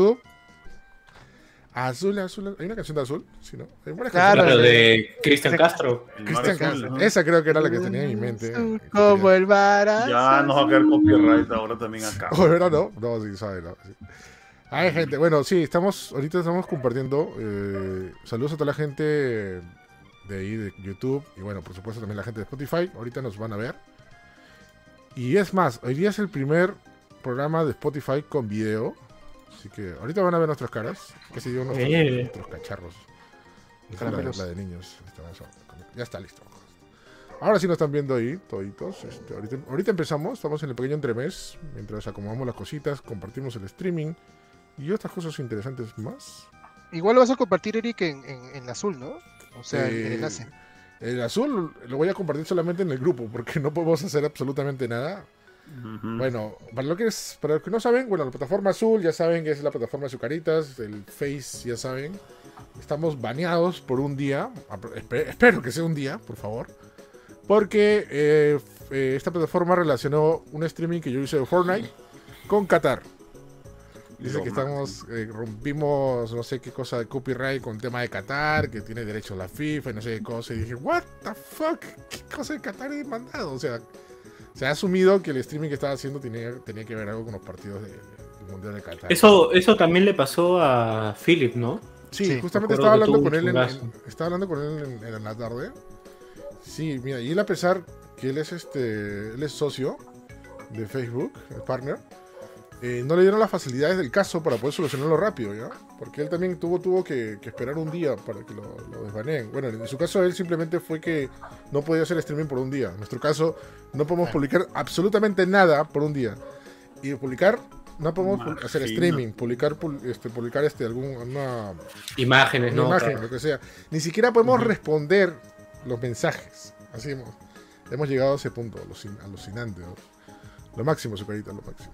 YouTube. Azul, azul. ¿Hay una canción de azul? Sí, ¿no? Hay buenas Claro, canciones. de Cristian Castro. Cristian azul, Castro. ¿no? Esa creo que era la que tenía en mi mente. Azul Como el mar Ya nos va a caer copyright ahora también acá. ¿verdad? No, no, sí, sabe, no. sí. Ay, gente, bueno, sí, estamos, ahorita estamos compartiendo. eh, saludos a toda la gente de ahí, de YouTube. Y bueno, por supuesto también la gente de Spotify. Ahorita nos van a ver. Y es más, hoy día es el primer programa de Spotify con video. Así que ahorita van a ver nuestras caras. Que se dio nuestros, Eh. nuestros cacharros. La, la de niños. Ya está listo. Ahora sí nos están viendo ahí, toditos. Este, ahorita, ahorita empezamos, estamos en el pequeño entremés. Mientras acomodamos las cositas, compartimos el streaming y otras cosas interesantes más. Igual lo vas a compartir, Eric, en, en, en azul, ¿no? O sea, el- el Eh, enlace. El azul lo voy a compartir solamente en el grupo porque no podemos hacer absolutamente nada. Bueno, para lo que es, para los que no saben, bueno, la plataforma azul ya saben que es la plataforma de Azucaritas, el Face ya saben. Estamos baneados por un día. Espero que sea un día, por favor. Porque eh, eh, esta plataforma relacionó un streaming que yo hice de Fortnite con Qatar. Dice que estamos, eh, rompimos no sé qué cosa de copyright con el tema de Qatar, que tiene derechos la FIFA y no sé qué cosa. Y dije, what the fuck, ¿qué cosa de Qatar he mandado? O sea, se ha asumido que el streaming que estaba haciendo tenía, tenía que ver algo con los partidos de- del Mundial de Qatar. Eso, eso también le pasó a Philip, ¿no? Sí, Sí, justamente estaba hablando con él en, en- estaba hablando con él en, en la tarde. Sí, mira, y él a pesar que él es este, él es socio de Facebook, el partner, eh, no le dieron las facilidades del caso para poder solucionarlo rápido, ¿ya? Porque él también tuvo, tuvo que, que esperar un día para que lo, lo desbaneen. Bueno, en su caso él simplemente fue que no podía hacer streaming por un día. En nuestro caso no podemos publicar absolutamente nada por un día. Y publicar, no podemos hacer streaming, publicar, este, publicar este, alguna Imágenes, ¿no? imagen, Claro. lo que sea. Ni siquiera podemos responder los mensajes. Así hemos, hemos llegado a ese punto, alucin- alucinante. ¿no? Lo máximo, su carita, lo máximo.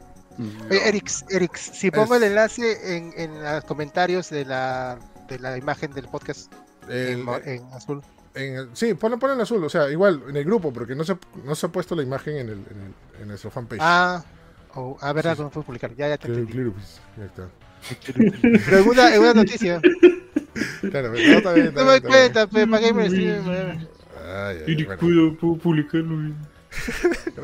Oye, Eric, Eric, si pongo Es- el enlace en, en los comentarios de la, de la imagen del podcast El- en, en azul. en el- sí, ponlo, ponlo en azul, o sea, igual en el grupo, porque no se, no se ha puesto la imagen en, el, en, el- en nuestro fanpage. Ah, oh, a ver, Sí. ¿cómo puedo publicar? Ya, ya te está. Pero en una, una noticia. Claro, no, bien, está No bien, me bien. cuenta, pues, para qué me stream. Ay, ay, bueno. puedo, publicarlo. Amiguito.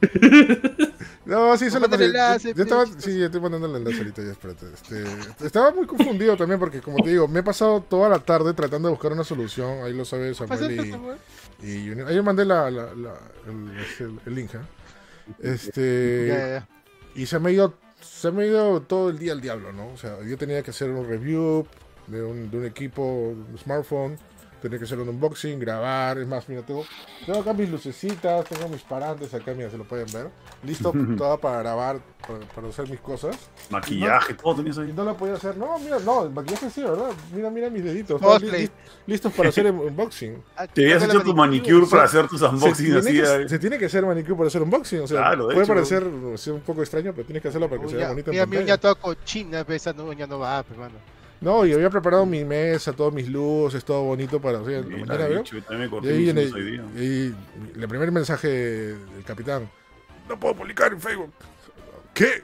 No, sí, solo porque- enlace, yo estaba, pues. sí, ya estoy mandando el enlace ahorita, ya espérate. Este, estaba muy confundido también porque, como te digo, me he pasado toda la tarde tratando de buscar una solución. Ahí lo sabe Samuel y, y. Ahí yo mandé la, la- la- el, este, el- el link. ¿eh? Este, Ya, ya, ya. y se me ha ido se me ha ido todo el día al diablo, ¿no? O sea, yo tenía que hacer un review de un, de un equipo, un smartphone, tenía que hacer un unboxing, grabar, es más, mira, tengo, tengo acá mis lucecitas, tengo mis parantes acá, mira, se lo pueden ver, listo todo para grabar, para, para hacer mis cosas. Maquillaje, todo tenías ahí. no lo podía hacer, no, mira, no, el maquillaje sí, ¿verdad? Mira, mira mis deditos, todos li- li- listos para hacer un unboxing. Te habías hecho tu manicure. para o sea, hacer tus Se unboxings tiene, así. que, eh. se tiene que hacer manicure para hacer unboxing, o sea, Claro, de puede hecho. parecer sí, un poco extraño, pero tienes que hacerlo para que se vea bonito Mira, mi pantalla. uña toda cochina, pues, esa no, uña no va, pues, mano. No, y había preparado mi mesa, todas mis luces, todo bonito para o sea, en la Mira, mañana, dicho, yo también me Y corté ahí en el, y el primer mensaje del capitán, no puedo publicar en Facebook. ¿Qué?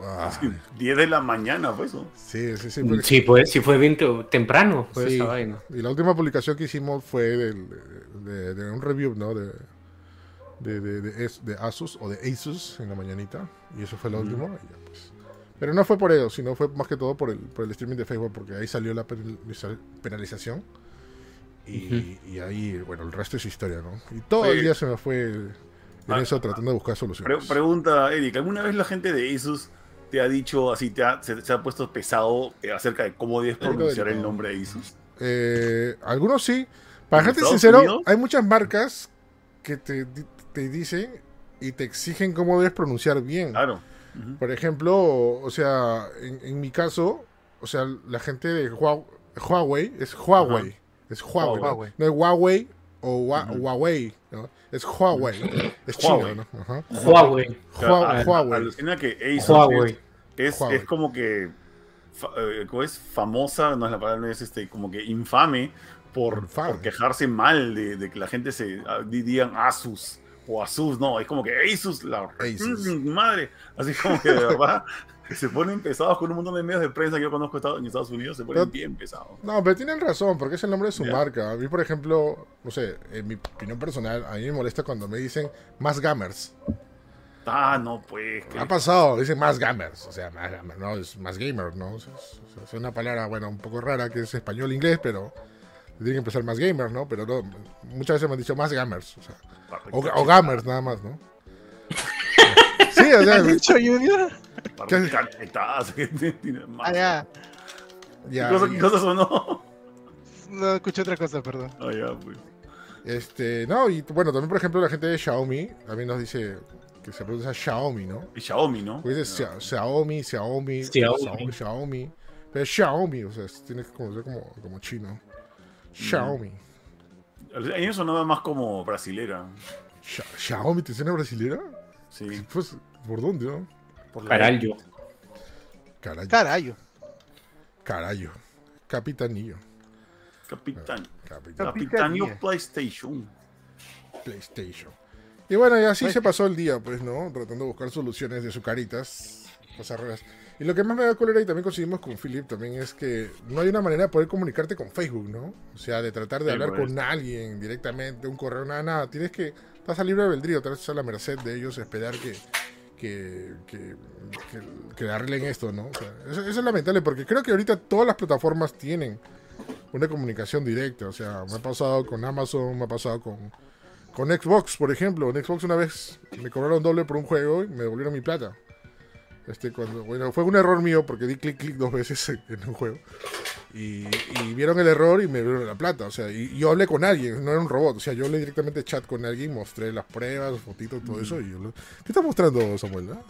Ah, Sí, 10 de la mañana, pues eso. sí, sí, sí. porque- Sí, pues, sí fue bien te- temprano, fue Sí. esa vaina. Y la última publicación que hicimos fue del- de, de un review, ¿no? De, de, de, de Es- de Asus o de Asus en la mañanita. Y eso fue lo último. y ya, pues. Pero no fue por ello, sino fue más que todo por el, por el streaming de Facebook, porque ahí salió la penaliza- penalización. Y, y ahí, bueno, el resto es historia, ¿no? Y todo el Oye. día se me fue en Ah, eso tratando de buscar Pre- soluciones. pregunta, Eric, ¿alguna vez la gente de Asus te ha dicho así, te ha, se, se ha puesto pesado eh, acerca de cómo debes pronunciar el nombre de Asus? Eh, algunos sí. Para ¿En gente sincero, Unidos? hay muchas marcas que te, te dicen y te exigen cómo debes pronunciar bien. Claro. Por ejemplo, o sea, en, en mi caso, o sea, la gente de Hua- Huawei es Huawei. Es Huawei. Huawei. No es Huawei o. Huawei. ¿no? Es Huawei. Es Huawei. chino, ¿no? Huawei. Huawei. Alucina que Asus Huawei. es, es, Huawei. es como que eh, ¿cómo es famosa, no es la palabra, no es este, como que infame por, Infame. por quejarse mal de, de que la gente se ah, di- digan Asus o Asus, no, es como que Asus, la Asus. Madre, así como que de verdad se ponen pesados con un montón de medios de prensa que yo conozco en Estados Unidos, se ponen Pero- bien pesados. No, pero tienen razón, porque es el nombre de su marca. A mí, por ejemplo, no sé, en mi opinión personal, a mí me molesta cuando me dicen más gamers. Ah, no, pues. que- Ha pasado, dicen más gamers. O sea, más gamers, no, es más gamer, ¿no? O sea, es una palabra, bueno, un poco rara que es español-inglés, pero tiene que empezar más gamer, ¿no? Pero no, muchas veces me han dicho más gamers. O, sea, o, o gamers nada más, ¿no? Sí, o sea, ¿Has dicho Junior? Más. Ah, ya. ya, ¿Qué cosa, qué cosa sonó? No escuché otra cosa, perdón. Ah, ya, pues. Este, no, y bueno, también por ejemplo la gente de Xiaomi también nos dice que se pronuncia Xiaomi, ¿no? Y Xiaomi, ¿no? Pues dice Xia- Xiaomi, Xiaomi, Xiaomi. Xiaomi, Xiaomi. Pero es Xiaomi, o sea, tiene que como ser como, como chino. Xiaomi. A mí me sonaba más como brasilera. Xia- Xiaomi, ¿te suena brasilera? Sí. Pues, ¿por dónde, no? Por la- Carallo. Carayo, Carayo. carayo. Capitanillo. Capitán. Capitan Capitanio Capitanía. PlayStation. PlayStation. Y bueno, y así Pues- se pasó el día, pues, ¿no? Tratando de buscar soluciones de sucaritas, cosas raras. Y lo que más me da cólera y también conseguimos con Philip también es que no hay una manera de poder comunicarte con Facebook, ¿no? O sea, de tratar de Sí, hablar pues. con alguien directamente, un correo, nada, nada. Tienes que, estás a libre albedrío, estás a la merced de ellos, esperar que, que, que, que- que arreglen esto, ¿no? O sea, eso, eso es lamentable porque creo que ahorita todas las plataformas tienen una comunicación directa. O sea, me ha pasado con Amazon, me ha pasado con, con Xbox, por ejemplo. En Xbox una vez me cobraron doble por un juego y me devolvieron mi plata. Este, cuando, bueno, fue un error mío porque di clic clic dos veces en, en un juego. Y, y vieron el error y me dieron la plata. O sea, y, yo hablé con alguien, no era un robot. O sea, yo hablé directamente chat con alguien, mostré las pruebas, fotitos, todo eso. Y yo lo- ¿Qué estás mostrando, Samuel? ah?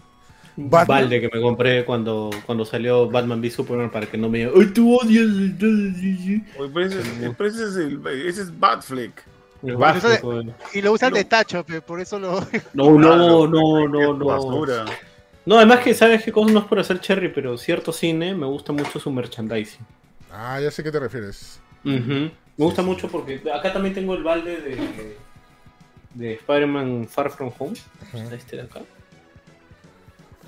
Un Batman. balde que me compré cuando, cuando salió Batman v Superman para que no me digan, ¡Ay, tú odias! el- Oye, pero ese, es- pero ese es el, ese es Batfleck. joder. Y lo usan No. de tacho, por eso lo. No, no, Claro, no, no, qué no. No, además que sabes qué cosa no es por hacer cherry, pero cierto cine me gusta mucho su merchandising. Ah, ya sé a qué te refieres. Me gusta sí. mucho porque acá también tengo el balde de, de Spider-Man Far From Home. Este de acá.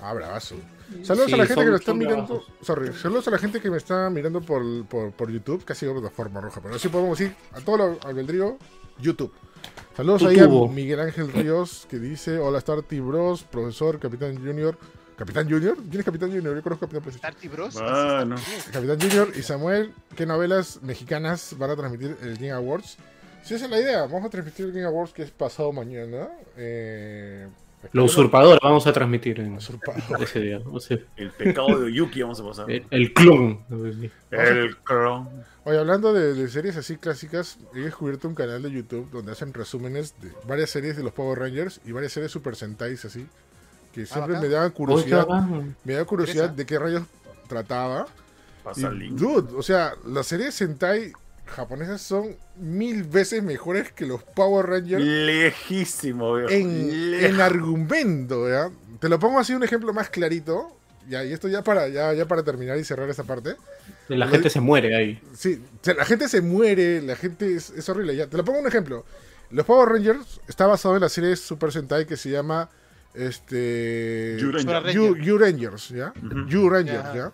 Ah, bravazo. Saludos Sí, a la gente son- que lo está mirando. Sorry, saludos a la gente que me está mirando por, por, por YouTube, casi de plataforma roja, pero sí podemos ir a todo lo albedrío, YouTube. Saludos ahí a. Miguel Ángel Ríos que dice: Hola, Star T Bros, profesor, Capitán Junior. ¿Capitán Junior? ¿Quién es Capitán Junior? Yo conozco a Capitán PlayStation. Starty Bros. Ah, no. Capitán Junior y Samuel, ¿qué novelas mexicanas van a transmitir el Game Awards? Si esa es la idea, vamos a transmitir el Game Awards que es pasado mañana. Eh, Lo usurpador vamos a transmitir en Usurpador. ese día. O sea, El pecado de Yuki vamos a pasar. el, el clon. El clon. Oye, hablando de, de series así clásicas, he descubierto un canal de YouTube donde hacen resúmenes de varias series de los Power Rangers y varias series Super Sentais así, que siempre bacán. me daban curiosidad, me da curiosidad de qué rayos trataba. Pasa el Y, link. dude, o sea, las series Sentai japonesas son mil veces mejores que los Power Rangers Lejísimo, viejo. en, en argumento, ¿ya? Te lo pongo así un ejemplo más clarito, ya, y esto ya para, ya, ya para terminar y cerrar esta parte. La gente se muere ahí. Sí, o sea, la gente se muere, la gente es, es horrible. Ya, te lo pongo un ejemplo. Los Power Rangers está basado en la serie Super Sentai que se llama este Yu Rangers, ¿ya? Yu Rangers, Ya. ¿ya?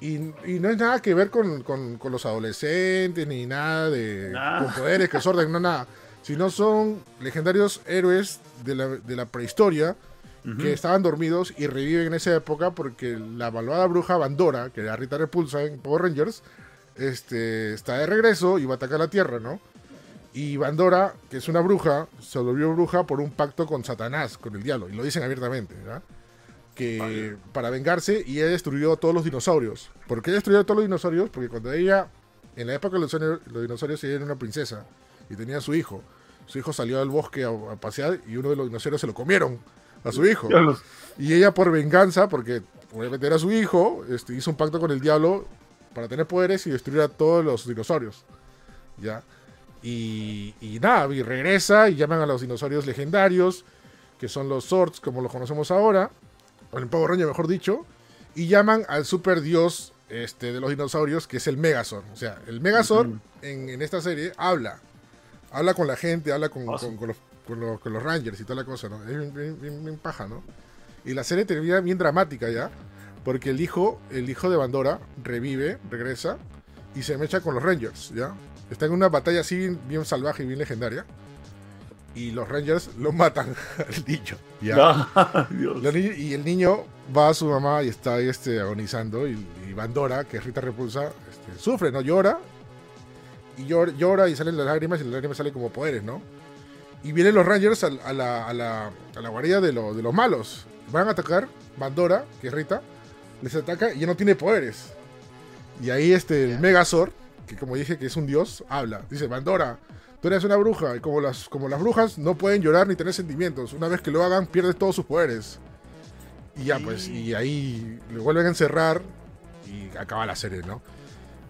Y, y no es nada que ver con, con- con los adolescentes, ni nada de con poderes, que orden, no nada. Sino son legendarios héroes de la, de la prehistoria que estaban dormidos y reviven en esa época porque la malvada bruja Bandora, que era Rita Repulsa en Power Rangers, este, está de regreso y va a atacar la Tierra, ¿no? Y Bandora, que es una bruja, se volvió bruja por un pacto con Satanás, con el diablo, y lo dicen abiertamente, ¿verdad? Que Vale. para vengarse, y ella destruyó a todos los dinosaurios. ¿Por qué destruyó a todos los dinosaurios? Porque cuando ella, en la época de los, dinosaurios- los dinosaurios, ella era una princesa y tenía a su hijo. Su hijo salió al bosque a, a pasear y uno de los dinosaurios se lo comieron a su hijo. Y ella por venganza, porque obviamente era su hijo, este, hizo un pacto con el diablo para tener poderes y destruir a todos los dinosaurios. ¿Ya? Y, y nada, y regresa y llaman a los dinosaurios legendarios, que son los Zords, como los conocemos ahora, el Power Ranger mejor dicho, y llaman al super dios este, de los dinosaurios, que es el Megazord. O sea, el Megazord en, en esta serie habla. Habla con la gente, habla con, Awesome. con- con los, con los- con los Rangers y toda la cosa, ¿no? Es bien, bien- bien- bien paja, ¿no? Y la serie termina bien dramática ya, Porque el hijo, el hijo de Bandora revive, regresa y se mecha con los Rangers, ¿ya? Está en una batalla así bien, bien salvaje y bien legendaria. Y los Rangers lo matan al niño, ¿ya? Ah, Dios. Y el niño va a su mamá y está ahí este, agonizando. Y, y Bandora, que es Rita Repulsa, este, sufre, ¿no? Llora. Y llora, llora y salen las lágrimas y las lágrimas salen como poderes, ¿no? Y vienen los Rangers a, la, a, la, a la guarida de, lo- de los malos. Van a atacar. Bandora, que es Rita, les ataca y ya no tiene poderes. Y ahí este, el. Megazord, que como dije que es un dios, habla. Dice, Bandora, tú eres una bruja. Y como las, como las brujas no pueden llorar ni tener sentimientos. Una vez que lo hagan, pierdes todos sus poderes. Y ya, pues, y ahí le vuelven a encerrar y acaba la serie, ¿no?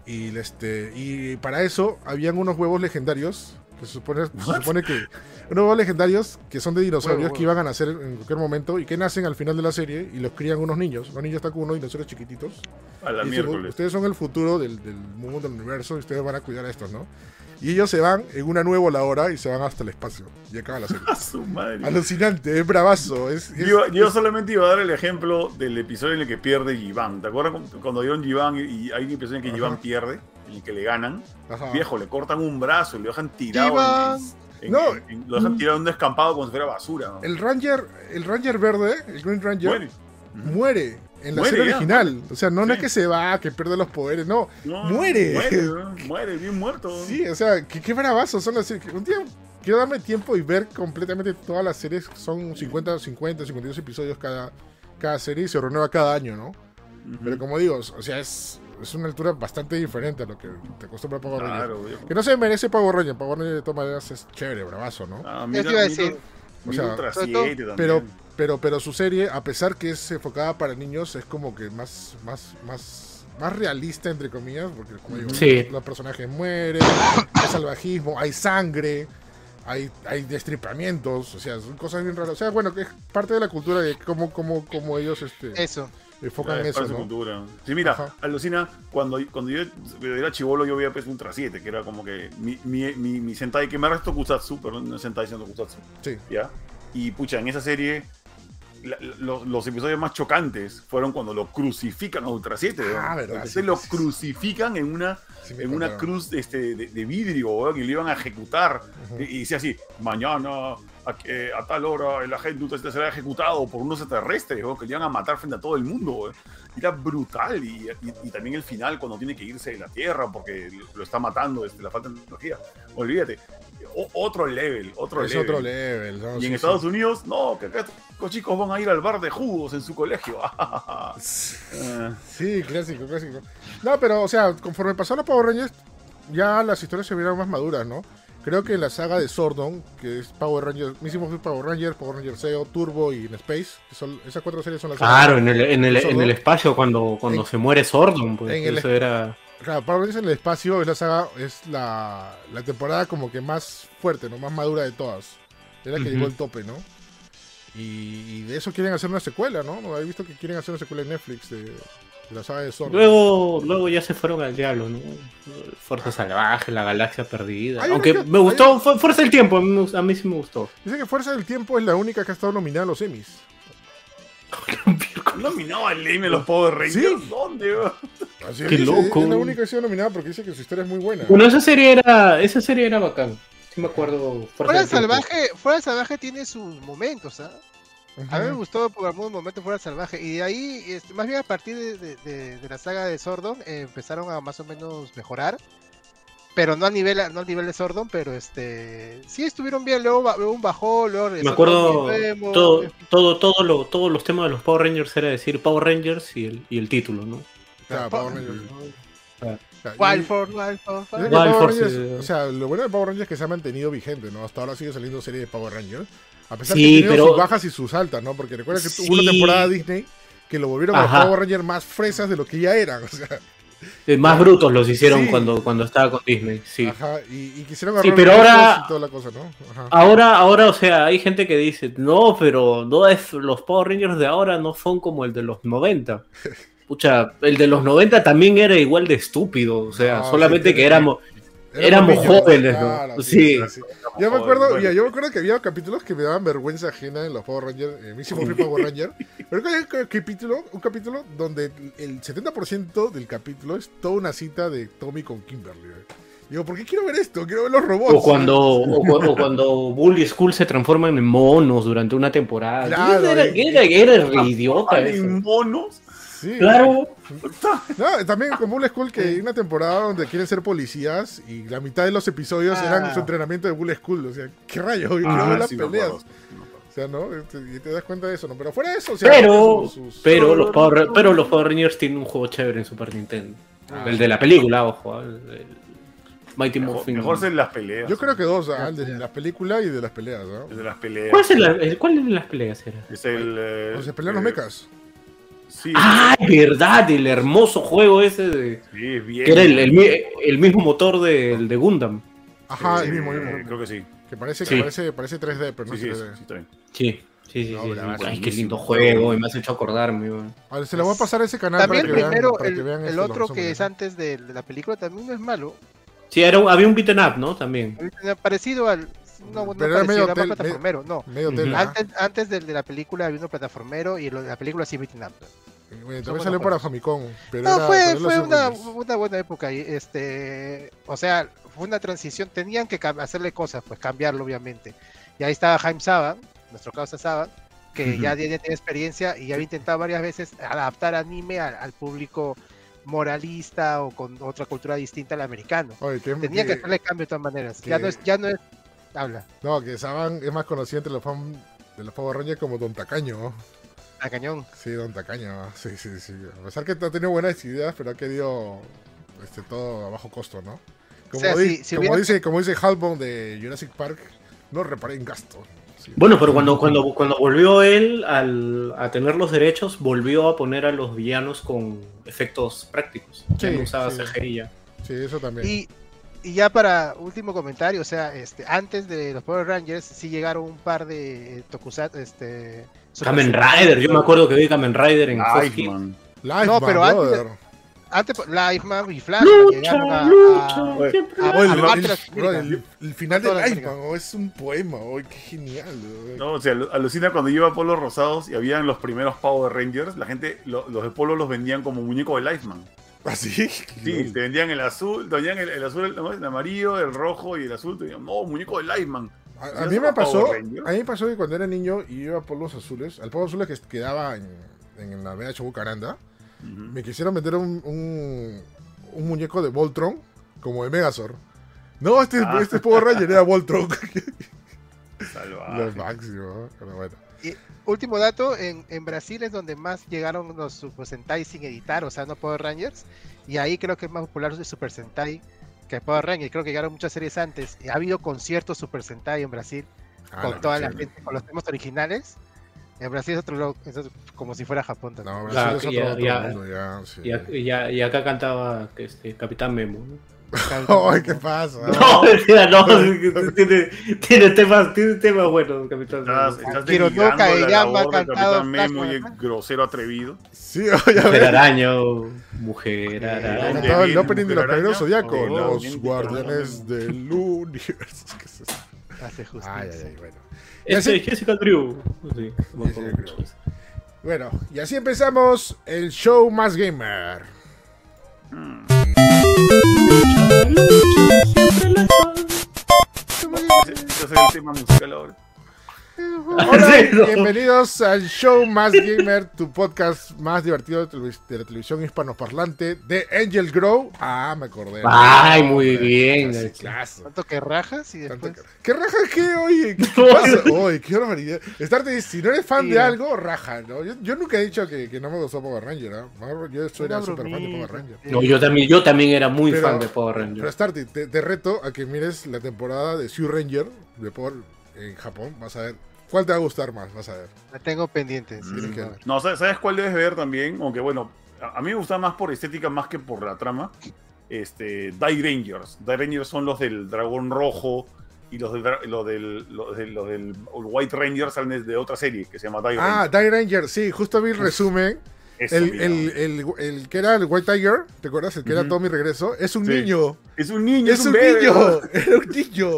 Y, este, y para eso habían unos huevos legendarios, que se supone, se supone que... Unos huevos legendarios que son de dinosaurios Huevo, que iban a nacer en cualquier momento y que nacen al final de la serie y los crían unos niños. Los niños están con unos dinosaurios chiquititos. A la Y dicen, miércoles. ustedes son el futuro del, del mundo, del universo, y ustedes van a cuidar a estos, ¿no? Y ellos se van en una nueva voladora y se van hasta el espacio. Y acaba la serie. A su madre. Alucinante, es bravazo. Es, es- Yo, yo solamente iba a dar el ejemplo del episodio en el que pierde Giván. ¿Te acuerdas cu- cuando dieron Giván y hay un episodio en que. Giván pierde, en el que le ganan? Ajá. Viejo, le cortan un brazo, le dejan tirado. En- en- No. en- en- lo dejan tirado en un descampado como si fuera basura. ¿no? El Ranger, el Ranger verde, el Green Ranger, Muere. muere en la Muere serie ya. original. O sea, no, es que se va, que pierde los poderes, no. No, muere. Muere, ¿no? muere, bien muerto. Sí, o sea, qué, qué bravazos son las series. Un día quiero darme tiempo y ver completamente todas las series. Son 50, 50, 52 episodios cada, cada serie y se renueva cada año, ¿no? Ujú. Pero como digo, o sea, es, es una altura bastante diferente a lo que te acostumbra Power. Claro, viejo. Que no se merece Power Rangers. Power Rangers de todas maneras es chévere, bravazo, ¿no? Ah, Eso iba a decir. mira O sea, Ultra sobre todo- 7 también. Pero, pero, pero su serie, a pesar que es enfocada para niños, es como que más, más, más, más realista, entre comillas, porque como digo, Sí. los personajes mueren, hay salvajismo, hay sangre, hay, hay destripamientos, o sea, son cosas bien raras. O sea, bueno, que es parte de la cultura de cómo, cómo, cómo ellos este, Eso. Enfocan es eso, parte de su ¿no? cultura. Sí, mira, Ajá. alucina, cuando, cuando yo era chivolo yo veía pues Ultra 7, que era como que mi, mi, mi, mi Sentai, que me resto Kusatsu, pero no es Sentai siendo Kusatsu, Sí. ¿ya? Y pucha, en esa serie, la- los, los episodios más chocantes fueron cuando lo crucifican a Ultra 7, Ah, ¿verdad? sí, lo sí, crucifican en una, sí en una cruz este, de, de vidrio, ¿verdad? y lo iban a ejecutar. Ujú. y, y decía así, mañana a, que- a tal hora el agente Ultra 7 será ejecutado por unos extraterrestres, ¿verdad? que le iban a matar frente a todo el mundo. ¿verdad? Era brutal. Y, y- y también el final, cuando tiene que irse de la Tierra porque lo está matando desde la falta de tecnología. Olvídate. O- otro level, otro Es level. otro level. ¿no? Y Sí, en sí. Estados Unidos, no, que acá estos chicos van a ir al bar de jugos en su colegio. Eh, Sí, clásico, clásico. No, pero, o sea, conforme pasaron los Power Rangers, ya las historias se vieron más maduras, ¿no? Creo que la saga de Sordon, que es Power Rangers, hicimos Power Rangers, Power Rangers SEO, Turbo y en Space, que son, esas cuatro series son las Claro, en el, en el, en el espacio cuando, cuando En- se muere Sordon, pues en el- eso era... Claro, Power Rangers en el espacio es la saga, es la, la temporada como que más fuerte, ¿no? Más madura de todas. Es la que Ujú. llegó al tope, ¿no? Y, y de eso quieren hacer una secuela, ¿no? He visto que quieren hacer una secuela en Netflix de, de la saga de Sordon. Luego, luego ya se fueron al diablo, ¿no? Fuerza Salvaje, la Galaxia Perdida. Hay Aunque que- me gustó, fue Fuerza del Tiempo, a mí, a sí me gustó. Dice que Fuerza del Tiempo es la única que ha estado nominada a los Emmys. nominado al Leme los Power Rangers. Sí. ¿Dónde? Así Qué dice, loco. Es la única que ha sido nominada porque dice que su historia es muy buena. Bueno, esa serie era, esa serie era bacán. Sí me acuerdo. Fuerza Fuera salvaje, fuera salvaje tiene sus momentos, ¿ah? A mí me gustó por algún momento fuera salvaje. Y de ahí, este, más bien a partir de, de- de- de la saga de Sordon, eh, empezaron a más o menos mejorar. Pero no a nivel, no al nivel de Sordon, pero este sí estuvieron bien. Luego, luego un bajó, luego Me acuerdo todo nuevo, todo, eh, todo, todo lo, todos los temas de los Power Rangers era decir Power Rangers y el, y el título, ¿no? Claro, Power Rangers. Claro, y- Wild Force, Wild Force, Dice Wild que Wild Power Force, Rangers- eh. o sea, lo bueno de Power Rangers es que se ha mantenido vigente, ¿no? Hasta ahora sigue saliendo serie de Power Rangers. A pesar Sí, que tiene pero- sus bajas y sus altas, ¿no? Porque recuerda que hubo una Sí. temporada Disney que lo volvieron a los. Power Rangers más fresas de lo que ya eran. O sea, Más brutos los hicieron Sí. cuando, cuando estaba con Disney, sí. ajá. Y, y quisieron Sí, agarrar pero los ahora- hijos y toda la cosa, ¿no? Ajá. Ahora, ahora, o sea, hay gente que dice, no, pero no es, los Power Rangers de ahora no son como el de los 90. Pucha, el de los 90 también era igual de estúpido, o sea, No, solamente sí, que éramos, Éramos niños, jóvenes, ¿no? claro, Sí. Yo me acuerdo, bueno. mira, yo me acuerdo que había capítulos que me daban vergüenza ajena en los Power Rangers. En fui Power Ranger. Pero que hay un capítulo, un capítulo donde el 70% del capítulo es toda una cita de Tommy con Kimberly. güey. Digo, ¿por qué quiero ver esto? Quiero ver los robots. O cuando, o, o cuando Bull y Skull se transforman en monos durante una temporada. Claro, era, era, era idiota eso. monos. Sí. Claro. No, también con Bull School que hay una temporada donde quieren ser policías y la mitad de los episodios Ah. eran su entrenamiento de Bull School. O sea, ¿qué rayo? Yo quiero Ah, las sí peleas. O sea, ¿no? Este, Y te das cuenta de eso, ¿no? Pero fuera de eso, o sea, Pero, sus- sus- pero, los Power, pero los Power Rangers tienen un juego chévere en Super Nintendo. Ah. El de la película, ojo. El, el Mighty Mejor, Morphin. mejor ser las peleas. Yo creo que dos, ah, el de las películas y de las peleas, ¿no? El de las peleas. ¿Cuál, es el, el- cuál de las peleas era? Es el. eh, O se pelean los eh, mechas. Sí, ¡Ah, verdad! El hermoso juego ese de. sí, es bien. Que era el, el mi- el mismo motor del de Gundam. Ajá, Eh, el mismo, el mismo. Creo que sí. Que parece, Sí. que parece, parece 3D, pero no Sí, sí, es sí, 3D. sí. Sí, sí, sí. No, sí, pero sí. va, Ay, qué lindo juego. Y me has hecho acordarme. A ver, se le voy a pasar a ese canal También para que primero, vean, para el, que vean el este, los otro que es antes de, de la película también no es malo. Sí, era un- había un beaten up, ¿no? También. Parecido al. No, no Pero era medio era plataformero, no. Medio. Antes, antes de la película había uno plataformero y lo la película sí beating up. Bueno, también salió para. Famicom. Pero No, era, fue, fue una, buena época. y, Este, o sea, fue una transición. Tenían que hacerle cosas, pues cambiarlo, obviamente. Y ahí estaba Jaime Saban, nuestro causa Saban, que ya, ya tiene experiencia y ya había intentado varias veces adaptar anime al, al público moralista o con otra cultura distinta al americano. Oye, que, Tenía que hacerle cambio de todas maneras. Ya no es, ya no es. Habla, No, que Saban es más conocido entre los fans de los Power Rangers como Don Tacaño. ¿no? a cañón. Sí, Don Tacaño. Sí, sí, sí. A pesar que ha tenido buenas ideas, pero ha querido este, todo a bajo costo, ¿no? Como, sea, di- si- si como hubiera- dice, como dice Halbon de Jurassic Park, no reparé en gasto. Sí. Bueno, pero cuando, cuando, cuando volvió él al, a tener los derechos, volvió a poner a los villanos con efectos prácticos. Sí, no usaba sí. CGI ya. Sí, eso también. Y, y ya para último comentario, o sea, este, antes de los Power Rangers sí llegaron un par de Tokusatsu, este... Kamen. Rider, yo me acuerdo que vi Kamen Rider en. Life, No, pero antes brother. Antes, Liveman y Flash llegaron a, lucha, a- siempre a- Oye, el, a el- parte de bro, Latinoamérica. el- el final de Toda Life, Latinoamérica. man, oh, es un poema, oh, qué genial. bro. No, o sea, alu- alucina cuando iba a Polos Rosados y habían los primeros Power Rangers, la gente, lo- los de Polo los vendían como muñeco de Lifeman. ¿Así? Sí, te vendían el azul, te vendían el, el azul, el, amarillo, el rojo y el azul, te decían, no, muñeco de Lifeman. A, a ¿Ya mí me los pasó, a mí me pasó que cuando era niño y iba a Polos Azules, al Polo Azules que quedaba en, en la BH Bucaranda, me quisieron vender un, un, un muñeco de Voltron como de Megazord. No, este, Ah. este es Power Ranger, era Voltron. Salvaje. Lo máximo, pero bueno. Último dato, en, en Brasil es donde más llegaron los Super Sentai sin editar, o sea, no Power Rangers. Y ahí creo que es más popular el Super Sentai que Power Rangers. Creo que llegaron muchas series antes. Y ha habido conciertos Super Sentai en Brasil Ah, con la toda la gente, con los temas originales. En Brasil es otro lo- es otro- como si fuera Japón también. No, Brasil Claro, es otro, ya- otro ya- mundo, ya, sí. Y, acá cantaba este, Capitán Memo. ¿no? Ay, ¿qué pasa? No, mentira, no, tiene, tiene temas, tiene temas buenos, Capitán Estás, Memo. estás Quiero denigrando Noca de la Llama, cantado Memo y el grosero atrevido. Sí, oye, a Mujer ver. araña, mujer araña. ¿Dónde Cantaba el opening de los Caballeros? Zodíaco, los guardianes del universo. ¿Qué es eso? Hace justicia. Ay, ay, ay, bueno. Este, Jessica Drew. Sí. Bueno, y así empezamos el show más gamer. Ese ese es el tema musical ahora. Hola, Sí, no. bienvenidos al show más gamer, tu podcast más divertido de, la televisión hispanoparlante de Angel Grow. Ah, me acordé. Ay, muy bien. Tanto que rajas y después. que- ¿Qué raja qué, oye? ¿Qué, pasa? Oye, qué barbaridad. Estarte, si no eres fan Sí, de algo, raja, ¿no? Yo, yo nunca he dicho que, que no me gustó Power Ranger, ¿ah? Yo soy Una súper fan de. Power Ranger. No, yo también, yo también era muy Pero- fan de Power Pero Rangers. Starty, te, te reto a que mires la temporada de Sue Ranger de Power en Japón. Vas a ver. ¿Cuál te va a gustar más? Vas a ver. La tengo pendiente. sí, que. No, ¿sabes cuál debes ver también? Aunque bueno, a, mí me gusta más por estética más que por la trama. Este, Die Rangers. Die Rangers son los del dragón rojo y los del, los del, los del, los del White Rangers salen de, otra serie que se llama Die Ah, Rangers. Die Ranger, sí, justo vi el resumen. Eso, El, mira. el, el, el que era el White Tiger, ¿te acuerdas? El que era Ujú. Tommy Regreso, es un Sí. niño. Es un niño, Es un bebé, niño. Era un niño.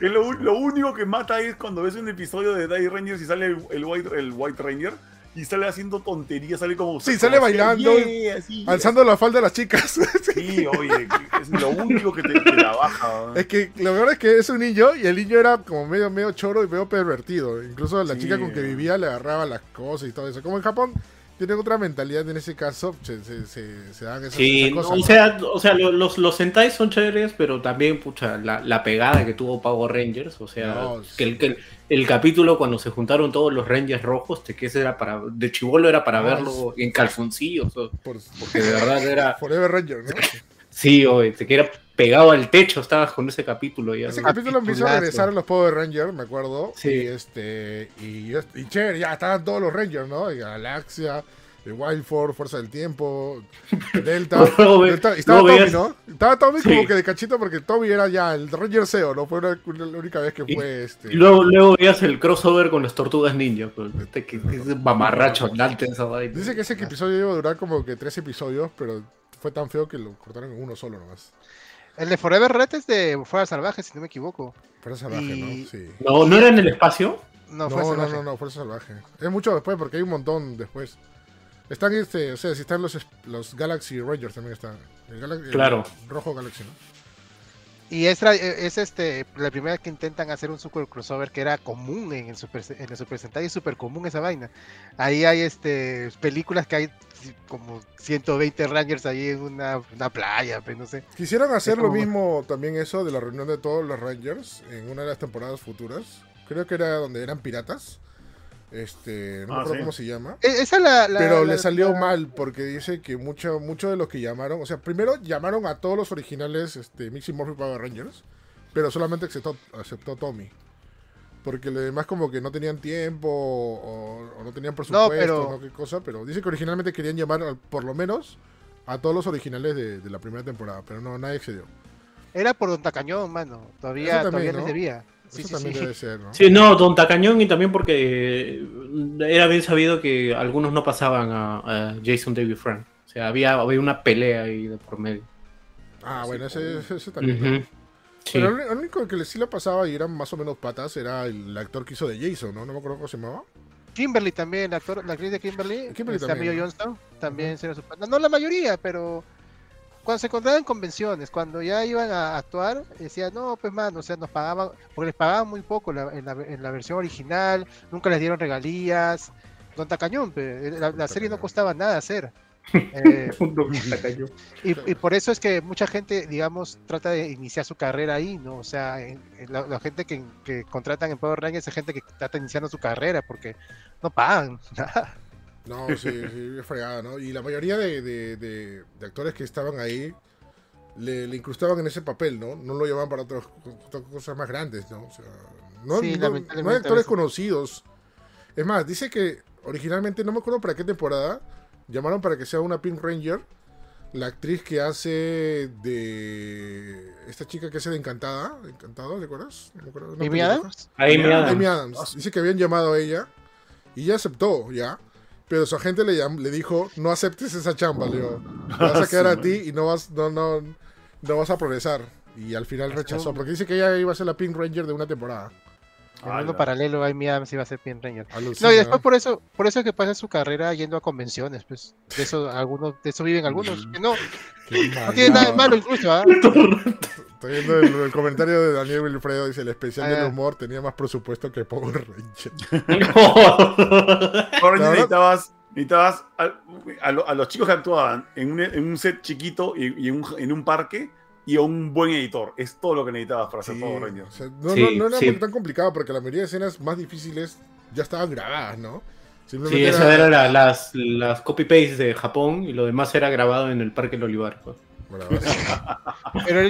Es lo, lo único que mata es cuando ves un episodio de Die Rangers y sale el, el White, el White Ranger y sale haciendo tonterías, sale como. Sí, como sale así, bailando, yeah, así, Alzando la falda a las chicas. Sí, oye, es lo único que te, te la baja. Es que lo mejor es que es un niño y el niño era como medio, medio choro y medio pervertido. Incluso la Sí. chica con que vivía le agarraba las cosas y todo eso. Como en Japón tienen otra mentalidad en ese caso, se, se, se, se dan esas, Sí, esas cosas. o sea, o sea lo- los, los Sentai son chéveres, pero también, pucha, la, la pegada que tuvo Power Rangers, o sea, No, que, el, que el, el capítulo cuando se juntaron todos los Rangers rojos, de que ese era para, de chivolo era para No, verlo en calzoncillos, porque de verdad era, Forever Ranger, ¿no? Sí, oye, te que era pegado al techo, estabas con ese capítulo ya. Ese ¿no? capítulo me hizo Capitulazo. regresar a los Power Rangers, me acuerdo. Sí. Y este. Y, y chévere, ya estaban todos los Rangers, ¿no? Y Galaxia, Wild Force, Fuerza del Tiempo, Delta. Y estaba luego Tommy, ¿no? Estaba Tommy Sí. como que de cachito porque Tommy era ya el Ranger SEO, ¿no? Fue una- una- la única vez que Y- fue este. Y luego, luego veías el crossover con las tortugas ninja, pues, este que, que es mamarracho andante esa vaina. Dice que ese episodio iba a durar como que tres episodios, pero fue tan feo que lo cortaron en uno solo nomás. El de Forever Red es de Fuera Salvaje, si no me equivoco. Fuerza salvaje, Y- ¿no? Sí. No, no era en el espacio. No, No, no, no, no, Fuerza Salvaje. Es mucho después porque hay un montón después. Están, este, o sea, si están los, los Galaxy Rangers también están. El, Galaxy- el Claro. rojo Galaxy, ¿no? Y es, tra- es este la primera vez que intentan hacer un super crossover que era común en el Super, en el Super Sentai, es súper común esa vaina. Ahí hay este películas que hay como 120 Rangers ahí en una, una playa, pues no sé. Quisieron hacer lo mismo también eso de la reunión de todos los Rangers en una de las temporadas futuras. Creo que era donde eran piratas. Este, no me Ah, sí. cómo se llama. E- Esa la, la- Pero la- le salió la- mal porque dice que mucho, mucho de los que llamaron, o sea, primero llamaron a todos los originales este, Mixie Morphy Power Rangers, pero solamente aceptó, aceptó Tommy. Porque los demás como que no tenían tiempo o, o no tenían presupuesto, pero- no qué cosa, pero dice que originalmente querían llamar al- por lo menos a todos los originales de, de la primera temporada, pero no, nadie accedió. Era por Don Tacañón, mano. Todavía, también, todavía ¿no? les debía. Sí, Eso sí, también sí. debe ser, ¿no? Sí, no, Don Tacañón y también porque eh, era bien sabido que algunos no pasaban a, a Jason David Frank. O sea, había, había una pelea ahí de por medio. Ah, bueno, ese, también. ¿no? Ujú. Sí. Pero el, el único que sí le pasaba y eran más o menos patas era el actor que hizo de Jason, ¿no? No me acuerdo cómo se llamaba. Kimberly también, la, actor, la actriz de Kimberly, Kimberly este, también, también era su no, no la mayoría, pero cuando se encontraban en convenciones, cuando ya iban a actuar, decían, no, pues mano, o sea, nos pagaban, porque les pagaban muy poco la- en, la, en la versión original, nunca les dieron regalías, Don Tacañón, pe, la, la serie no costaba nada hacer. Eh, y, y por eso es que mucha gente, digamos, trata de iniciar su carrera ahí, ¿no? O sea, en- en la, la gente que, que contratan en Power Rangers es gente que trata iniciando su carrera porque no pagan nada. No, sí, sí, es fregada, ¿no? Y la mayoría de, de- de- de actores que estaban ahí le, le incrustaban en ese papel, ¿no? No lo llevaban para otras, otras cosas más grandes, ¿no? O sea, no, Sí, no- lamentablemente no hay actores conocidos. Es más, dice que originalmente, no me acuerdo para qué temporada, llamaron para que sea una Pink Ranger, la actriz que hace de... Esta chica que hace de Encantada, Encantada, ¿te acuerdas? No me acuerdo, una ¿Amy. Adams? Amy Adams. Adams. Dice que habían llamado a ella y ella aceptó, ya. Pero su agente le, le dijo, no aceptes esa chamba, le dijo. Te vas a quedar a ti y no vas, no, no, no vas a progresar. Y al final rechazó, porque dice que ella iba a ser la Pink Ranger de una temporada. En mundo paralelo, Amy Adams iba a ser Pink Ranger. Alucina. No, y después por eso, por eso es que pasa su carrera yendo a convenciones, pues. De eso algunos, de eso viven algunos. Que no, Qué no tiene nada de malo incluso, ¿ah? Estoy viendo el, el comentario de Daniel Wilfredo, dice, el especial Ah, del humor tenía más presupuesto que Power Ranger. La verdad- necesitabas, necesitabas a, a lo- a los chicos que actuaban en un, en un set chiquito y, y en, un, en un parque y a un buen editor. Es todo lo que necesitabas para hacer Sí, Power o sea, no, Sí, no, no era sí. tan complicado porque la mayoría de escenas más difíciles ya estaban grabadas, ¿no? Sí, esas era- eran la- las, las copy-paste de Japón y lo demás era grabado en el Parque del Olivar. pues. Pero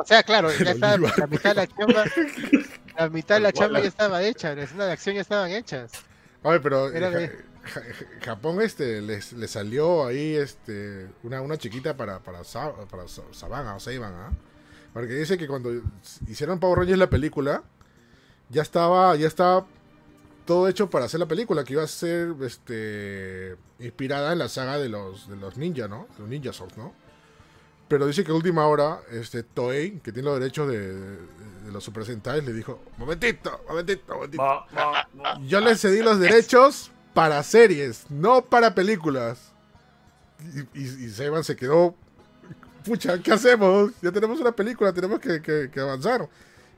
o sea, claro, ya estaba, la mitad de la chamba, la mitad de la chamba ya estaba hecha, las escenas de acción ya estaban hechas. Oye, pero de- Japón este les, le salió ahí este una, una chiquita para para, Sa- para Sa- Savannah o Saban, ¿ah? Porque dice que cuando hicieron Power Rangers la película ya estaba ya estaba todo hecho para hacer la película, que iba a ser este inspirada en la saga de los, de los ninja, ¿no? Los Ninja Swords, ¿no? Pero dice que a última hora, este Toei, que tiene los derechos de, de- de los Super Sentai, le dijo, momentito, momentito, momentito. Yo le cedí los derechos para series, no para películas. Y, y, y Seiban se quedó, pucha, ¿qué hacemos? Ya tenemos una película, tenemos que, que- que avanzar.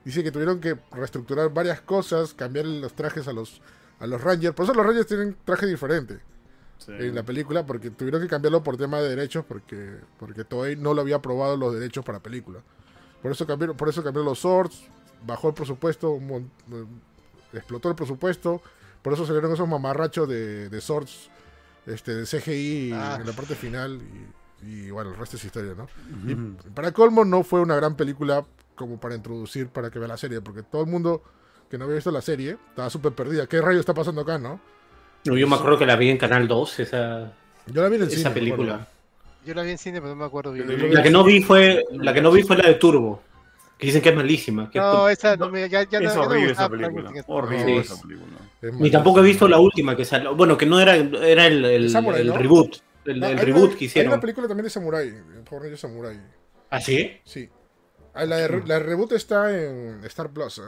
Dice que tuvieron que reestructurar varias cosas, cambiar los trajes a los, a los Rangers. Por eso los Rangers tienen traje diferente Sí. en la película, porque tuvieron que cambiarlo por tema de derechos, porque, porque Toei no lo había aprobado los derechos para película. Por eso cambiaron, por eso cambiaron los swords, bajó el presupuesto, eh, explotó el presupuesto, por eso salieron esos mamarrachos de, de swords este, de CGI Ah. en la parte final y, y, bueno, el resto es historia, ¿no? Y para colmo no fue una gran película como para introducir para que vea la serie, porque todo el mundo que no había visto la serie estaba súper perdida. ¿Qué rayo está pasando acá, no? No, yo me acuerdo que la vi en Canal 2, esa, Yo la vi en el cine. esa película. Yo la vi en cine, pero no me acuerdo bien. La que no vi fue la que no vi fue la de Turbo, que dicen que es malísima. que- No, esa no me, ya, ya no- Es no horrible esa película. Horrible esa película. Es Ni tampoco he visto la última que salió. Bueno, que no era, era el, el, Samurai, el ¿no? reboot. El, Ah, el hay reboot una- que Hay hicieron. una película también de Samurai, Power Rangers Samurai. ¿Ah, sí? Sí. Ah, la, de, re- la de reboot está en Star Plus, ¿eh?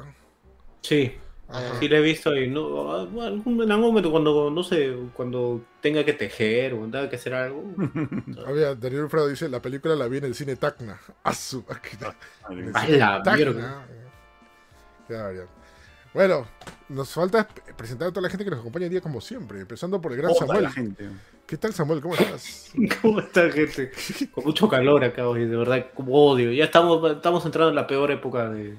Sí. Ajá. Sí la he visto y no, ah, algún- en algún momento cuando, no sé, cuando tenga que tejer o tenga que hacer algo. Había, Daniel Alfredo dice, la película la vi en el cine Tacna. El A la Tacna. mierda. Qué barbaridad. Bueno, nos falta presentar a toda la gente que nos acompaña hoy día como siempre, empezando por el gran Samuel. la gente. ¿Qué tal Samuel? ¿Cómo estás? ¿Cómo está gente? Con mucho calor acá hoy, de verdad, como odio. Ya estamos, estamos entrando en la peor época de.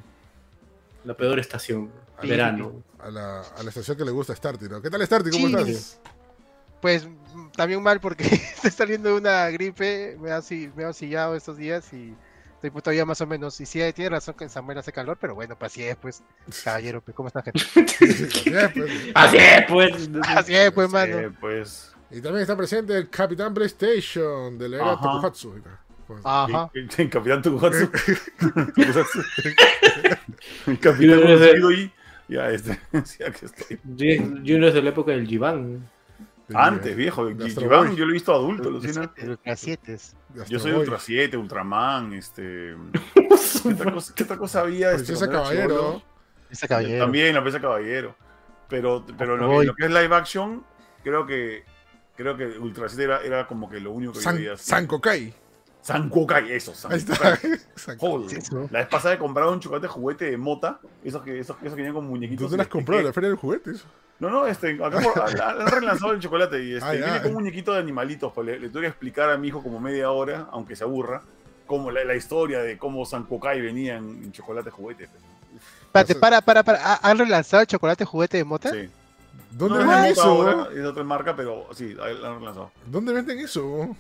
La peor estación. Sí. Verano. A la, a la estación que le gusta Starty, ¿no? ¿Qué tal Starty? ¿Cómo estás? Pues mm, también mal porque estoy saliendo de una gripe, me ha, si- me ha sillado estos días y estoy pues, todavía más o menos. Y sí, tiene razón que en Samuel hace calor, pero bueno, pues así es, pues, caballero, pues, ¿cómo está gente? Pues. Así es, pues. Así es, pues, mano. Pues. Y también está presente el Capitán PlayStation de la era. Tokuhatsu. Ajá. El capitán el capitán conocido y. Ya, este. Sí, aquí estoy. Junior es de la época del Jivan. Antes, viejo. de Astro Iván, Boy. yo lo he visto adulto, Lucina. Ultra 7. de Yo soy. Ultra 7, Ultraman, este. ¿Qué otra cosa, qué otra cosa había? este, Princesa cuando era Caballero. chibolo? Ese caballero. También la pieza Caballero. Pero, pero lo, que es live action, creo que creo que Ultra 7 era, era como que lo único que yo San, veía. así. San Kokai. San Kokai, eso, San Ahí está. Kokai. San- Joder. La vez pasada he comprado un chocolate juguete de mota, esos que, esos, esos que venían con muñequitos. ¿Dónde las de- compró? ¿En la feria del juguete? eso? No, no, este, acá por- han, relanzado el chocolate y este, Ah, viene con un muñequito de animalitos. Pues le, le tuve que explicar a mi hijo como media hora, aunque se aburra, como la, la historia de cómo San Kokai venía en, en chocolate juguete. pues. Espérate, para, para, para. ¿Ha- ¿Han relanzado el chocolate juguete de mota? Sí. ¿Dónde No, venden es eso? ahora, es otra marca, pero sí, la han relanzado. ¿Dónde venden eso?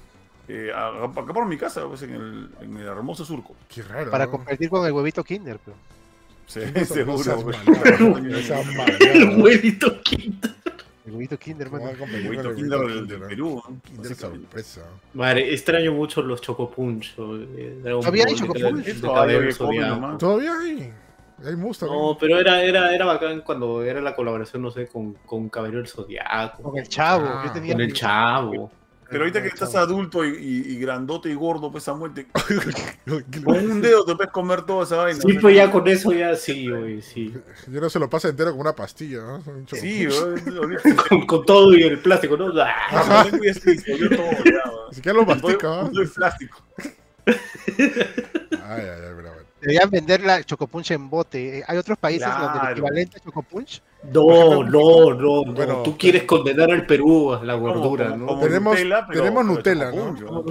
Eh, acá por mi casa, pues, en, el, en el hermoso surco. Qué raro. Para ¿no? competir con el huevito Kinder, pero. Sí, seguro. pues. malvado. Huevito quinta. El huevito Kinder, ¿Cómo va a mano. competir Huevito el Kinder huevito del, del Kinder, Perú. ¿no? Kinder sorpresa. Madre, extraño mucho los Chocopunch. o, eh, Dragon ¿Había Ball, Choco de- de Zodiaco. nomás. Todavía hay. Hay Mustang. No, pero era, era, era bacán cuando era la colaboración, no sé, con, con Caballero del Zodiaco, Con el chavo. Ah, yo tenía con el Chavo. Pero ahorita que estás adulto y, y- y grandote y gordo, pues Samuel, te- Yo con un dedo te puedes comer toda esa vaina. Sí, ¿no? pues ya con eso ya sí, güey, sí. no se lo pasa entero como una pastilla. ¿no? Un Sí, ahorita- Con, con todo y el plástico, ¿no? ¡Ah! Todo, ya, bro. Ni siquiera lo Con mastica. ¿no? con todo el plástico. Ay, ay, ay, pero bueno. Deberían vender la chocopunch en bote. Eh, Hay otros países donde Claro. el equivalente a chocopunch. No, no, no, no. Bueno, Tú quieres condenar al Perú a la gordura, Como- ¿no? como Tenemos- Nutella, pero- tenemos Nutella, ¿no? ¿no?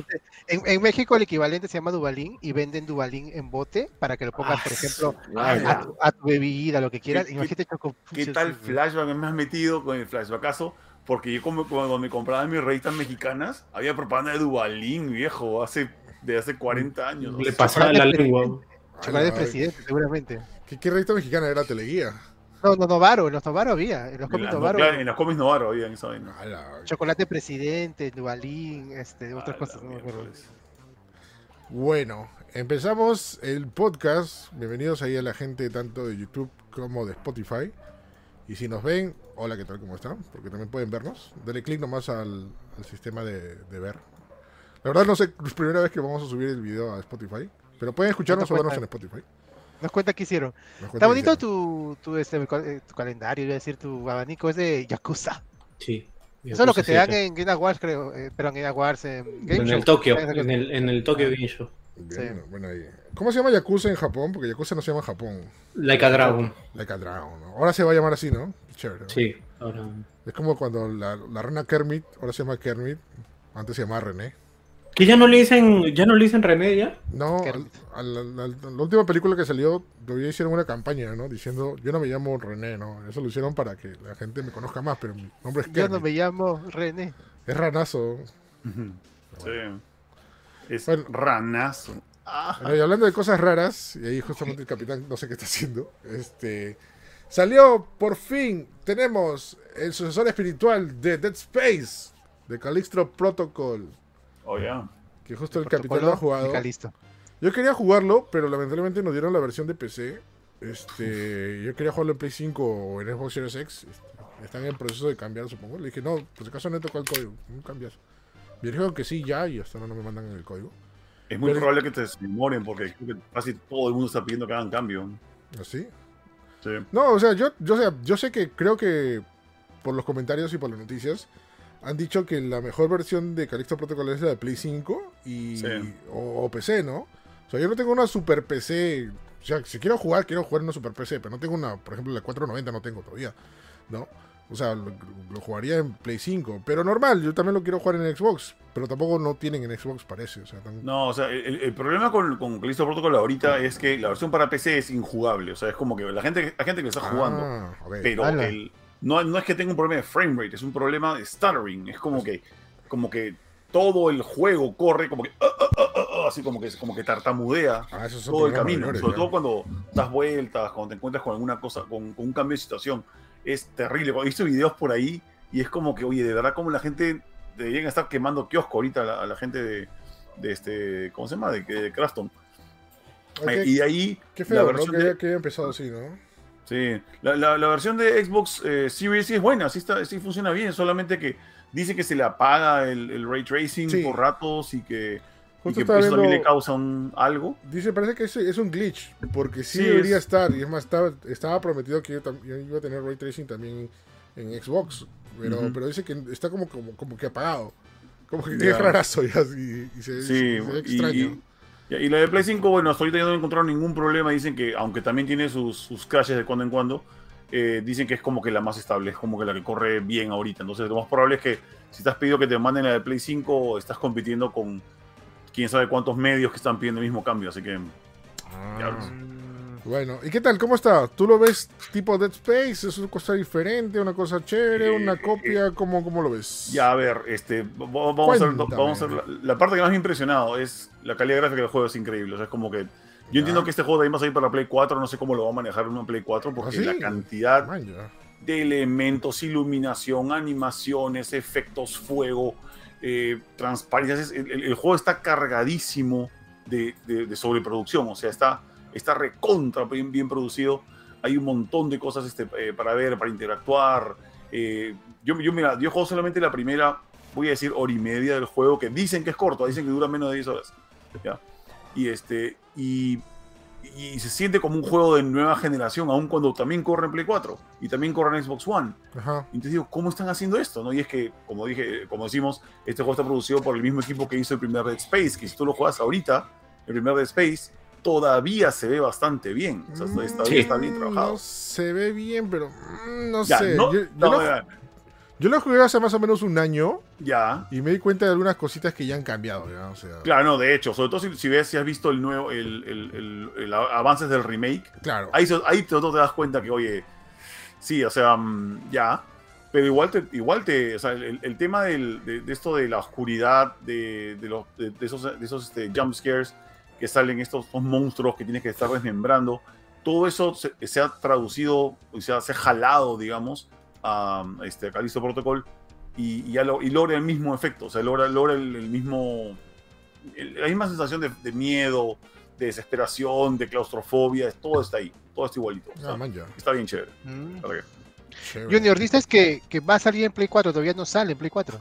En, en México el equivalente se llama Dubalín y venden Dubalín en bote para que lo pongas, Ah, por ejemplo, Ah, a, tu, a tu bebida, lo que quieras. ¿Qué- Imagínate chocopunch. ¿Qué tal flashback me has metido con el flashbackazo? Porque yo como, cuando me compraba mis revistas mexicanas, había propaganda de Dubalín, viejo, hace, de hace 40 años. Le O sea, pasaba la lengua. Chocolate presidente, seguramente. ¿Qué, qué revista mexicana era Teleguía? No, no, Novaro, en los Novaro había. En los cómics Novaro. claro, en las cómics Novaro había en esa vaina. Chocolate presidente, Dubalín, este, otras cosas. la No me acuerdo. miércoles. Bueno, empezamos el podcast. Bienvenidos ahí a la gente tanto de YouTube como de Spotify. Y si nos ven, hola, ¿qué tal? ¿Cómo están? Porque también pueden vernos. Dale clic nomás al, al sistema de, de ver. La verdad no sé, es primera vez que vamos a subir el video a Spotify. Pero pueden escucharnos o vernos en. Spotify. Nos cuenta qué hicieron. Está bonito tu, tu, este, eh, tu calendario, iba a decir, tu abanico es de Yakuza. Sí. Eso es lo que te dan en, Game Awards, creo. Eh, pero en Game Awards, en Game en Show. el Tokio, en el, en el Tokyo Game Show. Bien, Sí. bueno, bueno, ahí. ¿Cómo se llama Yakuza en Japón? Porque Yakuza no se llama Japón. Like a Dragon. Like a Dragon, ¿no? Ahora se va a llamar así, ¿no? Chévere. ¿no? Sí. Ahora. Es como cuando la, la reina Kermit, ahora se llama Kermit, antes se llamaba René. Que ya no le dicen, ya no le dicen René ya. No, al- Kermit. a la, última película que salió, todavía hicieron una campaña, ¿no? Diciendo, yo no me llamo René, ¿no? Eso lo hicieron para que la gente me conozca más, pero mi nombre es Yo Kermit. no me llamo René. Es ranazo. Sí. Es Bueno. ranazo. Bueno, y hablando de cosas raras, y ahí justamente el capitán no sé qué está haciendo, este... Salió, por fin, tenemos el sucesor espiritual de Dead Space, de Calixto Protocol, Oh, ya. que justo el capitán lo ha jugado. Listo. Yo quería jugarlo, pero lamentablemente nos dieron la versión de PC. Este, yo quería jugarlo en Play 5 o en Xbox Series X. Están en proceso de cambiar, supongo. Le dije, no, por si acaso no tocó el código. No cambias. Me dijeron que sí, ya, y hasta ahora no me mandan el código. Es muy Pero- probable que te demoren porque creo que casi todo el mundo está pidiendo que hagan cambio. ¿Así? Sí. No, o sea, yo, yo, o sea, yo sé que creo que por los comentarios y por las noticias han dicho que la mejor versión de Calixto Protocol es la de Play 5 y, Sí. o, o PC, ¿no? O sea, yo no tengo una super PC. O sea, si quiero jugar, quiero jugar en una super PC, pero no tengo una, por ejemplo, la 490 no tengo todavía, ¿no? O sea, lo, lo jugaría en Play 5, pero normal, yo también lo quiero jugar en Xbox, pero tampoco no tienen en Xbox, parece. O sea, tan- No, o sea, el, el problema con, con Callisto Protocol ahorita es que la versión para PC es injugable. O sea, es como que la gente, la gente que está jugando. Ah, ok. pero Ala. el, no, no es que tenga un problema de frame rate, es un problema de stuttering. Es como que, como que todo el juego corre como que ah, ah, ah, así como que como que tartamudea Ah, todo el camino. sobre todo cuando das vueltas, cuando te encuentras con alguna cosa, con, con un cambio de situación. Es terrible. He visto videos por ahí y es como que, oye, de verdad, como la gente deberían estar quemando kiosco ahorita a la, a la gente de, de este, ¿cómo se llama? De, de Crafton. Ay, Eh, y de ahí, Qué la feo, ¿no? versión Que, de- que haya empezado así, ¿no? Sí, la, la- la versión de Xbox eh, Series sí es buena, sí, está, sí funciona bien, solamente que dice que se le apaga el, el ray tracing Sí. por ratos y que, y que eso también le causa un, algo. Dice, parece que es, es un glitch, porque sí, Sí, debería es- estar, y es más, estaba, estaba prometido que yo, iba a tener ray tracing también en Xbox, pero, pero dice que está como, como, como que apagado, como que Ya. es rarazo ya, y, y se, Sí, se ve extraño. Y- y la de Play 5, bueno, hasta ahorita ya no encontraron ningún problema. Dicen que, aunque también tiene sus, sus crashes de cuando en cuando, eh, dicen que es como que la más estable, es como que la que corre bien ahorita. Entonces, lo más probable es que si estás pedido que te manden la de Play 5, estás compitiendo con quién sabe cuántos medios que están pidiendo el mismo cambio. Así que, Ah, diablos. Bueno, ¿y qué tal? ¿Cómo está? ¿Tú lo ves tipo Dead Space? ¿Es una cosa diferente, una cosa chévere, Eh, una eh, copia? ¿Cómo, cómo lo ves? ya a ver, este, vamos a ver, vamos a ver la, parte que más me ha impresionado es la calidad gráfica del juego, es increíble. O sea, es como que. Yo entiendo que este juego de ahí va a salir para Play 4, no sé cómo lo va a manejar en una Play 4, porque ¿Ah, sí? la cantidad Man, de elementos, iluminación, animaciones, efectos, fuego, eh, transparencias. El, el- el juego está cargadísimo de, de- de sobreproducción, o sea, está, está recontra bien, bien producido. Hay un montón de cosas este, eh, para ver, para interactuar. Eh, yo, yo, mira, yo juego solamente la primera, voy a decir, hora y media del juego, que dicen que es corto, dicen que dura menos de 10 horas. ¿ya? Y, este, y, y se siente como un juego de nueva generación, aun cuando también corre en Play 4 y también corre en Xbox One. Ajá. Entonces digo, ¿cómo están haciendo esto? ¿no? Y es que, como dije, como decimos, este juego está producido por el mismo equipo que hizo el primer Dead Space, que si tú lo juegas ahorita, el primer Dead Space, todavía se ve bastante bien. O sea, está, Sí. está bien trabajado. No se ve bien, pero mm, no Ya, sé. no, yo, yo no, lo, yo lo jugué hace más o menos un año ya. y me di cuenta de algunas cositas que ya han cambiado. ya, o sea, Claro, no, de hecho, sobre todo si, si ves, si has visto el nuevo, el, el- el- el avances del remake, claro. ahí, ahí te, te das cuenta que, oye, sí, o sea, mm, ya, pero igual te, igual te, o sea, el, el tema del- de, de esto de la oscuridad, de, de los, de, de esos, de esos este, jump scares que salen estos, estos monstruos que tienes que estar desmembrando, todo eso se, se ha traducido, o sea, se ha jalado, digamos, a este, a Callisto Protocol y, y, ya lo- y logra el mismo efecto, o sea, logra, logra el, el mismo, el- la misma sensación de, de miedo, de desesperación, de claustrofobia, todo está ahí, todo está igualito. o sea, Ah, man, ya. está bien chévere. Mm. ¿para qué? Chévere. Junior, dices que, que va a salir en Play 4, todavía no sale en Play 4.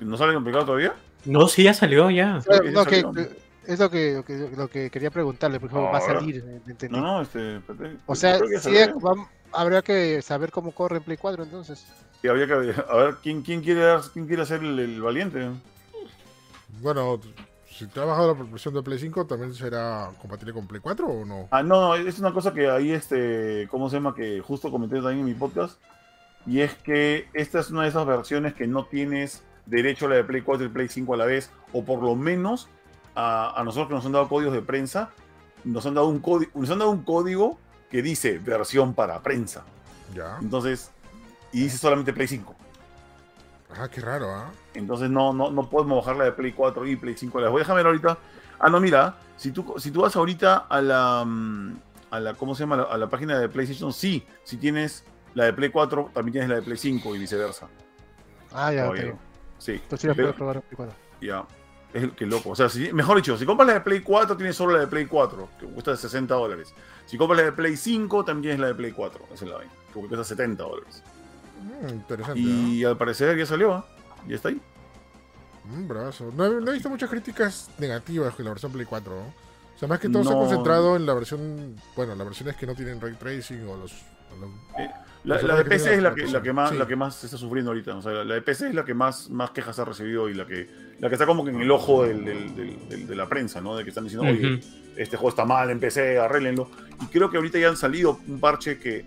¿No sale complicado todavía? No, sí, ya salió, ya. No, ya que- salió. que- es lo que, lo que, lo que quería preguntarle, por ejemplo, va a salir. eh. No, no, este. espérate. O sea, sí, salió. vam- habrá que saber cómo corre en Play 4 entonces. Y habría que a ver quién, quién quiere dar- quién quiere hacer el, el valiente. Bueno, si te ha bajado la versión de Play 5, ¿también será compatible con Play 4 o no? Ah, no, no, es una cosa que ahí este, ¿cómo se llama? Que justo comenté también en mi podcast. Y es que esta es una de esas versiones que no tienes derecho a la de Play 4 y Play 5 a la vez, o por lo menos a, a nosotros que nos han dado códigos de prensa, nos han dado un código, nos han dado un código que dice versión para prensa. Ya. Entonces, y dice solamente Play 5. Ah, qué raro, ¿ah? Entonces no, no, no podemos bajar la de Play 4 y Play 5 a la vez. Voy a dejar ver ahorita. Ah, no, mira, si tú, si tú vas ahorita a la, mm, a la, ¿cómo se llama? A la, a la página de PlayStation, sí, si tienes la de Play 4, también tienes la de Play 5 y viceversa. Ah, ya, Todavía. ok. Sí, Entonces sí la puedo probar en Play 4. ya. Es el que loco. O sea, si, mejor dicho, si compras la de Play 4, tienes solo la de Play 4, que cuesta 60 dólares. Si compras la de Play 5, también tienes la de Play 4. Esa es la vaina, porque cuesta 70 dólares. Mm, interesante. Y al parecer ya salió, ¿ah? Ya está ahí. ¿ah? Un brazo. No he, no he visto muchas críticas negativas con la versión Play 4, ¿no? O sea, más que todo se ha concentrado en la versión. Bueno, las versiones que no tienen ray tracing o los. o los- La, de PC es la que, la aplicación. que más Sí. la que más está sufriendo ahorita. O sea, la, la de PC es la que más, más quejas ha recibido y la que, la que está como que en el ojo del- del- del- del- de la prensa, ¿no? De que están diciendo, oye, este juego está mal en PC, arréglenlo. Y creo que ahorita ya han salido un parche que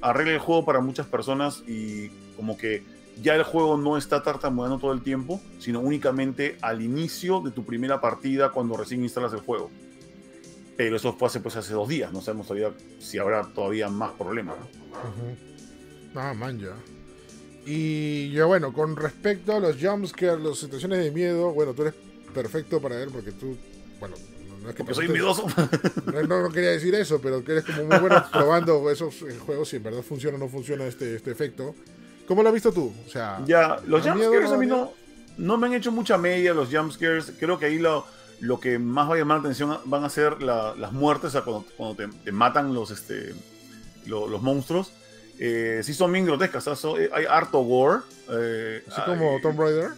arregla el juego para muchas personas y como que ya el juego no está tartamudeando todo el tiempo, sino únicamente al inicio de tu primera partida cuando recién instalas el juego. Pero eso fue hace, pues, hace dos días, no sabemos todavía si habrá todavía más problemas. ¿no? Ujú. Ah, man, ya. Y ya bueno, con respecto a los jumpscares, las situaciones de miedo, bueno, tú eres perfecto para él porque tú, bueno, no es que Porque soy miedoso. No, quería decir eso, pero que eres como muy bueno probando esos juegos si en verdad funciona o no funciona este, este efecto. ¿Cómo lo has visto tú? O sea, Ya, los ¿Da miedo, jumpscares no a mí no, no me han hecho mucha media los jumpscares. Creo que ahí lo, lo que más va a llamar la atención van a ser la- las muertes, o sea, cuando, cuando te, te matan los, este, lo- los monstruos. Eh, sí son bien grotescas, o sea, son- eh, hay harto gore. eh, así como hay- Tomb Raider.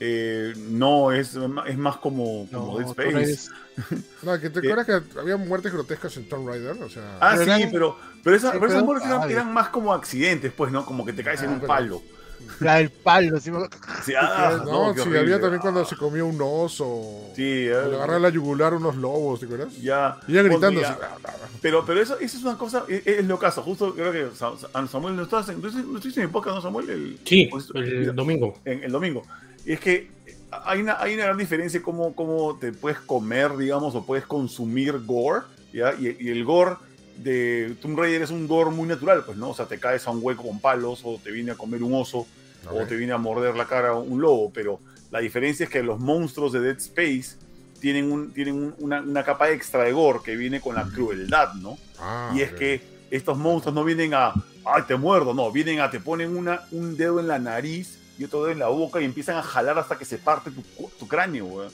eh, no, es, es más como, como No, Dead Space. No, que te Eh, acuerdas que había muertes grotescas en Tomb Raider, o sea, Ah, Pero sí, eran- pero, pero, esa- Sí, pero esas muertes eran, ay. eran más como accidentes, pues, ¿no? Como que te caes en Ah, un pero- palo. La del palo, sí me- Sí, ah, no, sí, horrible. había también cuando se comió un oso. Sí, eh, le agarraron la yugular unos lobos, ¿te acuerdas? ya. Y gritando así. ya- "Ah, ah, ah". Pero, pero eso, eso es una cosa, es, es lo caso. Justo creo que Sa- Sa- Samuel no estás en, no estuviste en mi podcast, ¿no, Samuel? El, Sí, pues, el domingo. en- el domingo. Y es que hay una, hay una gran diferencia cómo, cómo te puedes comer, digamos, o puedes consumir gore, ¿ya? Y, y el gore de Tomb Raider es un gore muy natural, pues, ¿no? O sea, te caes a un hueco con palos, o te viene a comer un oso, Ok. o te viene a morder la cara un lobo, pero la diferencia es que los monstruos de Dead Space tienen, un, tienen un- una, una capa extra de gore que viene con la crueldad, ¿no? Ah, y es que estos monstruos no vienen a, ay, te muerdo, no, vienen a, te ponen una, un dedo en la nariz y otro dedo en la boca y empiezan a jalar hasta que se parte tu, tu cráneo,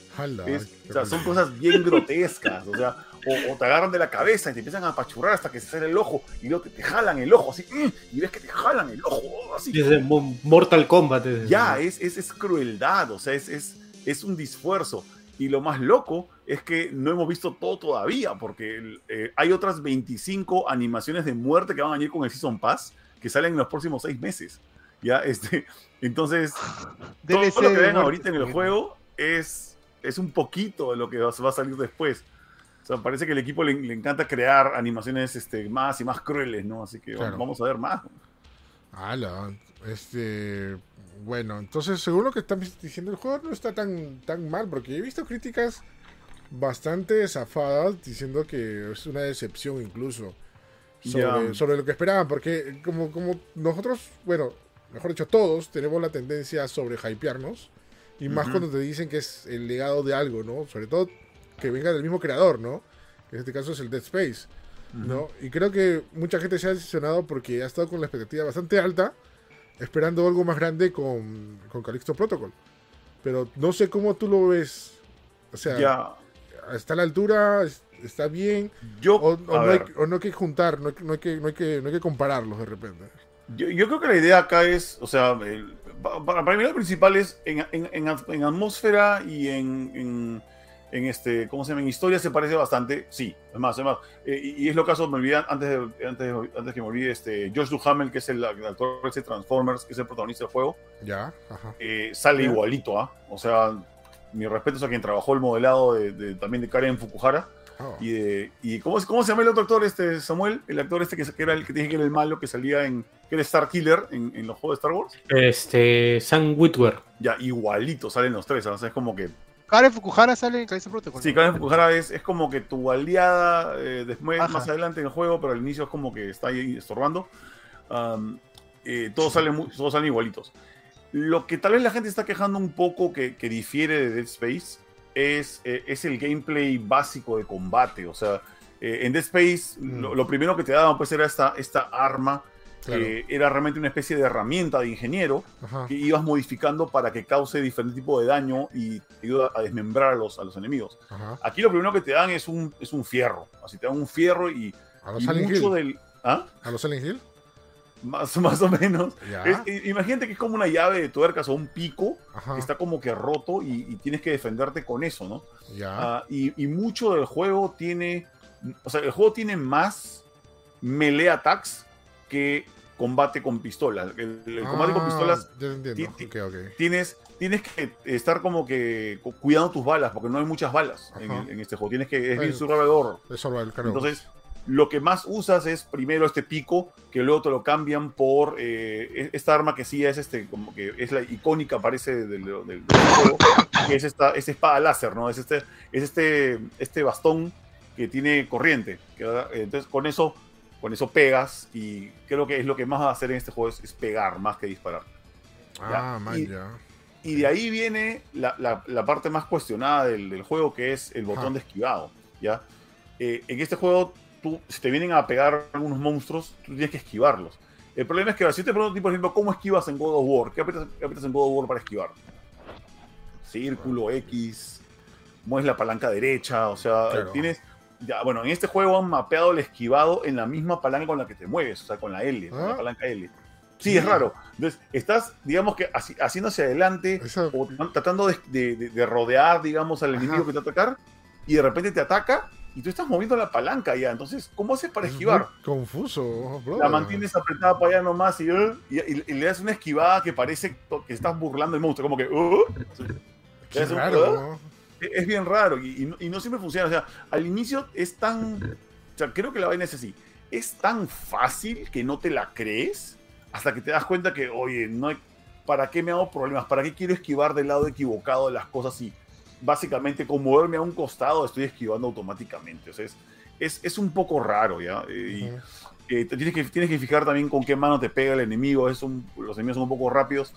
Es- o sea, son cosas bien grotescas, o sea, o, o te agarran de la cabeza y te empiezan a apachurrar hasta que se sale el ojo y luego te, te jalan el ojo, así, ¡mm! y ves que te jalan el ojo, así. Desde Mo- Mortal Kombat. desde- Ya, es, es, es crueldad, o sea, es, es, es un disfuerzo. Y lo más loco es que no hemos visto todo todavía, porque eh, hay otras 25 animaciones de muerte que van a venir con el Season Pass, que salen en los próximos seis meses. Ya, este, entonces, todo lo que ven ahorita en el juego es, es un poquito de lo que va a salir después. O sea, parece que al equipo le, le encanta crear animaciones este, más y más crueles, ¿no? Así que Claro. vamos a ver más. Ala, este. Bueno, entonces, según lo que están diciendo, el juego no está tan, tan mal, porque he visto críticas bastante zafadas diciendo que es una decepción incluso sobre, sobre lo que esperaban, porque como, como nosotros, bueno, mejor dicho, todos tenemos la tendencia a sobre hypearnos, y más cuando te dicen que es el legado de algo, ¿no? Sobre todo que venga del mismo creador, ¿no? En este caso es el Dead Space. ¿no? Y creo que mucha gente se ha decepcionado porque ha estado con la expectativa bastante alta, esperando algo más grande con, con Calixto Protocol. Pero no sé cómo tú lo ves. O sea, Ya, está a la altura, Es- está bien, Yo, o, o no hay, o no hay que juntar, no hay, que- no hay que, no hay que, no hay que compararlos de repente. yo, yo creo que la idea acá es, o sea, el- para, para mí lo principal es en, en- en at- en atmósfera y en, en, este, ¿cómo se llama? En historia se parece bastante, sí, es más, es más. Eh, y, es lo caso, me olvidé antes, de- antes, de- antes que me olvide, este, Josh Duhamel, que es el, el actor de Transformers, que es el protagonista del juego, Ya, ajá. eh, sale Ya. igualito, ¿ah? O sea, mi respeto es a quien trabajó el modelado de, de- también de Karen Fukuhara. Oh. Y, de, y ¿cómo, ¿cómo se llama el otro actor, este Samuel? El actor este que, que era el que dije que era el malo, que salía en. que era Star Killer en, en los juegos de Star Wars. Este, Sam Witwer. Ya, igualito salen los tres. O sea, es como que. Karen Fukuhara sale en Callisto Protocol. Sí, Karen Fukuhara es, es como que tu aliada eh, después, Ajá. más adelante en el juego, pero al inicio es como que está ahí estorbando. Eh, todos, salen, todos salen igualitos. Lo que tal vez la gente está quejando un poco que, que difiere de Dead Space es, eh, es el gameplay básico de combate. O sea, en Dead Space Mm. lo, lo primero que te daban pues era esta, esta arma Claro. que era realmente una especie de herramienta de ingeniero Ajá. que ibas modificando para que cause diferente tipo de daño y te ayuda a desmembrar a los, a los enemigos. Ajá. Aquí lo primero que te dan es un, es un fierro. Así te dan un fierro y, A los y mucho Hill. del. ¿Ah? A los Silent Hill. Más, más o menos. Es- imagínate que es como una llave de tuercas o un pico Ajá. que está como que roto y, y tienes que defenderte con eso, ¿no? Ya. Ah, y, y mucho del juego tiene. O sea, el juego tiene más melee attacks que combate con pistolas. El, el combate con Ah, pistolas Ya entiendo. tienes, tienes que estar como que cu- cuidando tus balas, porque no hay muchas balas en, este juego. Tienes que. Es bien Bueno. survival. Entonces, lo que más usas es primero este pico, que luego te lo cambian por eh, e- esta arma que sí es este, como que es la icónica, parece, del, del- del juego, que es esta, esta espada láser, ¿no? Es este, es este, este bastón que tiene corriente. que entonces, con eso, con eso pegas, y creo que es lo que más va a hacer en este juego, es, es pegar más que disparar. ah, man, Y- ya. Y de ahí viene la, la- la parte más cuestionada del, del juego, que es el botón de esquivado. ¿ya? Eh, en este juego, tú, si te vienen a pegar algunos monstruos, tú tienes que esquivarlos. El problema es que si te pregunto, por ejemplo, ¿cómo esquivas en God of War? ¿Qué aprietas, qué aprietas en God of War para esquivar? Círculo, X, mueves la palanca derecha, o sea, Claro. tienes... Ya, bueno, en este juego han mapeado el esquivado en la misma palanca con la que te mueves, o sea, con la L, con Ah. la palanca L. Sí, es raro. Entonces, estás, digamos que así- haciendo hacia adelante, Esa- o tratando de, de- de- de rodear, digamos, al Ajá. enemigo que te va a atacar, y de repente te ataca, y tú estás moviendo la palanca ya. Entonces, ¿cómo haces para es esquivar? muy Confuso, bro. La mantienes apretada para allá nomás y, uh, y- y- y le das una esquivada que parece que estás burlando el monstruo, como que... uh, Qué es un- raro. ¿no? Es es bien raro y, y no, y no siempre funciona. O sea, al inicio es tan. O sea, creo que la vaina es así. Es tan fácil que no te la crees hasta que te das cuenta que, oye, no hay, ¿para qué me hago problemas? ¿Para qué quiero esquivar del lado equivocado de las cosas? Y básicamente, con moverme a un costado, estoy esquivando automáticamente. O sea, es, es, es un poco raro, ¿ya? Eh, y, eh, te tienes, que, tienes que fijar también con qué mano te pega el enemigo. Es un- los enemigos son un poco rápidos.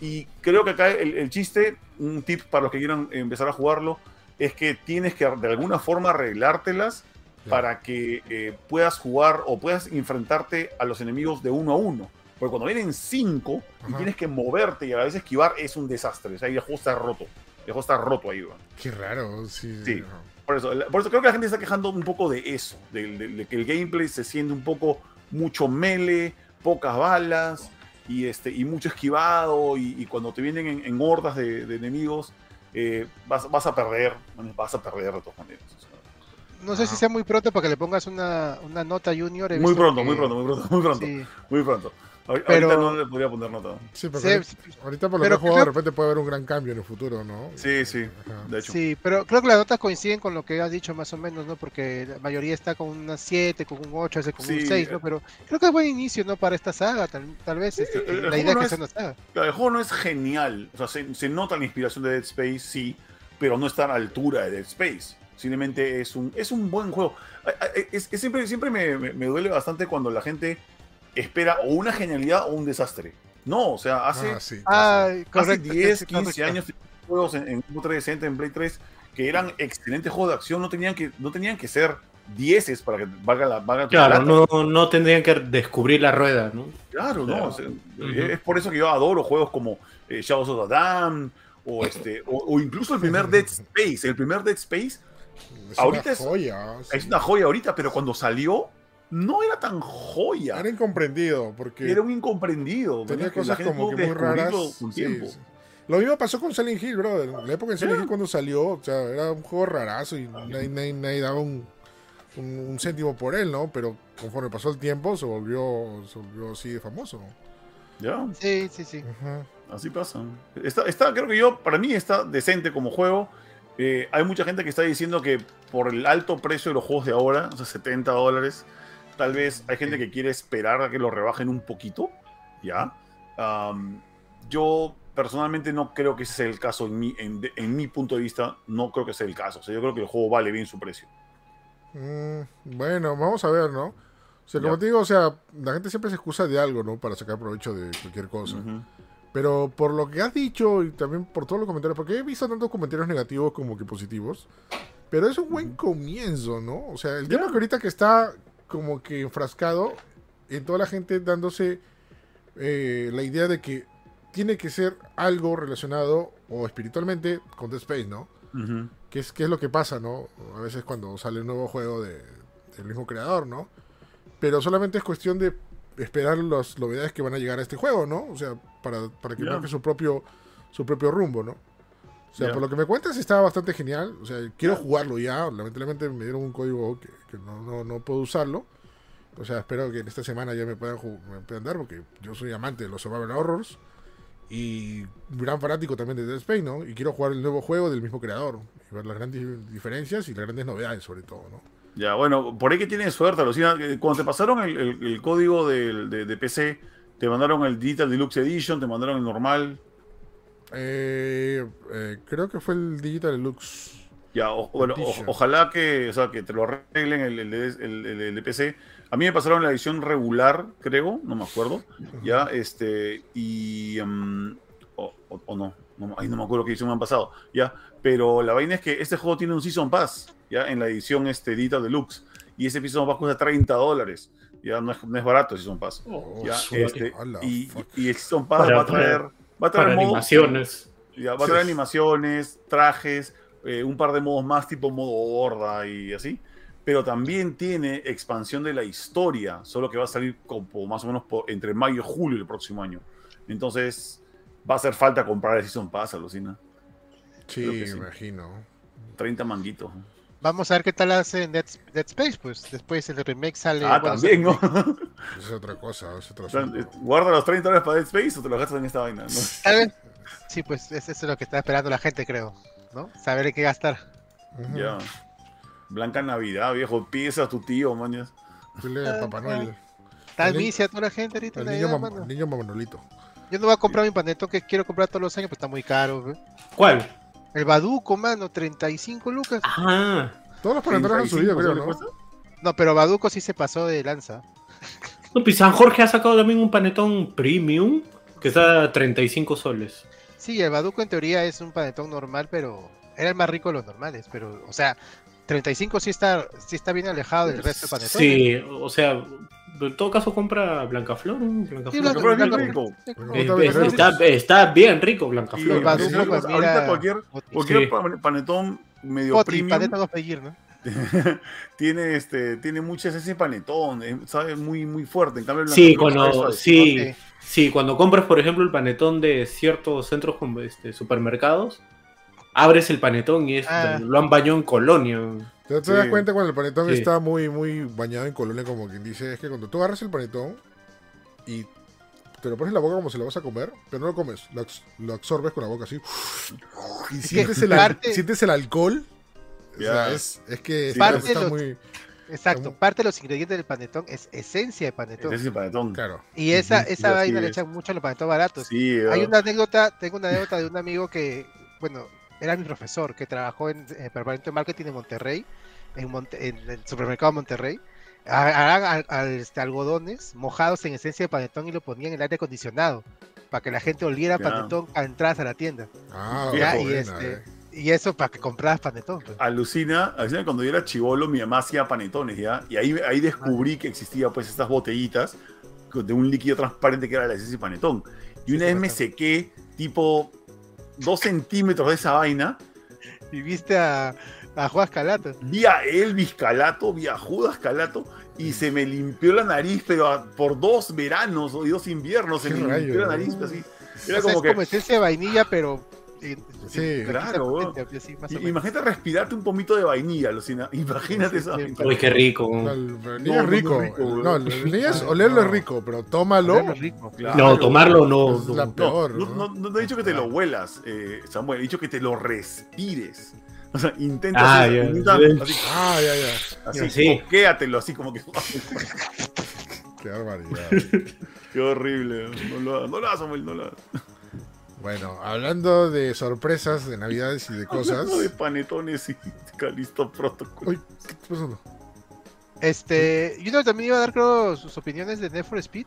Y creo que acá el, el chiste, un tip para los que quieran empezar a jugarlo, es que tienes que de alguna forma arreglártelas para que eh, puedas jugar o puedas enfrentarte a los enemigos de uno a uno. Porque cuando vienen cinco y tienes que moverte y a la vez esquivar, es un desastre. O sea, ahí el juego está roto. El juego está roto ahí, weón. Qué raro. Sí. Sí. Por eso, por eso creo que la gente está quejando un poco de eso, de, de- de que el gameplay se siente un poco mucho mele, pocas balas y, este, y mucho esquivado y, y cuando te vienen en, en hordas de, de enemigos eh, vas, vas a perder, vas a perder de todas maneras. o sea. No sé si sea muy pronto para que le pongas una, una nota junior. muy pronto, que- muy pronto, muy pronto, muy pronto, Sí. muy pronto. Pero- Ahorita no le podría poner nota. Sí, Sí, ahorita- ahorita por lo que pero he jugado, de repente puede haber un gran cambio en el futuro, ¿no? Sí, sí, Ajá. de hecho. Sí, pero creo que las notas coinciden con lo que has dicho más o menos, ¿no? Porque la mayoría está con una 7, con un 8, hace con un Sí. 6, ¿no? Pero creo que es buen inicio, ¿no? Para esta saga, tal, tal vez. este, el- el la idea no que es- sea una saga. El juego no es genial. O sea, se, se nota la inspiración de Dead Space, sí, pero no está a la altura de Dead Space. Simplemente es un, es un buen juego. Es, es siempre siempre me, me- me duele bastante cuando la gente espera o una genialidad o un desastre. No, o sea, hace, Ah, sí. Ay, hace correcto. 10, sí, 15 correcto. años juegos en, en Xbox 360, en Play 3, que eran excelentes juegos de acción, no tenían que, no tenían que ser 10 para que valga la valga Claro, no, no tendrían que descubrir la rueda, ¿no? Claro, no. O sea. Es por eso que yo adoro juegos como eh, Shadows of the Dam o, este, o, o incluso el primer Dead Space. El primer Dead Space, Es Ahorita una es- joya. sí. Es una joya ahorita, pero cuando salió, no era tan joya. Era incomprendido porque Era un incomprendido. tenía cosas como que muy raras. con sí. Lo mismo pasó con Silent Hill, bro. En la época de Silent. Hill cuando salió, o sea, era un juego rarazo y nadie, nadie- nadie daba un, un, un céntimo por él, ¿no? Pero conforme pasó el tiempo se volvió, se volvió así de famoso. Ya, Sí, sí, sí. Así pasa. Está, está, creo que yo, para mí está decente como juego. Eh, hay mucha gente que está diciendo que por el alto precio de los juegos de ahora, o sea, 70 dólares, tal vez hay gente que quiere esperar a que lo rebajen un poquito, ¿ya? Yo personalmente no creo que ese sea el caso en mi, en, mi punto de vista, no creo que sea el caso. O sea, yo creo que el juego vale bien su precio. Mm, bueno, vamos a ver, ¿no? O sea, como te digo, o sea, la gente siempre se excusa de algo, ¿no? Para sacar provecho de cualquier cosa. Pero por lo que has dicho y también por todos los comentarios, porque he visto tantos comentarios negativos como que positivos, pero es un buen comienzo, ¿no? O sea, el tema que ahorita que está como que enfrascado en toda la gente dándose eh, la idea de que tiene que ser algo relacionado o espiritualmente con Dead Space, ¿no? Que es, que es lo que pasa, ¿no? A veces cuando sale un nuevo juego de, del mismo creador, ¿no? Pero solamente es cuestión de esperar las novedades que van a llegar a este juego, ¿no? O sea, para, para que Ya. marque su propio, su propio rumbo, ¿no? O sea, Ya. por lo que me cuentas está bastante genial. O sea, quiero jugarlo ya. Lamentablemente me dieron un código que, que no, no, no puedo usarlo. O sea, espero que en esta semana ya me puedan, me puedan dar, porque yo soy amante de los survival horrors. Y gran fanático también de Dead Space, ¿no? Y quiero jugar el nuevo juego del mismo creador. Y ver las grandes diferencias y las grandes novedades, sobre todo, ¿no? Ya, bueno, por ahí que tienes suerte, Lucina. que Cuando te pasaron el, el- el código del- de, de PC, te mandaron el Digital Deluxe Edition, te mandaron el normal. Eh, eh, creo que fue el Digital Deluxe. Ya, o- bueno, o- ojalá que, o sea, que te lo arreglen el, el, el- PC. A mí me pasaron la edición regular, creo, no me acuerdo. Ya, este, y. mm, o, o- o no, no, ay, no me acuerdo qué edición me han pasado. Ya, pero la vaina es que este juego tiene un Season Pass, ya, en la edición este, Digital Deluxe. Y ese Season Pass cuesta 30 dólares. Ya, no es, no es barato el Season Pass. Oh, Ya, este, y, y el Season Pass Para- va a traer. Va a traer para modos- animaciones. ya, va a traer animaciones, trajes, eh, un par de modos más, tipo modo horda y así. Pero también tiene expansión de la historia, solo que va a salir como más o menos por- entre mayo y julio del próximo año. Entonces, va a hacer falta comprar el Season Pass, alucina. Sí, sí. imagino. 30 manguitos. Vamos a ver qué tal hace Dead, Dead Space, pues después el remake sale. ah, bueno, también, ¿no? Es otra cosa, es otro O sea, asunto. eh, Guarda los 30 dólares para Dead Space o te los gastas en esta vaina. ¿no? Tal vez. Sí, pues es- eso es lo que está esperando la gente, creo. ¿No? Saber qué gastar. Ya. Blanca Navidad, viejo. Pides a tu tío, mañas. Dile a Papá Noel. Tal El ni- misión a toda la gente ahorita. El niño, Navidad, mam- mano. niño Mamanolito. Yo no voy a comprar mi panetón que quiero comprar todos los años, pues está muy caro. ¿Cuál? El Baduco, mano, 35 lucas. Ah, Todos los panetones han subido, 35 creo, ¿no? No, pero Baduco sí se pasó de lanza. no, pues San Jorge ha sacado también un panetón premium que está a 35 soles. Sí, el Baduco en teoría es un panetón normal, pero era el más rico de los normales. Pero, o sea, 35 sí está, sí está bien alejado del resto de panetones. Sí, o sea, en todo caso compra Blancaflor. ¿no? Blancaflor. Sí, Pero es bien Blanca- rico. Está bien, está, está bien rico Blancaflor. sí, pues, ahorita cualquier, Sí. panetón medio Oti, premium paneta dos pedir, ¿no? tiene este tiene mucha esencia de panetón, eh, sabe muy muy fuerte. En cambio Sí, cuando, sí, sí, cuando compras, por ejemplo, el panetón de ciertos centros como este, supermercados, abres el panetón y es, Ah. lo han bañado en colonia. ¿Te, te das cuenta cuando el panetón Sí. está muy, muy bañado en colonia, como quien dice? Es que cuando tú agarras el panetón y te lo pones en la boca como si lo vas a comer, pero no lo comes, lo, lo absorbes con la boca así. Y sientes el, parte- sientes el alcohol. O sea, es, es que Sí, parte está los- muy. Exacto. Parte de los ingredientes del panetón es esencia de panetón. Ese es el panetón. Claro. Y esa, esa vaina le echan mucho a los panetones baratos. Sí, Hay una anécdota, tengo una anécdota de un amigo que, bueno, era mi profesor, que trabajó en el departamento de marketing en Monterrey, en, Monte- en el supermercado Monterrey. Harán este, algodones mojados en esencia de panetón y lo ponían en el aire acondicionado para que la gente oliera Ya. panetón a entradas a la tienda. Ah, Ya, buena, y este- eh. Y eso para que compraras panetón. pues. alucina, alucina cuando yo era chivolo, mi mamá hacía panetones, ¿ya? Y ahí, ahí descubrí que existía pues estas botellitas de un líquido transparente que era la esencia de panetón. Y una sí, vez me sequé tipo dos centímetros de esa vaina. Y viste a, A Juan Calato. Vi a Elvis Calato, vi a Judas Calato y se me limpió la nariz, pero a- por dos veranos y dos inviernos se me limpió la nariz así. O Era sea, como es que. como esencia de vainilla, pero. Sí, claro, así. Imagínate respirarte un pomito de vainilla, alucina. Imagínate Sí, esa. sí, Uy, qué rico. No, el vainilla No, rico. rico, no, el vainilla es olerlo es rico, pero tómalo. Olerlo rico. Claro. No, tomarlo no. Es la no. peor. No, no, no, no he dicho que te lo huelas, eh, Samuel, he dicho que te lo respires. O sea, intenta Ah, hacer- ya. intenta así, Ah, ya, ya. así, Sí. coquéatelo, así como que. Qué barbaridad. Qué horrible. No lo hagas, no lo hagas, Samuel, no lo hagas. Bueno, hablando de sorpresas de navidades y de cosas. Hablando de panetones y Calisto Protocol. Uy, ¿qué está pasando? Este. Yo también iba a dar, creo, sus opiniones de Need for Speed.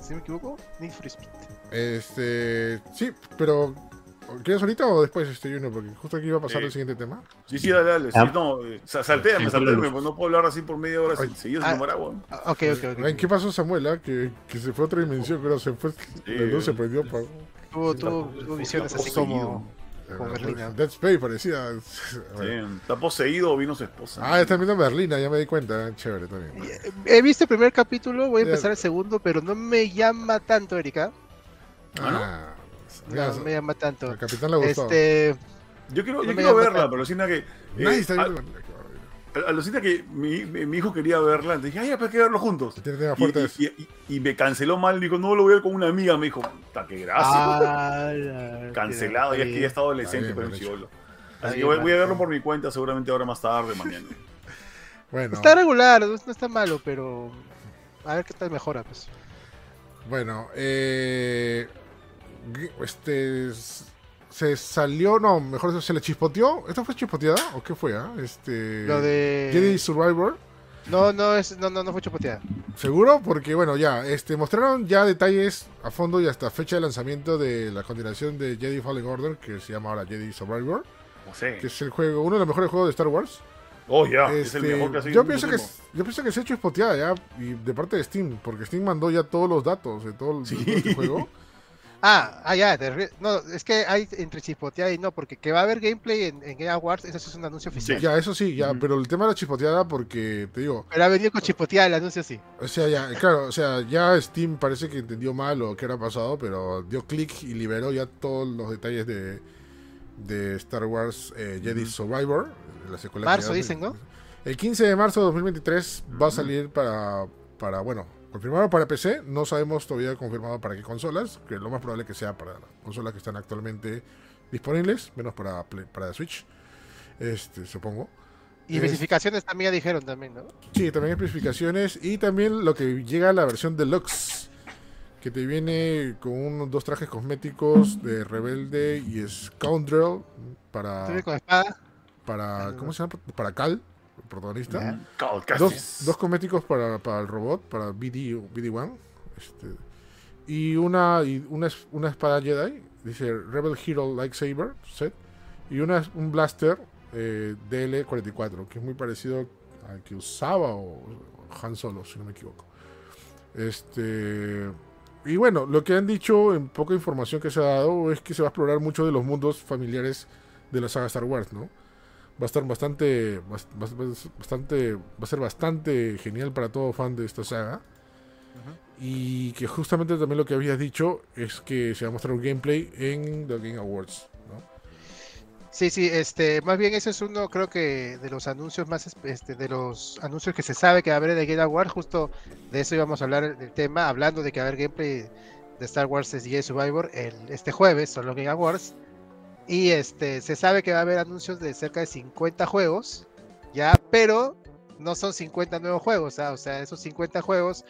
Si no me equivoco. Need for Speed. Este. Sí, pero. ¿Quieres ahorita o después, este Junior? Porque justo aquí iba a pasar Eh, el siguiente tema. Sí, sí, dale, dale. Sí, Ah. no, eh, sa- saltéame, Sí, saltéame, pues no puedo hablar así por media hora Ay. sin seguido Ah. sin agua. Ok, ok, ok. ¿Qué pasó, Samuel? ah? Que, que se fue a otra dimensión, pero se fue. la luz se prendió. pa- Tuvo, tuvo, tuvo visiones así como. Con Berlina. Dead Space parecía. Sí, está poseído o vino su esposa. Ah, está viendo Berlina, ya me di cuenta. Chévere también. He visto el primer capítulo, voy a Ya. empezar el segundo, pero no me llama tanto, Erika. Ah, No me llama tanto. al capitán le gustó. Este. Yo quiero, No yo quiero verla, tanto. pero alucina que. eh, Nadie Alucina que mi, mi- mi hijo quería verla, entonces dije, ay, ya, pues hay que verlo juntos. Y, fuertes. y- y- y me canceló mal, dijo, no lo voy a ver con una amiga, me dijo, puta, qué gracia. Ah, la- Cancelado, ya es que ya está adolescente, pero un chivolo. Así que voy, voy a verlo por mi cuenta, seguramente ahora más tarde, mañana. Bueno, Está regular, no está malo, pero. A ver qué tal mejora, pues. bueno, eh, este se salió, no, mejor dicho, se le chispoteó. ¿Esto fue chispoteada o qué fue? ah? Este Lo de. Jedi Survivor, No, no, es, no, no, no fue chapoteada. seguro, porque bueno, ya, este mostraron ya detalles a fondo y hasta fecha de lanzamiento de la continuación de Jedi Fallen Order, que se llama ahora Jedi Survivor, No sé. que es el juego, uno de los mejores juegos de Star Wars. Oh, ya, es Este, el mejor que ha sido yo en pienso que yo pienso que se ha hecho espoteada ya y de parte de Steam, porque Steam mandó ya todos los datos de todo, el- Sí. de todo este juego. Ah, ah, ya, ri- no, es que hay entre chispoteada y no, porque que va a haber gameplay en, en Game Awards, eso sí es un anuncio oficial. Ya, eso sí, ya, pero el tema de la chispoteada, porque te digo, Pero ha venido con chispoteada el anuncio sí. o sea, ya, claro, o sea, ya Steam parece que entendió mal o qué era pasado, pero dio clic y liberó ya todos los detalles de, de Star Wars eh, Jedi. Survivor. La secuela Marzo dicen, ¿no? El 15 de marzo de 2023 va a salir para, para, bueno, confirmado para PC, no sabemos todavía confirmado para qué consolas, que lo más probable que sea para las consolas que están actualmente disponibles, menos para, Play- para Switch, este, supongo. Y Es- especificaciones también ya dijeron también, ¿no? Sí, también especificaciones y también lo que llega a la versión deluxe, que te viene con unos dos trajes cosméticos de Rebelde y Scoundrel para, con espada. para ¿cómo se llama? Para Cal, protagonista. Dos, dos cosméticos para, para el robot, para BD, BD-1. Este, y una, y una, una espada Jedi, dice Rebel Hero Lightsaber set. Y una, un blaster eh, DL-44, que es muy parecido al que usaba o, Han Solo, si no me equivoco. Este. Y bueno, lo que han dicho en poca información que se ha dado es que se va a explorar mucho de los mundos familiares de la saga Star Wars, ¿no? Va a estar bastante, bas- bas- bastante, va a ser bastante genial para todo fan de esta saga. Y que justamente también lo que habías dicho es que se va a mostrar un gameplay en The Game Awards, ¿no? Sí, sí, este, más bien ese es uno, creo que de los anuncios más, este, de los anuncios que se sabe que va a haber de Game Awards, justo de eso íbamos a hablar del tema, hablando de que va a haber gameplay de Star Wars Jedi Survivor el, este jueves, son los Game Awards, y este, se sabe que va a haber anuncios de cerca de 50 juegos, ya, pero no son 50 nuevos juegos, ¿ah? o sea, esos 50 juegos,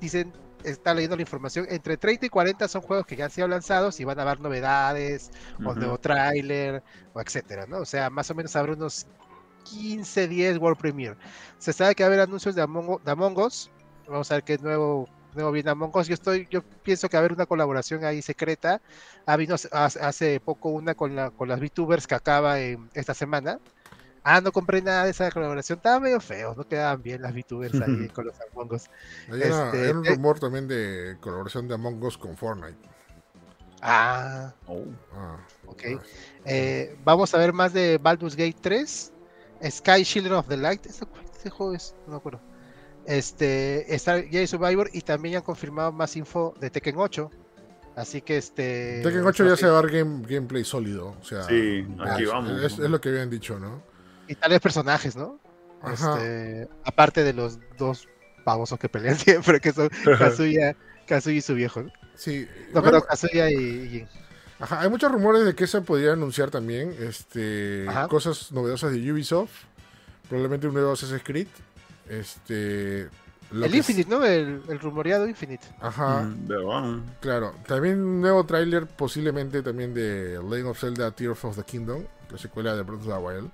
dicen, está leyendo la información, entre 30 y 40 son juegos que ya han sido lanzados y van a haber novedades, o nuevo tráiler, o etcétera, ¿no? O sea, más o menos habrá unos 15, 10 World Premiere. Se sabe que va a haber anuncios de Among, de Among Us. Vamos a ver qué nuevo, nuevo viene Among Us. Yo estoy, yo pienso que va a haber una colaboración ahí secreta. Ha habido hace- poco una con, la, con las VTubers que acaba en esta semana. Ah, no compré nada de esa colaboración. Estaba medio feo, no quedaban bien las VTubers ahí con los Among Us. Hay, una- Este, hay un eh. rumor también de colaboración de Among Us con Fortnite. Ah, Oh. Ah, ok. ah, Eh, vamos a ver más de Baldur's Gate 3. Sky Children of the Light. ¿Ese, ese juego es? No me acuerdo. Este, Star Jedi Survivor y también ya han confirmado más info de Tekken 8. Así que este. Tekken 8 ya se va a dar game- gameplay sólido. O sea, Sí, aquí es, vamos. Es, es lo que habían dicho, ¿no? Y tales personajes, ¿no? Ajá. Este, aparte de los dos babosos que pelean siempre, que son Kazuya, Kazuya y su viejo. ¿no? Sí. No, bueno, pero Kazuya y, y Jin. Ajá, hay muchos rumores de que se podría anunciar también este, Ajá. cosas novedosas de Ubisoft. Probablemente un nuevo Assassin's Creed. Este, lo El Infinite, ¿no? El, el rumoreado Infinite. Ajá, Mm, claro. También un nuevo tráiler posiblemente también de Legend of Zelda Tears of the Kingdom, la secuela de Breath of the Wild.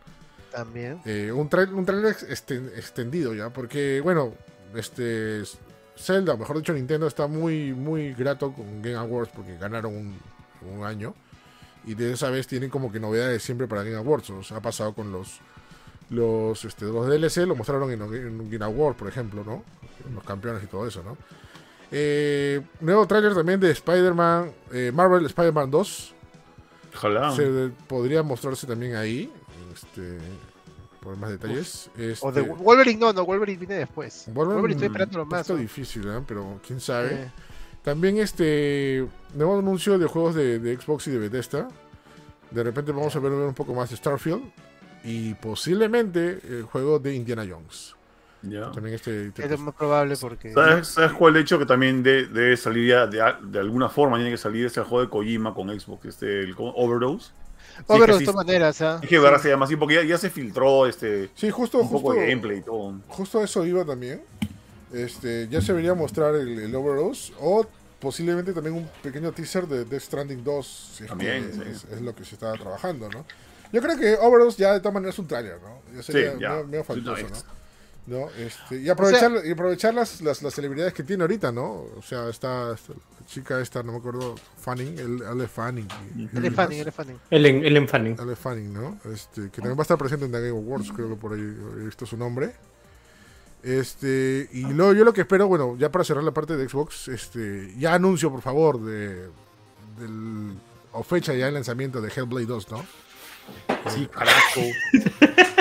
También. Eh, un, trai- un trailer esten- extendido ya, porque bueno, este Zelda, o mejor dicho Nintendo está muy muy grato con Game Awards porque ganaron un, un año y de esa vez tienen como que novedades siempre para Game Awards, o sea, ha pasado con los los este, los DLC lo mostraron en, en Game Award, por ejemplo, ¿no? Los campeones y todo eso, ¿no? Eh, nuevo tráiler también de Spider-Man, eh, Marvel Spider-Man 2. Ojalá. Se podría mostrarse también ahí. Este, por más detalles. O de Este, Wolverine, no, no, Wolverine viene después. Wolverine, Wolverine, estoy esperándolo más. Está difícil, ¿eh? pero quién sabe. Eh, También este nuevo anuncio de juegos de, de Xbox y de Bethesda. De repente vamos a ver un poco más de Starfield. Y posiblemente el juego de Indiana Jones. Ya. También este. es lo más probable porque. ¿Sabes, ¿Sabes cuál hecho que también de- debe salir ya de, de alguna forma? Tiene que salir ese juego de Kojima con Xbox, este, el. Overdose. Sí, que de todas maneras, ¿ah? Es que verdad se llama así porque ya, ya se filtró este, Sí, justo, un poco justo, de gameplay y todo. justo eso iba también. Este, ya se debería mostrar el, el Overdose. O posiblemente también un pequeño teaser de Death Stranding 2. Si es, También, que sí. es, es lo que se estaba trabajando, ¿no? Yo creo que Overdose ya de todas maneras es un trailer, ¿no? Ya sería Sí, ya. medio, medio faltoso, ¿no? ¿no? Este, y aprovechar, y aprovechar las, las, las celebridades que tiene ahorita, ¿no? O sea, está, esta- la chica esta, no me acuerdo, Fanning, el Ale Fanning. y Fanning, es Fanning. El, el Fanning, ¿no? Este, que también va a estar presente en The Game Awards, creo que por ahí he visto su nombre. Este, y luego yo lo que espero, bueno, ya para cerrar la parte de Xbox, este, ya anuncio, por favor, de, del, o fecha ya de lanzamiento de Hellblade 2, ¿no? Sí, carajo.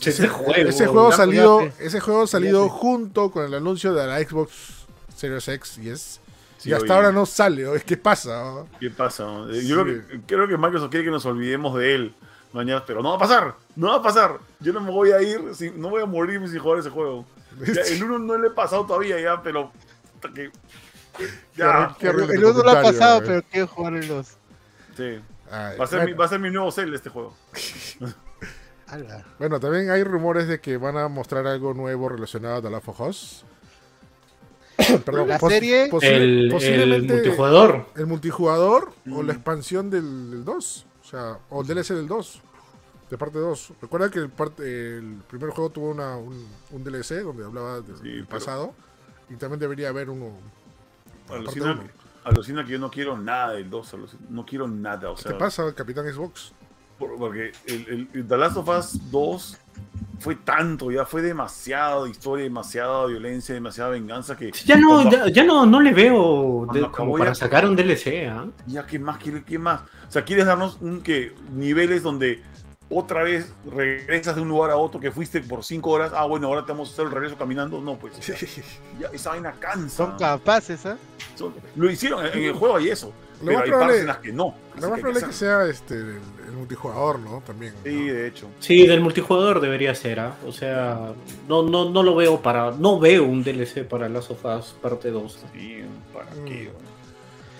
Ese juego. Ese juego salido, ese juego salido junto con el anuncio de la Xbox Series X y S. Sí, y hasta oye. ahora no sale. ¿qué pasa? oh? ¿Qué pasa? Eh, Sí. Yo creo que, creo que Microsoft quiere que nos olvidemos de él mañana, pero no va a pasar, no va a pasar. Yo no me voy a ir, no voy a morir sin jugar ese juego. Ya, el uno no le he pasado todavía ya, pero que ya, Qué horrible El tu uno lo ha pasado, pero quiero jugar en los. sí. Va a ser, bueno, mi, va a ser mi nuevo cel este juego. Bueno, también hay rumores de que van a mostrar algo nuevo relacionado a The Last of Us. Perdón, La pos- serie- posi- El, el multijugador. el multijugador o Mm. la expansión del, del 2. O sea, o el DLC del 2. De parte 2. Recuerda que el, parte, el primer juego tuvo una, un, un DLC donde hablaba del Sí, del pero- pasado. Y también debería haber Alucina, uno. Alucina que yo no quiero nada del 2, alucina- no quiero nada, o ¿Qué sea, te pasa, Capitán Xbox? por- porque el, el- el The Last of Us 2 fue tanto, ya fue demasiada historia, demasiada violencia, demasiada venganza que Ya no, cuando- ya, ya no, no le veo de- como para ya- sacar un DLC, ¿ah? Ya, ¿qué más quiere? ¿Qué más? O sea, ¿quieres darnos un que niveles donde otra vez regresas de un lugar a otro que fuiste por cinco horas? Ah, bueno, ahora te vamos a hacer el regreso caminando. No, pues ya, ya esa vaina cansa. Son capaces, ¿ah? Son- lo hicieron, en el juego hay eso. Lo pero hay probable- partes en las que no. Lo más que probable es que sea este, el, el multijugador, ¿no? También. ¿no? Sí, de hecho. Sí, del multijugador debería ser, ¿ah? O sea, no, no, no lo veo para. No veo un DLC para Last of Us parte 2. Sí, ¿para Mm. qué?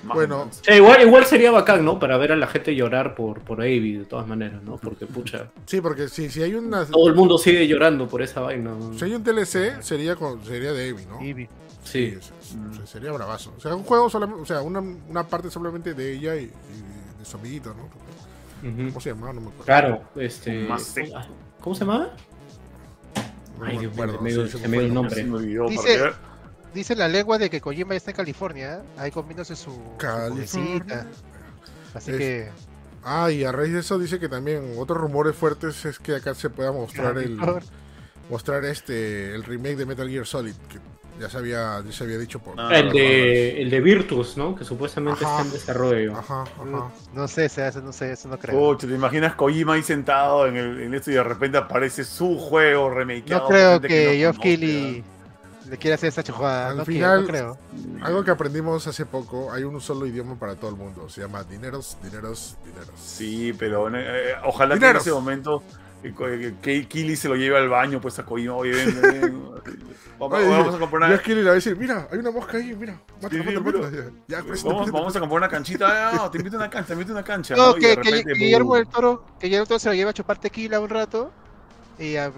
Más Bueno. venganza. O sea, igual, igual sería bacán, ¿no? Para ver a la gente llorar por, por Abby, de todas maneras, ¿no? Porque, pucha, Sí, porque si, si hay una. todo el mundo sigue llorando por esa vaina. ¿no? Si hay un DLC, sería, con, sería de Eevee, ¿no? Eevee. Sí. es- es- sería bravazo. O sea, un juego solamente, o sea, una, una parte solamente de ella y, y de su amiguito, ¿no? ¿Cómo se llamaba? No me acuerdo. Claro, este. ¿Cómo se llamaba? No Ay, me Dios mío, acuerdo, se me dio- sí, se me dio el nombre. Se me olvidó, Dice- Dice la lengua de que Kojima ya está en California, ¿ah? ahí comiéndose su, California. Así Es- que. Ah, y a raíz de eso dice que también otros rumores fuertes es que acá se pueda mostrar el mostrar este el remake de Metal Gear Solid. Que Ya se había, ya se había dicho por. Ah, el, de, el de Virtus, ¿no? Que supuestamente Ajá. está en desarrollo. Ajá, ajá. No sé, se hace, no sé, eso no creo. Pucha, ¿te imaginas Kojima ahí sentado en, el, en esto y de repente aparece su juego remakeado? no creo gente que no Geoff conoce, Keighley le quiera hacer esa chujada. Al No, quiero, final- no creo. Algo que aprendimos hace poco, hay un solo idioma para todo el mundo. Se llama dineros, dineros, dineros. Sí, pero eh, ojalá Dineros. que en ese momento eh, eh, que Kili se lo lleve al baño, pues a Kojima. Oye, ven, ven, vamos, Oye, vamos a comprar una, Kelly le va a decir, mira, hay una mosca ahí, mira. Mátala, Sí, sí, mátala, mira. mátala. Ya, vamos, te- vamos a comprar una canchita. Ah, te invito a una cancha, te invito a una cancha. No, que, repente, que Guillermo boom. del Toro, que Guillermo del Toro se lo lleva a chupar tequila un rato. Y ya,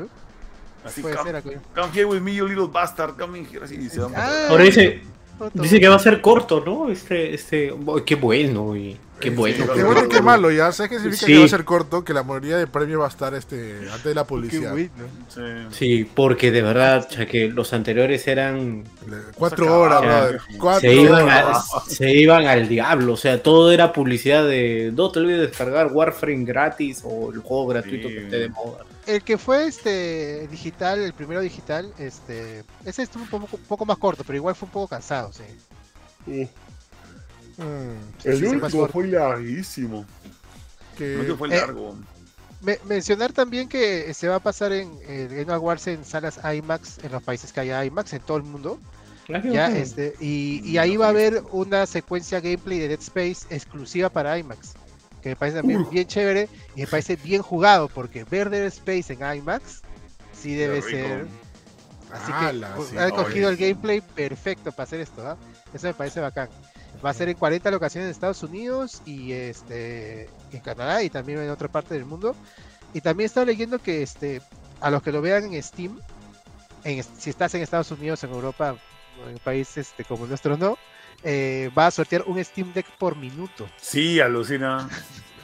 Así, puede come, ser. acuña. come here with me, you little bastard. Come in here. Así, y se van Ah, Ahora dice, Otro. dice que va a ser corto, ¿no? Este, este, oh, qué bueno y qué bueno. Qué bueno y qué malo, ya. ¿Sabes qué significa Sí. que va a ser corto? Que la mayoría de premios va a estar este, antes de la Qué publicidad. bueno. Sí. Sí, porque de verdad, ya que los anteriores eran Cuatro horas, brother. Cuatro se iban, horas. a- se iban al diablo, o sea, todo era publicidad de no te olvides de descargar Warframe gratis o el juego gratuito Sí. que esté de moda. El que fue este digital, el primero digital, este, ese estuvo un poco, un poco más corto, pero igual fue un poco cansado, sí. Mm, Sí, sí, sí, más corto. fue larguísimo. que- No que fue Eh, largo. Me- mencionar también que se va a pasar en el Game Awards en salas IMAX en los países que haya IMAX en todo el mundo. Ya, este, y, y ahí va a haber una secuencia gameplay de Dead Space exclusiva para IMAX. Que me parece también bien chévere y me parece bien jugado porque ver Dead Space en IMAX sí debe ser. Así Ala, que sí. han cogido el gameplay perfecto para hacer esto. ¿ah? Eso me parece bacán. Va a ser en 40 locaciones en Estados Unidos y este en Canadá y también en otra parte del mundo. Y también estaba leyendo que este a los que lo vean en Steam, en, si estás en Estados Unidos, en Europa, o en países este, como el nuestro no, eh, va a sortear un Steam Deck por minuto. Sí, alucina.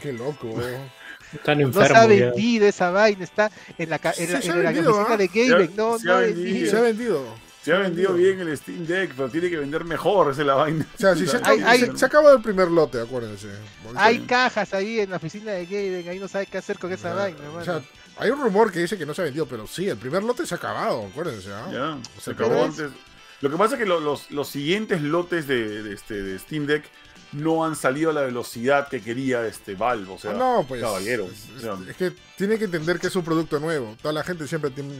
Qué loco. Están No se ha enfermos ya. vendido esa vaina, está en la, en la, en la vendido, oficina de gaming. Se ha- No, se no ha vendido. Se ha vendido. Se ha vendido bien el Steam Deck, pero tiene que vender mejor, esa es la vaina. O sea, si se, Hay- hay- se, se acabó el primer lote, acuérdense. Hay cajas ahí en la oficina de gaming, ahí no sabe qué hacer con esa vaina. o sea, hay un rumor que dice que no se ha vendido, pero sí, el primer lote se ha acabado, acuérdense. ¿ah? Ya, se acabó antes. Lo que pasa es que lo- los, los siguientes lotes de, de este, de Steam Deck no han salido a la velocidad que quería este Valve. O sea, Ah, no, pues. caballero. Es, sea, es que tiene que entender que es un producto nuevo. Toda la gente siempre teme,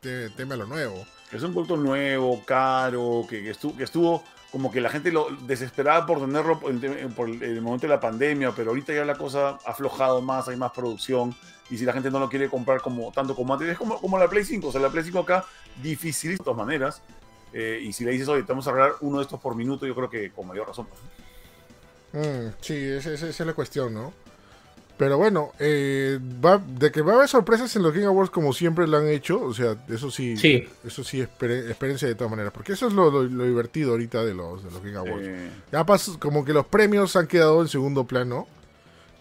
te- teme a lo nuevo. es un producto nuevo, caro, que, que estuvo, que estuvo como que la gente lo desesperaba por tenerlo por el, por el momento de la pandemia, pero ahorita ya la cosa ha aflojado más, hay más producción. Y si la gente no lo quiere comprar como tanto como antes, es como, como la Play 5. O sea, la Play 5 acá, difícil de todas maneras. Eh, y si le dices, oye, te vamos a regalar uno de estos por minuto, yo creo que con mayor razón. Mm, sí, esa, esa- esa es la cuestión, ¿no? Pero bueno, eh, va, de que va a haber sorpresas en los Game Awards como siempre lo han hecho, o sea, eso sí, Sí. eso sí, espere- experiencia de todas maneras, porque eso es lo, lo- lo divertido ahorita de los, de los Game Awards. Eh, Ya pas- como que los premios han quedado en segundo plano,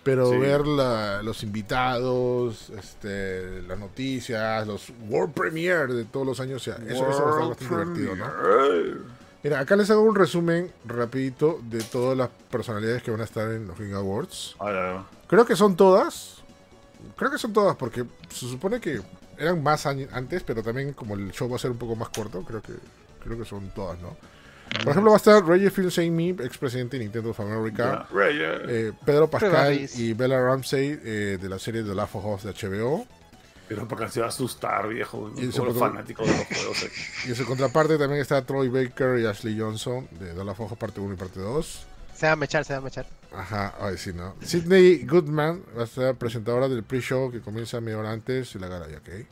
pero Sí. ver la- los invitados, este, las noticias, los World Premiere de todos los años, o sea, eso, eso va a estar bastante divertido, ¿no? Mira, acá les hago un resumen rapidito de todas las personalidades que van a estar en los Game Awards. Ahora, Creo que son todas. Creo que son todas porque se supone que eran más antes, pero también como el show va a ser un poco más corto, creo que creo que son todas, ¿no? Por ejemplo, va a estar Reggie Fils-Aimé, expresidente de Nintendo of America, ya, Reyes. eh, Pedro Pascal y Bella Ramsey eh, de la serie The Last of Us de HBO. Pero porque se va a asustar, viejo. Y por- fanáticos de los juegos. eh. Y en su contraparte también está Troy Baker y Ashley Johnson de The Last of Us parte 1 y parte 2. Se va a mechar, se va a mechar. Ajá, ay, sí, ¿no? Sidney Goodman va a ser presentadora del pre-show que comienza media hora antes y la gala, ya, ok.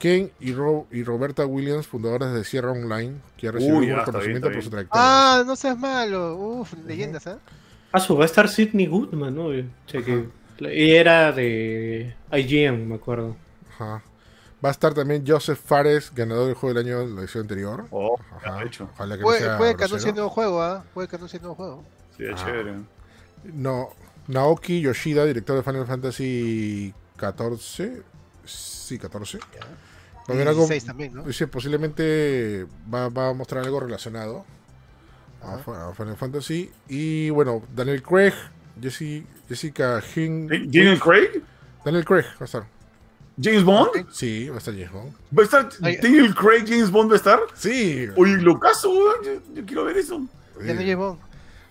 Ken y, Ro- y Roberta Williams, fundadoras de Sierra Online, que ha recibido Uy, un ya, está reconocimiento bien, por su trayectoria. Ah, no seas malo. Uf, leyendas, ¿ah? Ah, su, va a estar Sidney Goodman, ¿no? O sea que- y era de IGN, me acuerdo. Ajá. Va a estar también Joseph Fares, ganador del juego del año de la edición anterior. Oh, Ajá. hecho. Ojalá que no Puede, sea puede que grosero. anuncie nuevo juego, ¿ah? Puede que anuncie nuevo juego. Sí, es Ah. chévere. No, Naoki Yoshida, director de Final Fantasy 14. Sí, 14. Va a haber algo. 16 también, posiblemente va, va a mostrar algo relacionado a, Ajá. Fa- a Final Fantasy. Y bueno, Daniel Craig, Jesse- Jessica Hin. ¿Daniel Craig? Daniel Craig va a estar. ¿James Bond? Sí, va a estar James Bond. ¿Va a estar Ay. Daniel Craig James Bond va a estar? Sí. Oye, lo caso. Yo, yo quiero ver eso. Ya no llevó.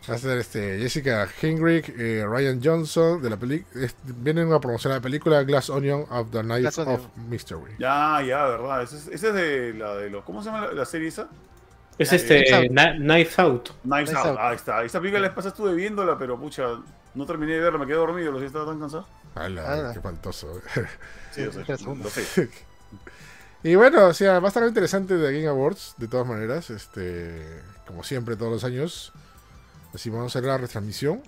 Va a estar este, Jessica Henrik, eh, Ryan Johnson de la película. Viene una promoción de la película Glass Onion of the Night Glass Onion. of Mystery. Ya, ya, verdad. Ese es, ese es de la de los. ¿Cómo se llama la, la serie esa? Es este Out. Kni- Knives Out. Knives Knives Out. Out. Ahí está. Esa película la vez pasada estuve viéndola, pero pucha, no terminé de verla, me quedé dormido, los estaba tan cansado. Ala, Ah. qué faltoso. Sí. Lo sé. y bueno, o sea, va a estar interesante de Game Awards, de todas maneras. Este, como siempre, todos los años. Así vamos a hacer la retransmisión.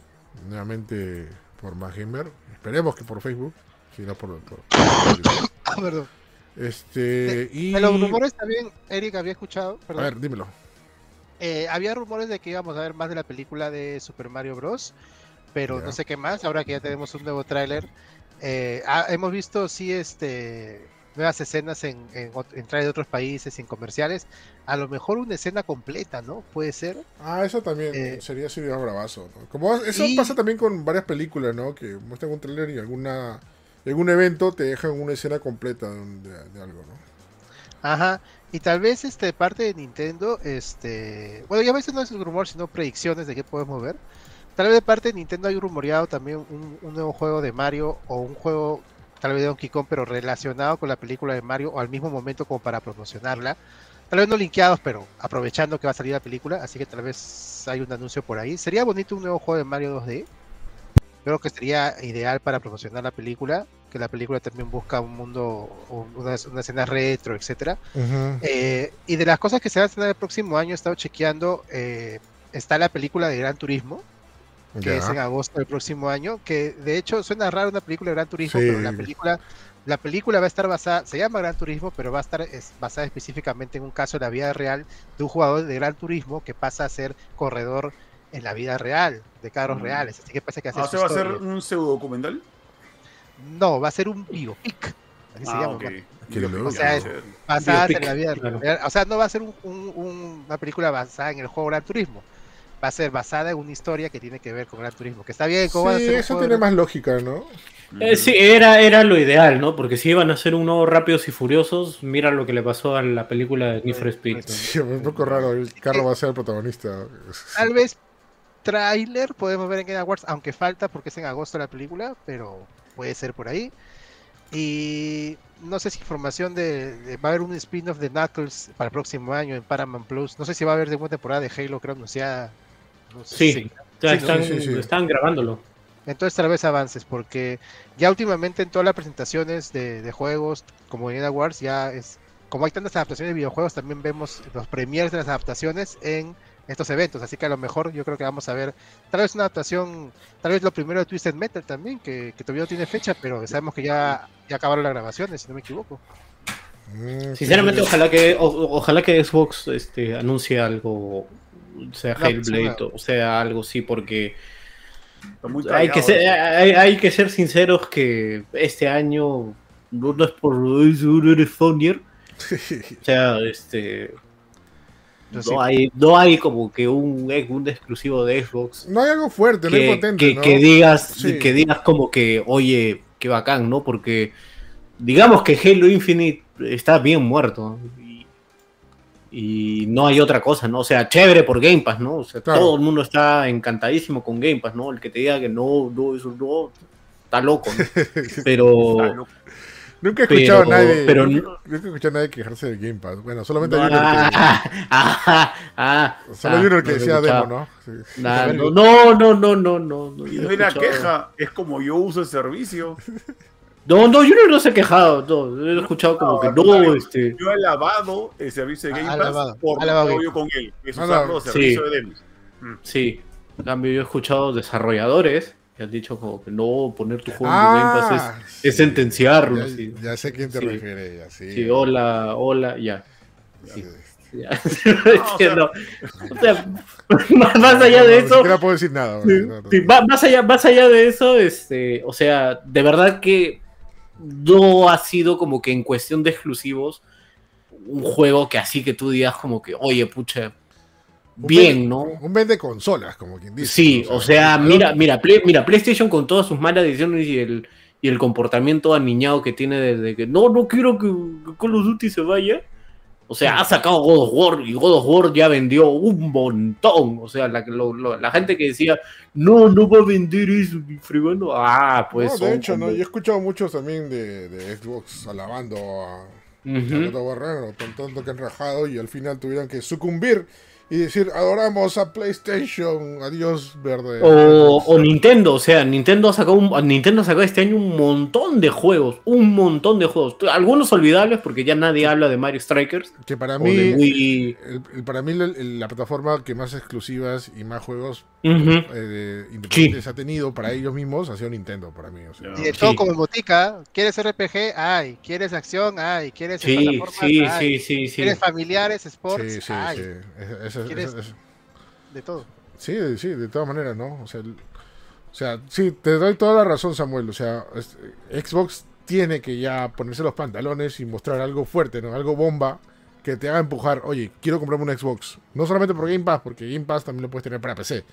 Nuevamente por Más Gamer. Esperemos que por Facebook. Si no por, por- Ah, perdón. Este. Y. De los rumores también, Eric había escuchado, A perdón, ver, dímelo. eh, había rumores de que íbamos a ver más de la película de Super Mario Bros. Pero no sé qué más, ahora que ya tenemos un nuevo tráiler. Eh, ah, hemos visto, sí, este nuevas escenas en, en, en de otros países, en comerciales. A lo mejor una escena completa, ¿no? Puede ser. Ah, eso también Eh, sería de bravazo. ¿no? Como eso y- pasa también con varias películas, ¿no? Que muestran un trailer y alguna algún evento te dejan una escena completa de, un- de- de algo, ¿no? Ajá. Y tal vez este de parte de Nintendo, este, bueno, ya veces no es un rumor, sino predicciones de qué podemos ver. Tal vez de parte de Nintendo hay rumoreado también un, un nuevo juego de Mario o un juego tal vez de Donkey Kong, pero relacionado con la película de Mario o al mismo momento como para promocionarla. Tal vez no linkeados, pero aprovechando que va a salir la película, así que tal vez hay un anuncio por ahí. Sería bonito un nuevo juego de Mario 2D. Creo que sería ideal para promocionar la película, que la película también busca un mundo, un- una, una escena retro, etcétera. Eh, y de las cosas que se van a estrenar el próximo año, he estado chequeando, eh, está la película de Gran Turismo, que Ya. es en agosto del próximo año, que de hecho suena raro una película de Gran Turismo, Sí. pero la película, la película va a estar basada, se llama Gran Turismo, pero va a estar es, basada específicamente en un caso de la vida real de un jugador de Gran Turismo que pasa a ser corredor en la vida real, de carros Mm. reales, así que pasa que hace Ah, ¿se va a hacer un pseudo documental? No, va a ser un biopic, así se Ah, llama. ok. Qué loco. O sea, es- basadas en la vida real. O sea, no va a ser un- un- un- una película basada en el juego Gran Turismo. Va a ser basada en una historia que tiene que ver con Gran Turismo. Que está bien, ¿cómo Sí, eso tiene más lógica, ¿no? Eh, sí, era, era lo ideal, ¿no? Porque si iban a hacer un nuevo Rápidos y Furiosos, mira lo que le pasó a la película de Need for Speed. ¿no? Sí, es un poco raro. El carro va a ser el protagonista. Tal vez tráiler podemos ver en Game Awards, aunque falta porque es en agosto la película, pero puede ser por ahí. Y no sé si información de, de- va a haber un spin-off de Knuckles para el próximo año en Paramount Plus. No sé si va a haber de una temporada de Halo, creo anunciada. No sé Sí. si- Sí, están, sí, sí. están grabándolo. Entonces tal vez avances, porque ya últimamente en todas las presentaciones de, de juegos, como en Awards, ya es, como hay tantas adaptaciones de videojuegos, también vemos los premiers de las adaptaciones en estos eventos, así que a lo mejor yo creo que vamos a ver tal vez una adaptación, tal vez lo primero de Twisted Metal también, que, que todavía no tiene fecha, pero sabemos que ya, ya acabaron las grabaciones, si no me equivoco. Mm, Sinceramente, ojalá que o- ojalá que Xbox este, anuncie algo, sea No, Hellblade sí, o sea algo así, porque hay que, ser, hay, hay que ser sinceros que este año no, es por "Ay, seguro eres Fonyer", o sea, este sí. no hay, no hay como que un, un exclusivo de Xbox No hay algo fuerte, no hay que, potente, que- ¿no? que digas Sí. que digas como que oye qué bacán no porque digamos que Halo Infinite está bien muerto y, no hay otra cosa no o sea chévere por Game Pass no o sea Claro. todo el mundo está encantadísimo con Game Pass no el que te diga que no no eso no está loco ¿no? pero Está loco. Nunca he escuchado Pero- a nadie. pero nunca, he escuchado a nadie quejarse del Game Pass. Bueno, solamente hay uno que. ah, ah, ah, Solo hay uno que no decía demo, ¿no? Sí. Nah, no, no, no, no, no, no, no, queja, es como yo uso el servicio. No, no, yo no los he quejado, no, he escuchado como que no, este, Yo he alabado el servicio de Game Ha Pass alabado, por ha alabado Game yo con él. Es Ha usarlo alabado. de servicio Sí. de demos. sí. En cambio, yo he escuchado desarrolladores que han dicho como que no, poner tu juego en Game Pass Ah, es, es sentenciarlo. Ya, sé a quién te Sí. refieres. Ya, sí. Sí, hola, hola, ya. Ya, sí. ya. ya. o sea- No, o sea, más, allá de No, eso, siquiera puedo decir nada. Sí, no, no. sí, más, allá, más allá de eso, este, o sea, de verdad que no ha sido como que en cuestión de exclusivos un juego que así que tú digas como que, oye, pucha, bien, ¿no? Un vende consolas, como quien dice. Sí, o sea, ¿a mira, mira, Play- mira, PlayStation con todas sus malas decisiones y el y el comportamiento aniñado que tiene desde que no, no quiero que, que Call of Duty se vaya. O sea, ha sacado God of War y God of War ya vendió un montón. O sea, la, lo- lo- la gente que decía, no, no va a vender eso, ni fregando. Ah, pues. no, de hecho, como- no, yo he escuchado muchos también de, de Xbox alabando a, Ujú. a God of War tanto que han rajado y al final tuvieron que sucumbir y decir, adoramos a PlayStation, adiós verde. O, o Nintendo, o sea, Nintendo ha sacado un- Nintendo ha sacado este año un montón de juegos, un montón de juegos. Algunos olvidables porque ya nadie habla de Mario Strikers que para mí, Wii. el- el- para mí el- el- la plataforma que más exclusivas y más juegos Ujú. eh, independientes ha tenido para ellos mismos ha sido Nintendo para mí. o sea. Y de Sí. todo como en botica, ¿quieres RPG? Hay. ¿Quieres acción? Hay. ¿Quieres Sí, plataformas? sí, Hay. sí, sí, sí. ¿Quieres familiares, sports? Sí, sí, Hay. sí. Es- es- ¿Quieres? es- es- De todo. Sí, sí, de todas maneras, ¿no? O sea, el- o sea, sí, te doy toda la razón, Samuel. O sea, es- Xbox tiene que ya ponerse los pantalones y mostrar algo fuerte, ¿no? Algo bomba que te haga empujar, oye, quiero comprarme un Xbox. No solamente por Game Pass, porque Game Pass también lo puedes tener para PC.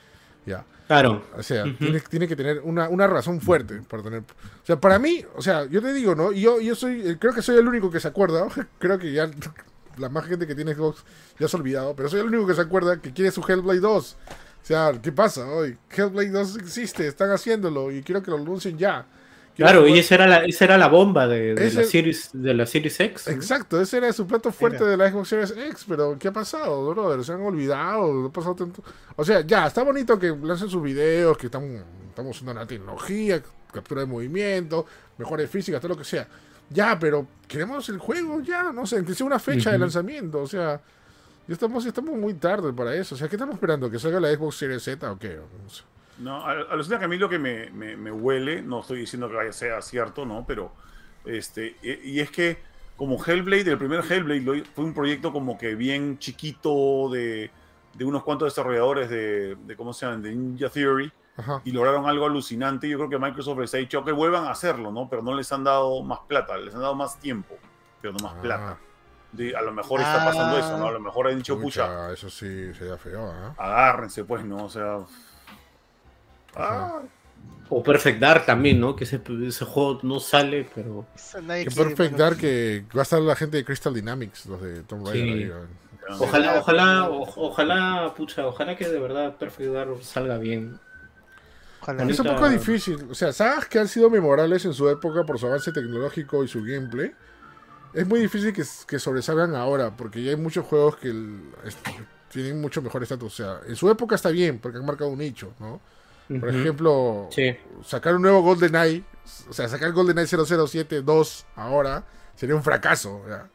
Ya. Claro. O sea, tiene, tiene que tener una, una razón fuerte para tener. O sea, para mí, o sea, yo te digo, ¿no? Yo, yo soy, creo que soy el único que se acuerda. creo que ya la más gente que tiene Xbox ya se ha olvidado, pero soy el único que se acuerda que quiere su Hellblade 2. O sea, ¿qué pasa hoy? Hellblade 2 existe, están haciéndolo y quiero que lo anuncien ya. Quiero Claro, jugar- y esa era la, esa era la bomba de, la Series, de la Series X. ¿no? Exacto, ese era su plato fuerte de la Xbox Series X, pero ¿qué ha pasado, brother? Se han olvidado, no ha pasado tanto. O sea, ya, está bonito que lancen sus videos, que están, estamos usando la tecnología, captura de movimiento, mejores físicas, todo lo que sea. Ya, pero queremos el juego, ya, no sé, que sea una fecha de lanzamiento, o sea, ya estamos, ya estamos muy tarde para eso. O sea, ¿qué estamos esperando? ¿Que salga la Xbox Series Z o qué? No sé. No, a- alucina que a mí lo que me, me- me huele, no estoy diciendo que vaya sea cierto, ¿no? Pero, este, y, y es que como Hellblade, el primer Hellblade lo- fue un proyecto como que bien chiquito de, de unos cuantos desarrolladores de, de, ¿cómo se llaman? De Ninja Theory, Ajá. y lograron algo alucinante. Yo creo que Microsoft les ha dicho que vuelvan a hacerlo, ¿no? Pero no les han dado más plata, les han dado más tiempo, pero no más Ah. plata. De- a lo mejor está pasando Ah. eso, ¿no? A lo mejor han dicho, pucha, Pucha, eso sí sería feo, ¿ah? agárrense, pues, ¿no? O sea. Ah, O Perfect Dark también, ¿no? Que ese, ese juego no sale, pero. Que Perfect Dark que va a estar la gente de Crystal Dynamics, los de Tomb Raider. Sí. ahí, ¿no? ya. Ojalá, ojalá, o- ojalá, pucha, ojalá que de verdad Perfect Dark salga bien. Ojalá. Es un poco difícil. O sea, sagas que han sido memorables en su época por su avance tecnológico y su gameplay. Es muy difícil que, que sobresalgan ahora, porque ya hay muchos juegos que el- es- tienen mucho mejor estatus. O sea, en su época está bien, porque han marcado un nicho, ¿no? Por Ujú. ejemplo, Sí. sacar un nuevo GoldenEye, o sea, sacar GoldenEye 007 2 ahora, sería un fracaso, ¿ya?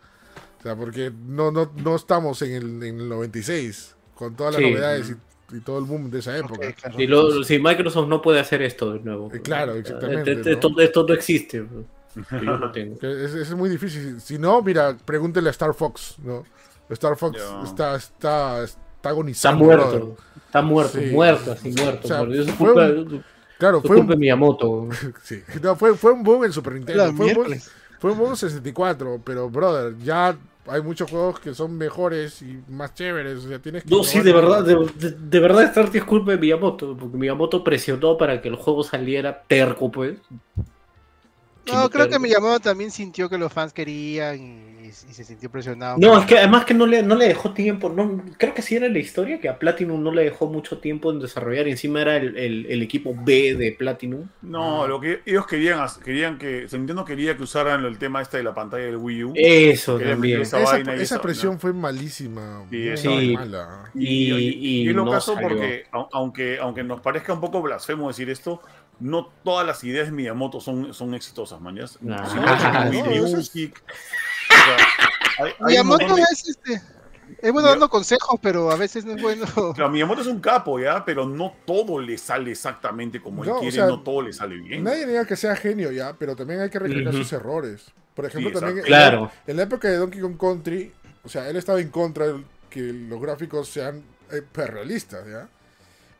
O sea, porque no, no, no estamos en el, en el 96, con todas las Sí. novedades y, y todo el boom de esa época. Ok, claro. Si, lo- si Microsoft no puede hacer esto de nuevo. Eh, claro, exactamente, Esto, ¿no? esto no existe. que yo lo tengo. Es, es muy difícil. Si no, mira, pregúntele a Star Fox, ¿no? Star Fox está, está, está Está agonizando. muerto. brother. Está muerto, Sí. muerto, así muerto. O sea, por Dios, es fue culpa, un- Claro, fue un, Miyamoto. sí. No, fue, fue un boom en Super Nintendo. Fue un, boom, miércoles. fue un boom en 64, pero, brother, ya hay muchos juegos que son mejores y más chéveres. O sea, tienes que. No, sí, de verdad, de, de- de verdad esta es culpa de Miyamoto, porque Miyamoto presionó para que el juego saliera terco, pues. No, creo que. Miyamoto también sintió que los fans querían y, y se sintió presionado. No, es que además que no le, no le dejó tiempo, no, creo que sí era la historia, que a Platinum no le dejó mucho tiempo en desarrollar, y encima era el, el- el equipo B de Platinum. No, lo que ellos querían, querían que. Nintendo quería que usaran el tema este de la pantalla del Wii U. Eso también. Esa, vaina y esa esa- presión no. fue malísima. Sí, muy esa vaina. mala. Y- y es lo no caso salió. porque, au- aunque, aunque nos parezca un poco blasfemo decir esto, no todas las ideas de Miyamoto son, son exitosas, mañas. Ah, Si no, con no, O sea, hay- Miyamoto de- es este. Es bueno dando consejos, pero a veces no es bueno. Claro, Miyamoto es un capo, ¿ya? Pero no todo le sale exactamente como No, él o quiere, sea, no todo le sale bien. Nadie niega que sea genio ya, pero también hay que Ujú. sus errores. Por ejemplo, Sí, también exacto. en la- Claro. En la época de Donkey Kong Country, o sea, él estaba en contra de que los gráficos sean eh, hiperrealistas, ¿ya?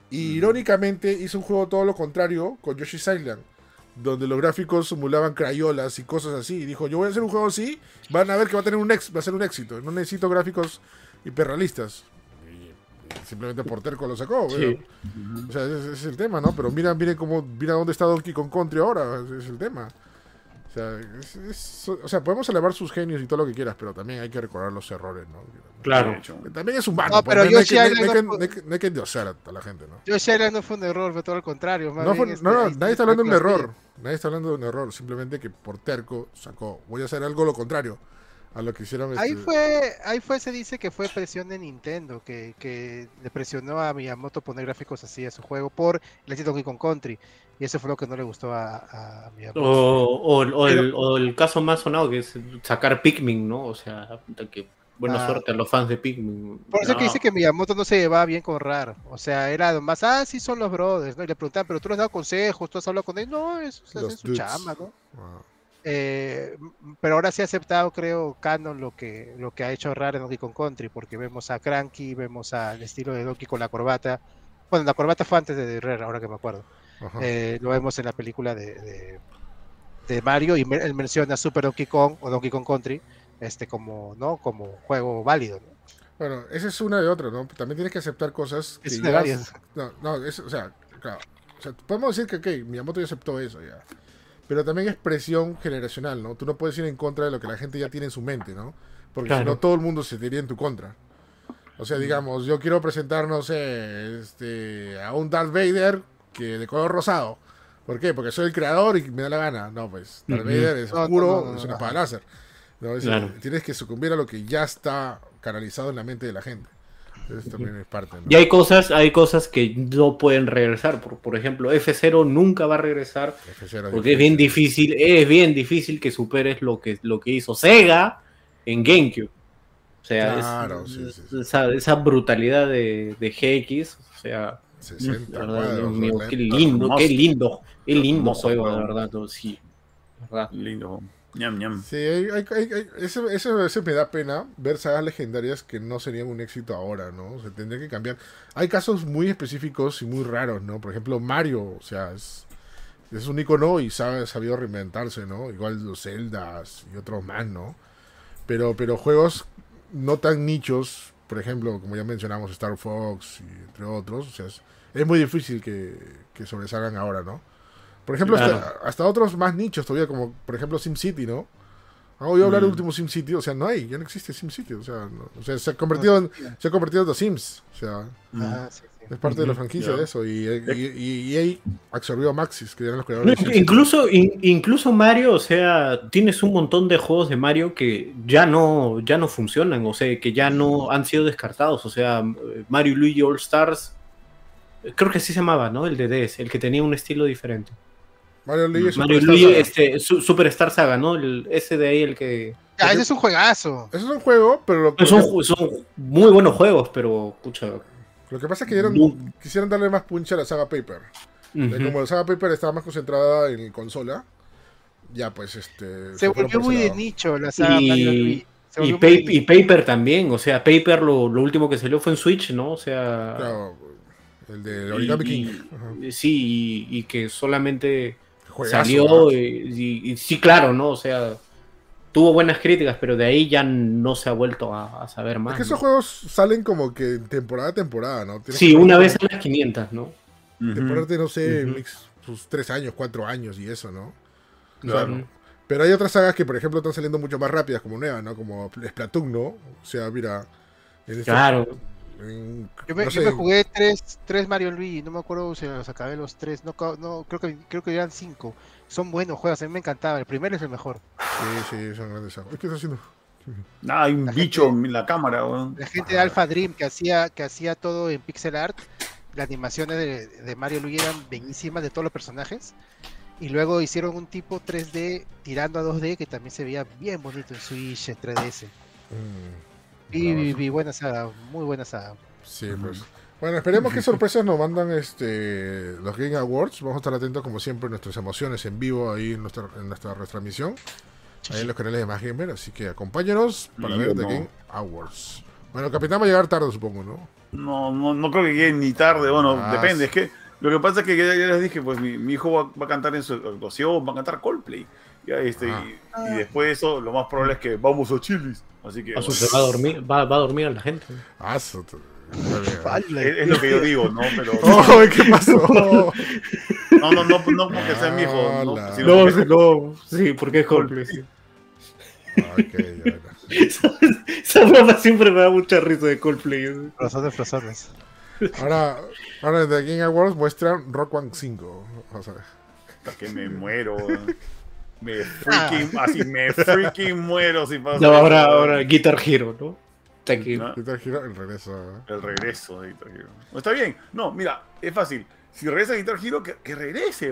Y irónicamente hizo un juego todo lo contrario con Yoshi's Island, donde los gráficos simulaban crayolas y cosas así. Y dijo, yo voy a hacer un juego así, van a ver que va a tener un ex va a ser un éxito. No necesito gráficos hiperrealistas. Y, simplemente por terco lo sacó. Sí. O sea, ese, es el tema, ¿no? Pero mira, mire cómo, mira dónde está Donkey Kong Country ahora, ese es el tema. O sea, es- es- o sea, podemos elevar sus genios y todo lo que quieras, pero también hay que recordar los errores, ¿no? Claro. También es humano, No, pues, pero que, no hay- Island no hay que- endiosar a, la gente, ¿no? Yoshi Island no fue un error, fue todo lo contrario. más No, bien, fue- este, no, no, ahí nadie está hablando de un las error. Nadie está hablando de un error. Simplemente que por terco sacó. Voy a hacer algo lo contrario a lo que hicieron. Ahí este- fue, ahí fue, se dice que fue presión de Nintendo, que, que le presionó a Miyamoto poner gráficos así a su juego por el éxito Donkey Kong Country. Y eso fue lo que no le gustó a, a Miyamoto. O, o- o el, o el caso más sonado que es sacar Pikmin, ¿no? O sea, que buena Ah. suerte a los fans de Pikmin. Por eso No. que dice que Miyamoto no se llevaba bien con Rar. O sea, era más, ah, sí son los brothers, ¿no? Y le preguntaban, pero tú les has dado consejos, tú has hablado con él. No, eso se hace Los en su chamba, ¿no? Eh, pero ahora sí ha aceptado, creo, Canon lo que, lo que ha hecho Rare en Donkey Kong Country, porque vemos a Cranky, vemos al estilo de Donkey con la corbata. Bueno, la corbata fue antes de Rare, ahora que me acuerdo. Eh, lo vemos en la película de, de, de Mario y me- él menciona Super Donkey Kong o Donkey Kong Country este como no como juego válido ¿no? Bueno, esa es una de otra, ¿no? También tienes que aceptar cosas que Es ya-. No, no, es, o sea, claro. O sea, podemos decir que, ok, Miyamoto ya aceptó eso ya. Pero también es presión generacional, ¿no? Tú no puedes ir en contra de lo que la gente ya tiene en su mente, ¿no? Porque si no, todo el mundo se te iría en tu contra. O sea, digamos, yo quiero presentar, no sé, este, a un Darth Vader que de color rosado. ¿Por qué? Porque soy el creador y me da la gana. No, pues, Darth. Vader es No, no, oscuro, no, no, es una espada láser. ¿no? Es- Claro. Tienes que sucumbir a lo que ya está canalizado en la mente de la gente. Eso también es parte, ¿no? Y hay cosas, hay cosas que no pueden regresar. Por, por ejemplo, F0 nunca va a regresar F0 porque es bien difícil, es bien difícil que superes lo que, lo que hizo Sega en GameCube. O sea, es- Claro, sí, sí, sí. Esa, esa brutalidad de, de GX, o sea, 60 de verdad, cuadros, Dios mío, ¿no? qué lindo, qué lindo, qué lindo juego, de verdad, sí, verdad. Lindo. Ñam, ñam. Sí, hay, hay- a veces me da pena ver sagas legendarias que no serían un éxito ahora, ¿no? Se tendría que cambiar. Hay casos muy específicos y muy raros, ¿no? Por ejemplo, Mario, o sea, es, un icono y sabe, sabido reinventarse, ¿no? Igual los Zeldas y otros más, ¿no? Pero, pero juegos no tan nichos, por ejemplo, como ya mencionamos, Star Fox y entre otros, o sea, es, es muy difícil que, que sobresalgan ahora, ¿no? Por ejemplo, Claro. hasta, hasta otros más nichos todavía, como por ejemplo SimCity, ¿no? Han oído hablar del Mm. último SimCity, o sea, no hay, ya no existe SimCity, o sea, no- o sea se ha convertido en, se ha convertido en The Sims, o sea, sí, sí. es parte de la franquicia de eso, y, y, y EA absorbió a Maxis, que eran los creadores de No, incluso, in- incluso Mario, o sea, tienes un montón de juegos de Mario que ya no, ya no funcionan, o sea, que ya no han sido descartados. O sea, Mario y Luigi All Stars, creo que así se llamaba, ¿no? El de DS, el que tenía un estilo diferente. Mario Luigi es Mario Superstar Luigi, este, Su- Superstar Saga, ¿no? El, ese de ahí, el que. Ah, ese es un juegazo. Eso es un juego, pero lo, Son, que, ju- son muy buenos juegos, pero, escucha. lo que pasa es que quisieron darle más punch a la saga Paper. Eh. Como la saga Paper estaba más concentrada en consola, ya pues este... Se fueron volvió muy ese de nicho la saga Y- Mario Luigi. Se Y, Pa-. Paper también, o sea, Paper lo, lo último que salió fue en Switch, ¿no? O sea. Claro, el de Origami y- King. Y- sí, y, y que solamente Juegazo, salió. y, y- y sí, claro, ¿no? O sea, tuvo buenas críticas, pero de ahí ya no se ha vuelto a, a saber más. Es que esos ¿no? juegos salen como que en temporada a temporada, ¿no? Tienes Sí, una vez a las 500, ¿no? De Ujú. ponerte, no sé, sus tres años, cuatro años y eso, ¿no? Claro. Pero hay otras sagas que, por ejemplo, están saliendo mucho más rápidas, como nuevas, ¿no? Como Splatoon, ¿no? O sea, mira. en Claro. En- Yo me, no yo sé, me jugué tres, tres Mario Luigi, no me acuerdo si los acabé los tres, no, no creo que creo que eran cinco. Son buenos juegos, a mí me encantaba. El primero es el mejor. Sí, sí, son grandes. ¿Qué está haciendo? Ah, hay un La bicho gente- en la cámara, weón. La gente de Alpha Dream que hacía que hacía todo en pixel art, las animaciones de, de Mario Luigi eran bellísimas de todos los personajes. Y luego hicieron un tipo 3D tirando a 2D que también se veía bien bonito en Switch, en 3DS. Mm, Y, bravo. y- y buena saga, muy buena saga. Sí, pues. Bueno, esperemos qué sorpresas nos mandan este los Game Awards. Vamos a estar atentos, como siempre, a nuestras emociones en vivo ahí en nuestra, en nuestra retransmisión. Ahí en los canales de Más Gamer. Así que acompáñanos para Sí, ver o The no. Game Awards. Bueno, el capitán va a llegar tarde, supongo, ¿no? No, no, no creo que llegue ni tarde, bueno, Ah, depende. sí. Es que lo que pasa es que ya, ya les dije, pues mi, mi hijo va, va a cantar en su actuación, va a cantar Coldplay. Ya, este, Ah. y, y después de eso, lo más probable es que vamos a Chilis. Así que. A su- se va a dormir, va, va a dormir a la gente. Ah, eso- Es, es lo que yo digo, ¿no? Pero. Oh, ¿qué pasó? No, no, no, no porque sea mi hijo. ¿no? No, porque- no, sí, porque es Coldplay. sí. ok, bueno. Esa broma siempre me da mucha risa de Coldplay. Frozones, frozones. Ahora, ahora en The Game Awards muestran Rock One 5. Vamos a ver. Hasta que me muero. Me freaking, así me freaking muero si pasa. No, ahora, ahora Guitar Hero, ¿no? Está aquí. No. Guitar Hero, el regreso. ¿eh? El regreso de Guitar Hero. No, está bien. No, mira, es fácil. Si regresa Guitar Hero, que, que regrese.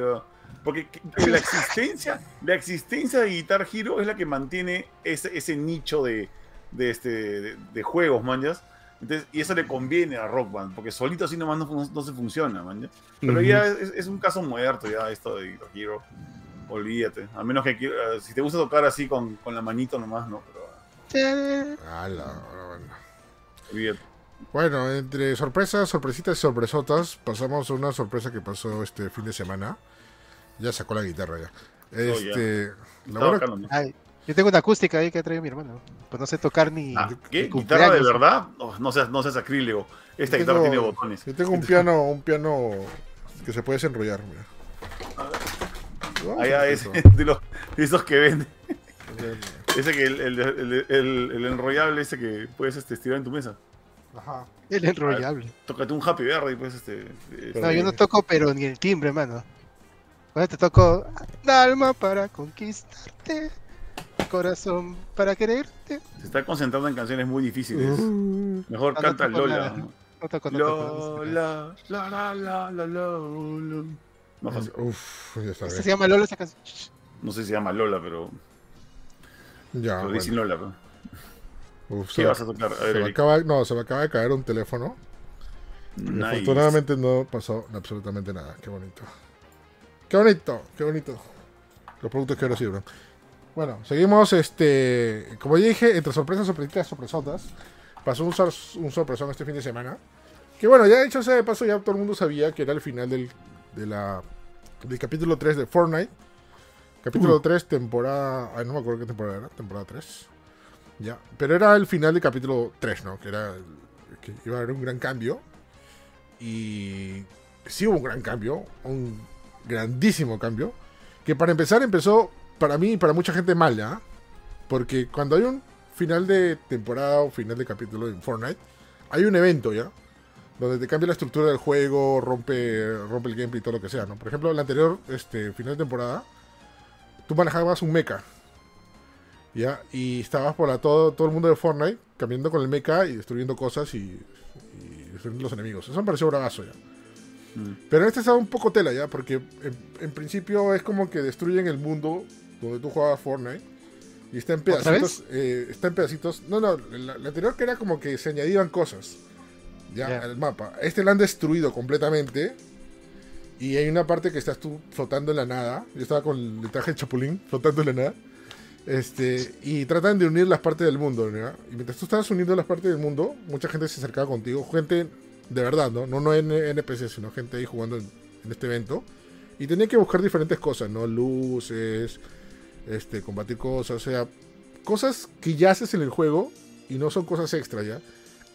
Porque que- que la existencia, la existencia de Guitar Hero es la que mantiene ese, ese nicho de, de, este, de, de juegos, manjas. Entonces, y eso le conviene a Rock Band, porque solito así nomás no, fun- no se funciona, man. Pero ya es, es un caso muerto ya esto de Guitar Hero. Olvídate. A menos que quiera- si te gusta tocar así con, con la manito nomás, no, pero Ala, bueno. olvídate. Bueno, entre sorpresas, sorpresitas y sorpresotas, pasamos a una sorpresa que pasó este fin de semana. Ya sacó la guitarra ya. Este, la buena- bacano, ¿no? Ay, yo tengo una acústica ahí que ha traído mi hermano. Pues no sé tocar ni. Ah, ¿Qué? ni ¿Guitarra de verdad? Oh, no seas, no seas sacrílego. Esta Yo guitarra tengo- tiene botones. Yo tengo un piano, un piano que se puede desenrollar. Mira. Vamos Allá es ver de, los, de esos que venden. Ese que el, el, el, el- el enrollable ese que puedes este, estirar en tu mesa. Ajá. El enrollable. Tócate un happy verde y puedes este. este- No, yo no toco, pero ni el timbre, mano. Bueno, te toco alma para conquistarte, corazón para quererte. se está concentrando en canciones muy difíciles. Uh, Mejor No, no canta toco Lola. nada. No toco, no toco. Lola, la, la, la, la, la, la. Más fácil. Uf, ya está Esta bien. se llama Lola esa canción. No sé si se llama Lola, pero. Ya, Pero dicen bueno. Lola. pero. Uf, ¿Qué se, vas a tocar? A se ver, me Eric. acaba, no, se me acaba de caer un teléfono. Nice. afortunadamente no pasó absolutamente nada. Qué bonito. Qué bonito, qué bonito. Los productos que ahora sirven. Bueno, seguimos, este, como ya dije, entre sorpresas, sorpresitas, sorpresotas. Pasó un, sor- un sorpresón este fin de semana. Que bueno, ya dicho sea de paso, ya todo el mundo sabía que era el final del, de la, del capítulo 3 de Fortnite. Capítulo 3, temporada... Ay, no me acuerdo qué temporada era. Temporada 3. Ya. Pero era el final del capítulo 3, ¿no? Que era... que iba a haber un gran cambio. Y... Sí hubo un gran cambio. Un grandísimo cambio. Que para empezar empezó, para mí y para mucha gente mal, ¿ya? Porque cuando hay un final de temporada o final de capítulo en Fortnite, hay un evento, ¿ya? Donde te cambia la estructura del juego, rompe, rompe el gameplay y todo lo que sea, ¿no? Por ejemplo, el anterior este, final de temporada, tú manejabas un mecha. ¿Ya? Y estabas por la, todo, todo el mundo de Fortnite caminando con el mecha y destruyendo cosas y, y destruyendo los enemigos. Eso me pareció bravazo ya. Mm. Pero en este estaba un poco tela ya, porque en, en principio es como que destruyen el mundo donde tú jugabas Fortnite. Y está en ¿Otra pedacitos. eh, está en pedacitos. No, no, la, la anterior que era como que se añadían cosas. Ya, al mapa. Este lo han destruido completamente. Y hay una parte que estás tú flotando en la nada. Yo estaba con el traje de chapulín, flotando en la nada. Este, y tratan de unir las partes del mundo, ¿ya? Y mientras tú estabas uniendo las partes del mundo, mucha gente se acercaba contigo, gente de verdad, ¿no? No, no en NPC, sino gente ahí jugando en, en este evento. Y tenía que buscar diferentes cosas, ¿no? Luces, este, combatir cosas, o sea, cosas que ya haces en el juego y no son cosas extra, ¿ya?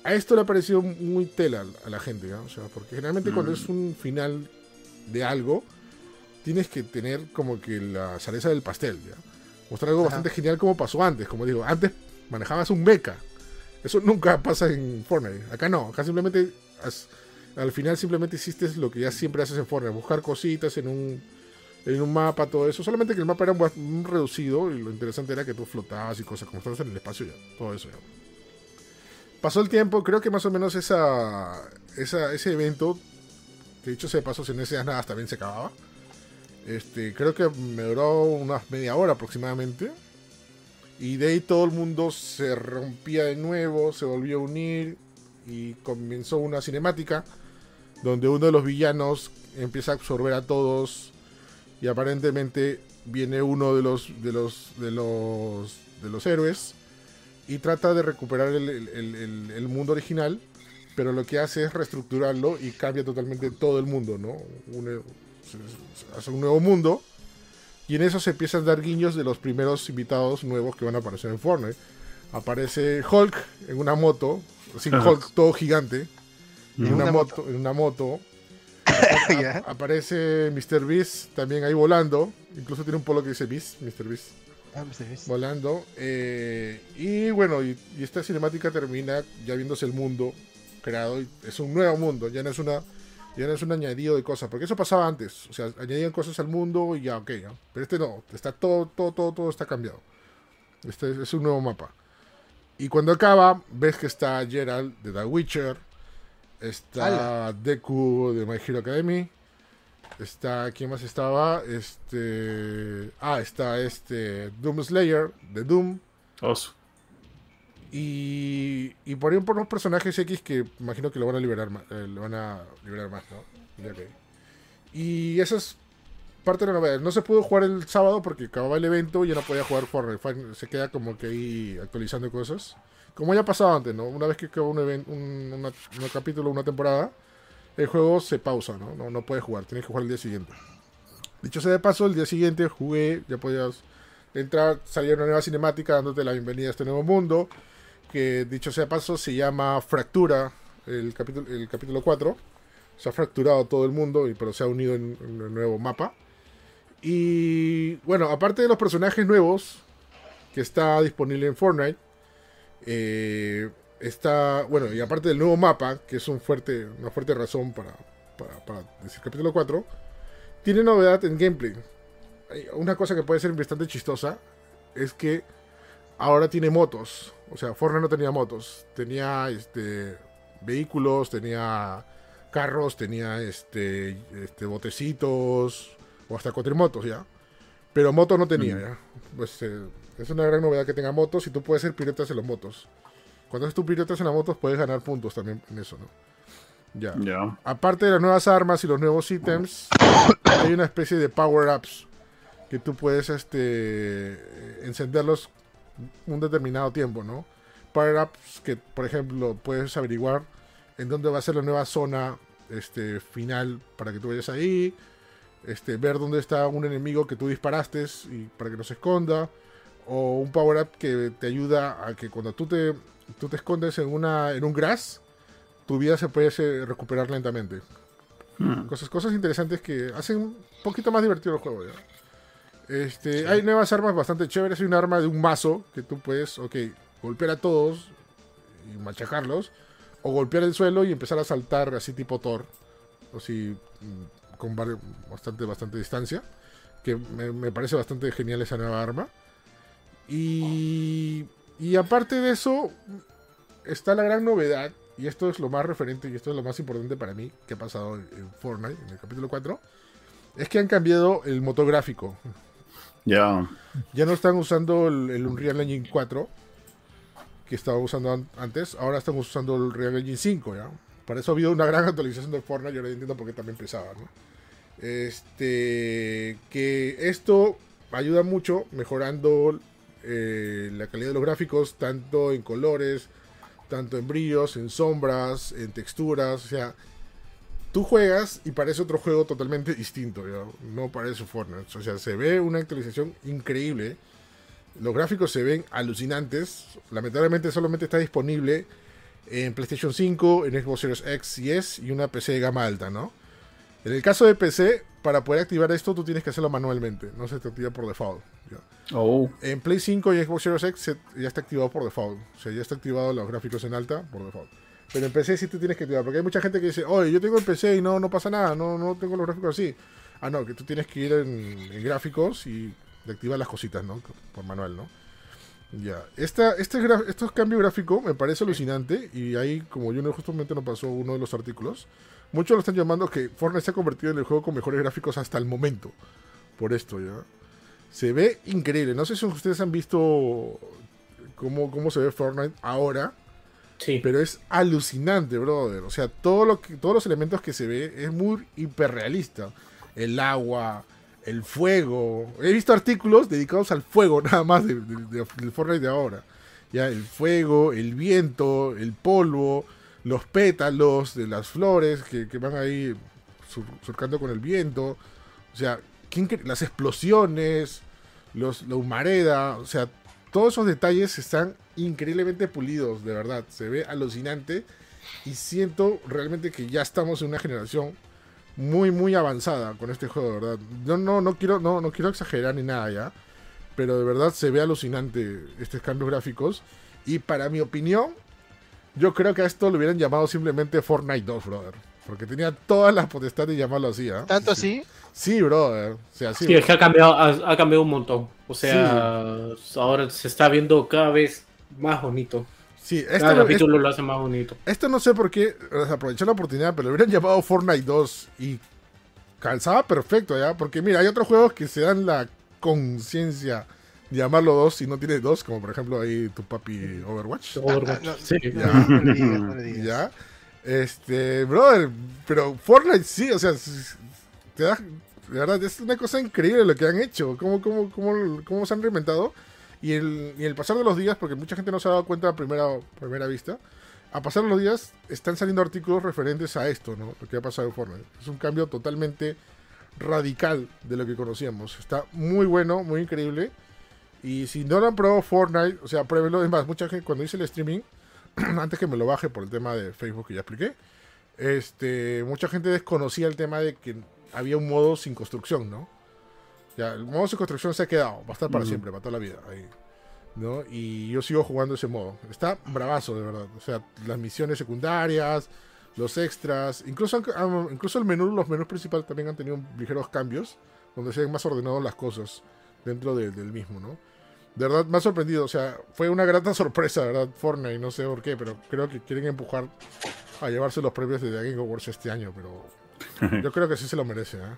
A esto le ha parecido muy tela a la gente, ¿ya? O sea, porque generalmente cuando Mm. es un final de algo, tienes que tener como que la cereza del pastel, ¿ya? Mostrar algo Ajá. bastante genial como pasó antes, como digo, antes manejabas un mecha. Eso nunca pasa en Fortnite. Acá no, acá simplemente has- al final simplemente hiciste lo que ya siempre haces en Fortnite, buscar cositas en un en un mapa, todo eso. Solamente que el mapa era un, un reducido y lo interesante era que tú flotabas y cosas, como estabas en el espacio ya, todo eso ya. Pasó el tiempo, creo que más o menos esa, esa ese evento, que dicho sea de paso, si no decías nada, también se acababa. Este, creo que me duró unas media hora aproximadamente. Y de ahí todo el mundo se rompía de nuevo, se volvió a unir y comenzó una cinemática donde uno de los villanos empieza a absorber a todos y aparentemente viene uno de los de los de los de los héroes y trata de recuperar el, el- el- mundo original, pero lo que hace es reestructurarlo y cambia totalmente todo el mundo, ¿no? Un- hace un nuevo mundo y en eso se empiezan a dar guiños de los primeros invitados nuevos que van a aparecer en Fortnite. Aparece Hulk en una moto, sin Hulk todo gigante. en una, una moto, en una moto. Aparece Mr. Beast también ahí volando. Incluso tiene un polo que dice Beast, Mr. Beast, Ah. Beast. volando. Eh, y bueno, y, y esta cinemática termina ya viéndose el mundo creado. y es un nuevo mundo, ya no es una ya no es un añadido de cosas, porque eso pasaba antes. O sea, añadían cosas al mundo y ya, ok. Pero este no, está todo, todo, todo, todo está cambiado. Este es- es un nuevo mapa. Y cuando acaba, ves que está Gerald de The Witcher. Está Deku de My Hero Academy. Está. ¿Quién más estaba? Este. Ah, está este. Doom Slayer de Doom. Oso. Y, y por ahí por unos personajes X que imagino que lo van a liberar más, eh, lo van a liberar más, ¿no? Que- Y esa es parte de la novedad. No se pudo jugar el sábado porque acababa el evento y ya no podía jugar Fortnite. Se queda como que ahí actualizando cosas. Como ya pasaba antes, ¿no? Una vez que acaba un, evento, un, una- un capítulo, una temporada, el juego se pausa, ¿no? No, no puedes jugar, tienes que jugar el día siguiente. Dicho sea de paso, el día siguiente jugué, ya podías entrar, salía una nueva cinemática dándote la bienvenida a este nuevo mundo que dicho sea de paso se llama Fractura, el capítulo, el capítulo 4. Se ha fracturado todo el mundo, pero se ha unido en un nuevo mapa. Y bueno, aparte de los personajes nuevos que está disponible en Fortnite, eh, está, bueno, y aparte del nuevo mapa, que es un fuerte, una fuerte razón para, para, para decir capítulo 4, tiene novedad en gameplay. Una cosa que puede ser bastante chistosa es que ahora tiene motos. O sea, Fortnite no tenía motos. Tenía este vehículos, tenía carros, tenía este, este botecitos o hasta cuatrimotos ya. Pero motos no tenía ya. Pues eh, es una gran novedad que tenga motos y tú puedes ser pilotas en las motos. Cuando haces tus en las motos puedes ganar puntos también en eso, ¿no? Ya. Ya. Aparte de las nuevas armas y los nuevos ítems, hay una especie de power-ups que tú puedes este, encenderlos un determinado tiempo, ¿no? Power-ups que, por ejemplo, puedes averiguar en dónde va a ser la nueva zona este, final para que tú vayas ahí, este, ver dónde está un enemigo que tú disparaste y para que no se esconda, o un power-up que te ayuda a que cuando tú te, tú te escondes en, una, en un grass, tu vida se puede eh, recuperar lentamente. Hmm. Cosas, cosas interesantes que hacen un poquito más divertido el juego. ¿ya? Este, Hay nuevas armas bastante chéveres. Hay un arma de un mazo que tú puedes, ok, golpear a todos y machacarlos. O golpear el suelo y empezar a saltar así tipo Thor. O si mm, con bastante, bastante distancia. Que me, me parece bastante genial esa nueva arma. Y, y aparte de eso, está la gran novedad. Y esto es lo más referente y esto es lo más importante para mí que ha pasado en, en Fortnite, en el capítulo 4. Es que han cambiado el motor gráfico. Ya. Ya no están usando el, el Unreal Engine 4 que estaba usando an- antes, ahora están usando el Unreal Engine 5, ¿ya? Para eso ha habido una gran actualización de Fortnite y ahora entiendo por qué también pesaba, ¿no? Este, que esto ayuda mucho mejorando eh, la calidad de los gráficos, tanto en colores, tanto en brillos, en sombras, en texturas, o sea, tú juegas y parece otro juego totalmente distinto, ¿ya? no parece Fortnite. O sea, se ve una actualización increíble. Los gráficos se ven alucinantes. Lamentablemente solamente está disponible en PlayStation 5, en Xbox Series X y S y una PC de gama alta, ¿no? En el caso de PC, para poder activar esto tú tienes que hacerlo manualmente, no se te activa por default. Oh. En Play 5 y Xbox Series X se- ya está activado por default. O sea, ya está activado los gráficos en alta por default. Pero en PC sí te tienes que activar. Porque hay mucha gente que dice, oye, yo tengo el PC y no, no pasa nada, no, no tengo los gráficos así. Ah, no, que tú tienes que ir en, en gráficos y activar las cositas, ¿no? Por manual, ¿no? Ya. Esta, este estos cambios gráficos me parece alucinante. Y ahí, como yo no justamente nos pasó uno de los artículos, muchos lo están llamando que Fortnite se ha convertido en el juego con mejores gráficos hasta el momento. Por esto, ¿ya? Se ve increíble. No sé si ustedes han visto cómo, cómo se ve Fortnite ahora. Sí. Pero es alucinante, brother. O sea, todo lo que, todos los elementos que se ve es muy hiperrealista. El agua, el fuego. He visto artículos dedicados al fuego, nada más, de- de- de- del Fortnite de ahora. Ya, el fuego, el viento, el polvo, los pétalos de las flores que, que van ahí sur- surcando con el viento. O sea, incre- las explosiones, los, la humareda, o sea, todos esos detalles están increíblemente pulidos, de verdad. Se ve alucinante. y siento realmente que ya estamos en una generación muy, muy avanzada con este juego, de verdad. Yo no, no, quiero, no, no quiero exagerar ni nada ya, pero de verdad se ve alucinante estos cambios gráficos. Y para mi opinión, yo creo que a esto lo hubieran llamado simplemente Fortnite 2, brother. Porque tenía todas las potestades de llamarlo así, ¿ah? ¿Tanto Sí, así? Sí, brother. O sea, sí. Sí, es que ha cambiado, ha, ha cambiado un montón. O sea, ahora se está viendo cada vez más bonito. Sí, Cada esto, no- capítulo lo hace más bonito. esto no sé por qué aprovechar la oportunidad, pero lo hubieran llamado Fortnite 2 y calzaba perfecto, ¿ya? Porque mira, hay otros juegos que se dan la conciencia llamarlo 2 y no tiene 2, como por ejemplo ahí tu papi Overwatch. Overwatch. no, Sí. Ya. No digas, no. Ya. Este, brother, pero Fortnite sí, o sea, te da, de verdad, es una cosa increíble lo que han hecho, cómo, cómo, cómo, cómo se han reinventado. Y el, y el pasar de los días, porque mucha gente no se ha dado cuenta a primera, primera vista, a pasar de los días están saliendo artículos referentes a esto, ¿no? Lo que ha pasado en Fortnite. Es un cambio totalmente radical de lo que conocíamos. Está muy bueno, muy increíble. Y si no lo han probado Fortnite, o sea, pruébenlo. Es más, mucha gente cuando hice el streaming, antes que me lo baje por el tema de Facebook que ya expliqué, este, mucha gente desconocía el tema de que había un modo sin construcción, ¿no? Ya, el modo sin construcción se ha quedado, va a estar para Ujú. siempre, para toda la vida, ahí, ¿no? Y yo sigo jugando ese modo. Está bravazo, de verdad. O sea, las misiones secundarias, los extras, incluso, incluso el menú, los menús principales también han tenido ligeros cambios, donde se ven más ordenados las cosas dentro de- del mismo, ¿no? De verdad, me ha sorprendido. O sea, fue una grata sorpresa, ¿verdad? Fortnite, no sé por qué, pero creo que quieren empujar a llevarse los premios de The Game Awards este año, pero yo creo que sí se lo merece, ¿eh?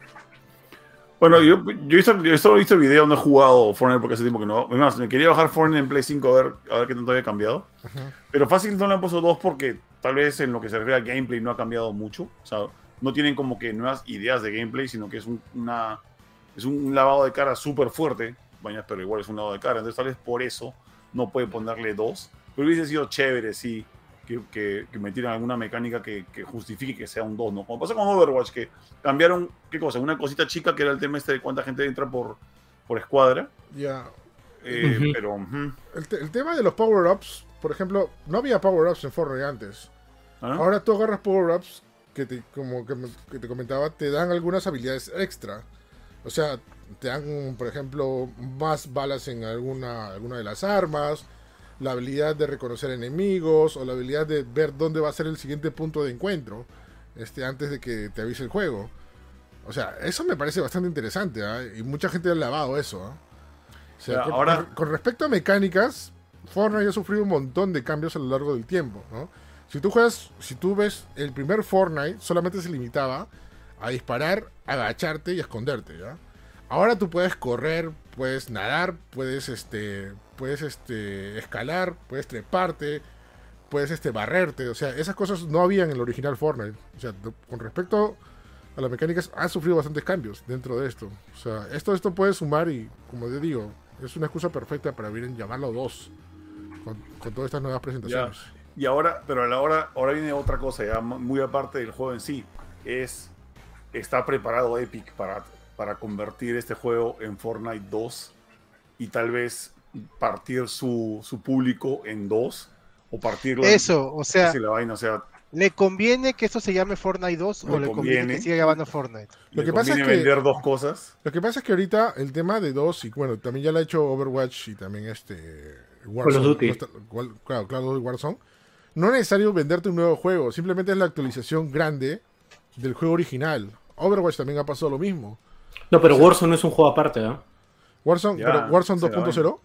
Bueno, yo, yo, he visto, yo solo he visto video, no he jugado Fortnite porque hace tiempo que no. Además, me quería bajar Fortnite en Play 5 a ver, a ver qué tanto había cambiado. Ajá. Pero fácil no le han puesto dos porque tal vez en lo que se refiere al gameplay no ha cambiado mucho. O sea, no tienen como que nuevas ideas de gameplay, sino que es un, una, es un lavado de cara súper fuerte. Vaya, pero igual es un lavado de cara. Entonces tal vez por eso no puede ponerle dos. Pero hubiese sido chévere, sí, que, que, que metieran alguna mecánica que, que justifique que sea un 2, ¿no? Como pasa con Overwatch, que cambiaron, ¿qué cosa? Una cosita chica que era el tema este de cuánta gente entra por, por escuadra. Ya. Eh. Pero. El, te- el tema de los power-ups, por ejemplo, no había power-ups en Fortnite antes. ¿Ah? Ahora tú agarras power-ups que te, como que te comentaba, te dan algunas habilidades extra. O sea, te dan, por ejemplo, más balas en alguna, alguna de las armas, la habilidad de reconocer enemigos o la habilidad de ver dónde va a ser el siguiente punto de encuentro este, antes de que te avise el juego. O sea, eso me parece bastante interesante ¿ah? y mucha gente ha lavado eso. ¿ah? O sea, con, ahora- con- con respecto a mecánicas, Fortnite ha sufrido un montón de cambios a lo largo del tiempo. ¿no? Si tú juegas, si tú ves el primer Fortnite, solamente se limitaba a disparar, agacharte y esconderte, ¿ya? Ahora tú puedes correr, puedes nadar, puedes este, puedes este, escalar, puedes treparte, puedes este, barrerte, o sea, esas cosas no habían en el original Fortnite. O sea, con respecto a las mecánicas, han sufrido bastantes cambios dentro de esto. O sea, esto, esto puede sumar y, como te digo, es una excusa perfecta para bien llamarlo 2 con, con todas estas nuevas presentaciones. Y ahora, pero a la hora, ahora viene otra cosa, ya muy aparte del juego en sí. Es, está preparado Epic para, para convertir este juego en Fortnite 2 y tal vez partir su, su público en dos o partirlo en- Eso, o sea, la vaina, o sea, ¿le conviene que esto se llame Fortnite 2 Le o le conviene conviene. que siga llamando Fortnite? Lo le que pasa es conviene que- vender dos cosas. Lo que pasa es que ahorita el tema de 2 y bueno, también ya lo ha hecho Overwatch y también este Duty. no cual- claro, Duty Warzone. No es necesario venderte un nuevo juego, simplemente es la actualización grande del juego original. Overwatch también ha pasado lo mismo. No, pero Warzone es un juego aparte, ¿ah? Warzone, Ya, pero Warzone se la 2.0.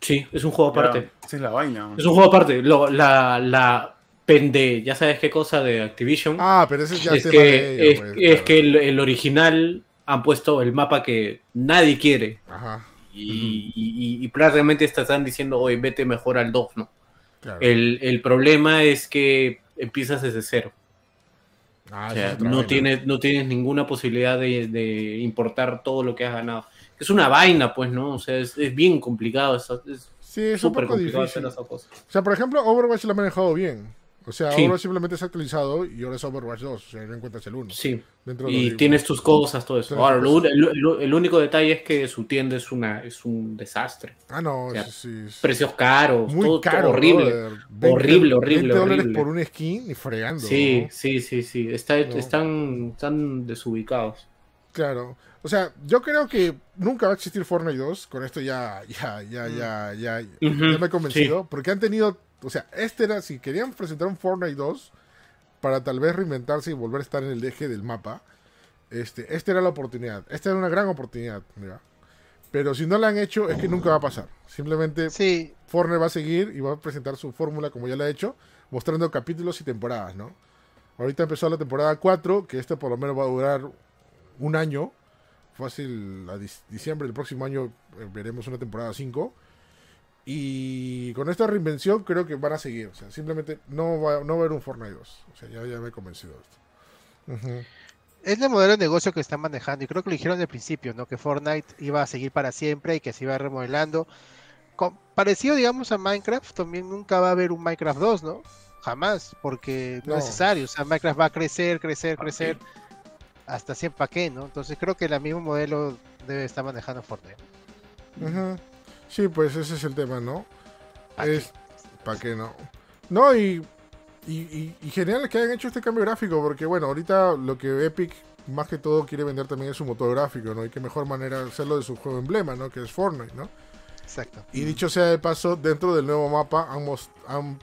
Sí, es un juego aparte. Ya, esa es la vaina. Es un juego aparte. Lo- la, la pende, ya sabes qué cosa de Activision. Ah, pero ese es ya es tema que, de ellos, es, pues, es claro. que el, el original han puesto el mapa que nadie quiere. Ajá, Y, y- y prácticamente te están diciendo, oye, vete mejor al 2, ¿no? claro. El, el problema es que empiezas desde cero. Ah, O sea, es no tienes, no tienes ninguna posibilidad de, de importar todo lo que has ganado. Es una vaina, pues, ¿no? O sea, es, es bien complicado. Es Sí, es un súper poco complicado difícil. hacer esas cosas. O sea, por ejemplo, Overwatch lo ha manejado bien. O sea, Sí. ahora simplemente se ha actualizado y ahora es Overwatch 2, o sea, no encuentras el 1. Sí. Dentro de Y tienes tus cosas, todo eso. Ahora, lo el, único detalle es que su tienda es una es un desastre. Ah, no, sea, eso sí. sí. Precios caros, Muy todo, todo caro. horrible. brother. 20 Horrible, horrible, 20 dólares horrible. por un skin y fregando. Sí, ¿no? sí, sí, sí. Está, No. están, están desubicados. Claro. O sea, yo creo que nunca va a existir Fortnite 2. Con esto ya, ya, ya, ya, ya, ya me he convencido. Porque han tenido, o sea, este era, si querían presentar un Fortnite 2 para tal vez reinventarse y volver a estar en el eje del mapa, este, esta era la oportunidad. Esta era una gran oportunidad, mira. Pero si no la han hecho, es que nunca va a pasar. Simplemente Sí, Fortnite va a seguir y va a presentar su fórmula como ya lo ha hecho, mostrando capítulos y temporadas, ¿no? Ahorita empezó la temporada 4, que esta por lo menos va a durar un año. Fácil, a diciembre del próximo año eh, veremos una temporada 5. Y con esta reinvención creo que van a seguir. O sea, simplemente no va, no va a haber un Fortnite 2. O sea, ya, ya me he convencido de esto. Es el modelo de negocio que están manejando y creo que lo dijeron al principio, ¿no? Que Fortnite iba a seguir para siempre y que se iba remodelando. Parecido, digamos, a Minecraft, también nunca va a haber un Minecraft 2, ¿no? Jamás, porque no, No. es necesario. O sea, Minecraft va a crecer, crecer, crecer hasta siempre para qué, ¿no? Entonces creo que el mismo modelo debe estar manejando Fortnite. Ujú. Sí, pues ese es el tema, ¿no? ¿Pa' qué? Es, ¿Para qué no? No, y, y, y- y genial que hayan hecho este cambio gráfico, porque bueno, ahorita lo que Epic más que todo quiere vender también es su motor gráfico, ¿no? Y qué mejor manera hacerlo de su juego emblema, ¿no? Que es Fortnite, ¿no? Exacto. Y dicho sea de paso, dentro del nuevo mapa han, han,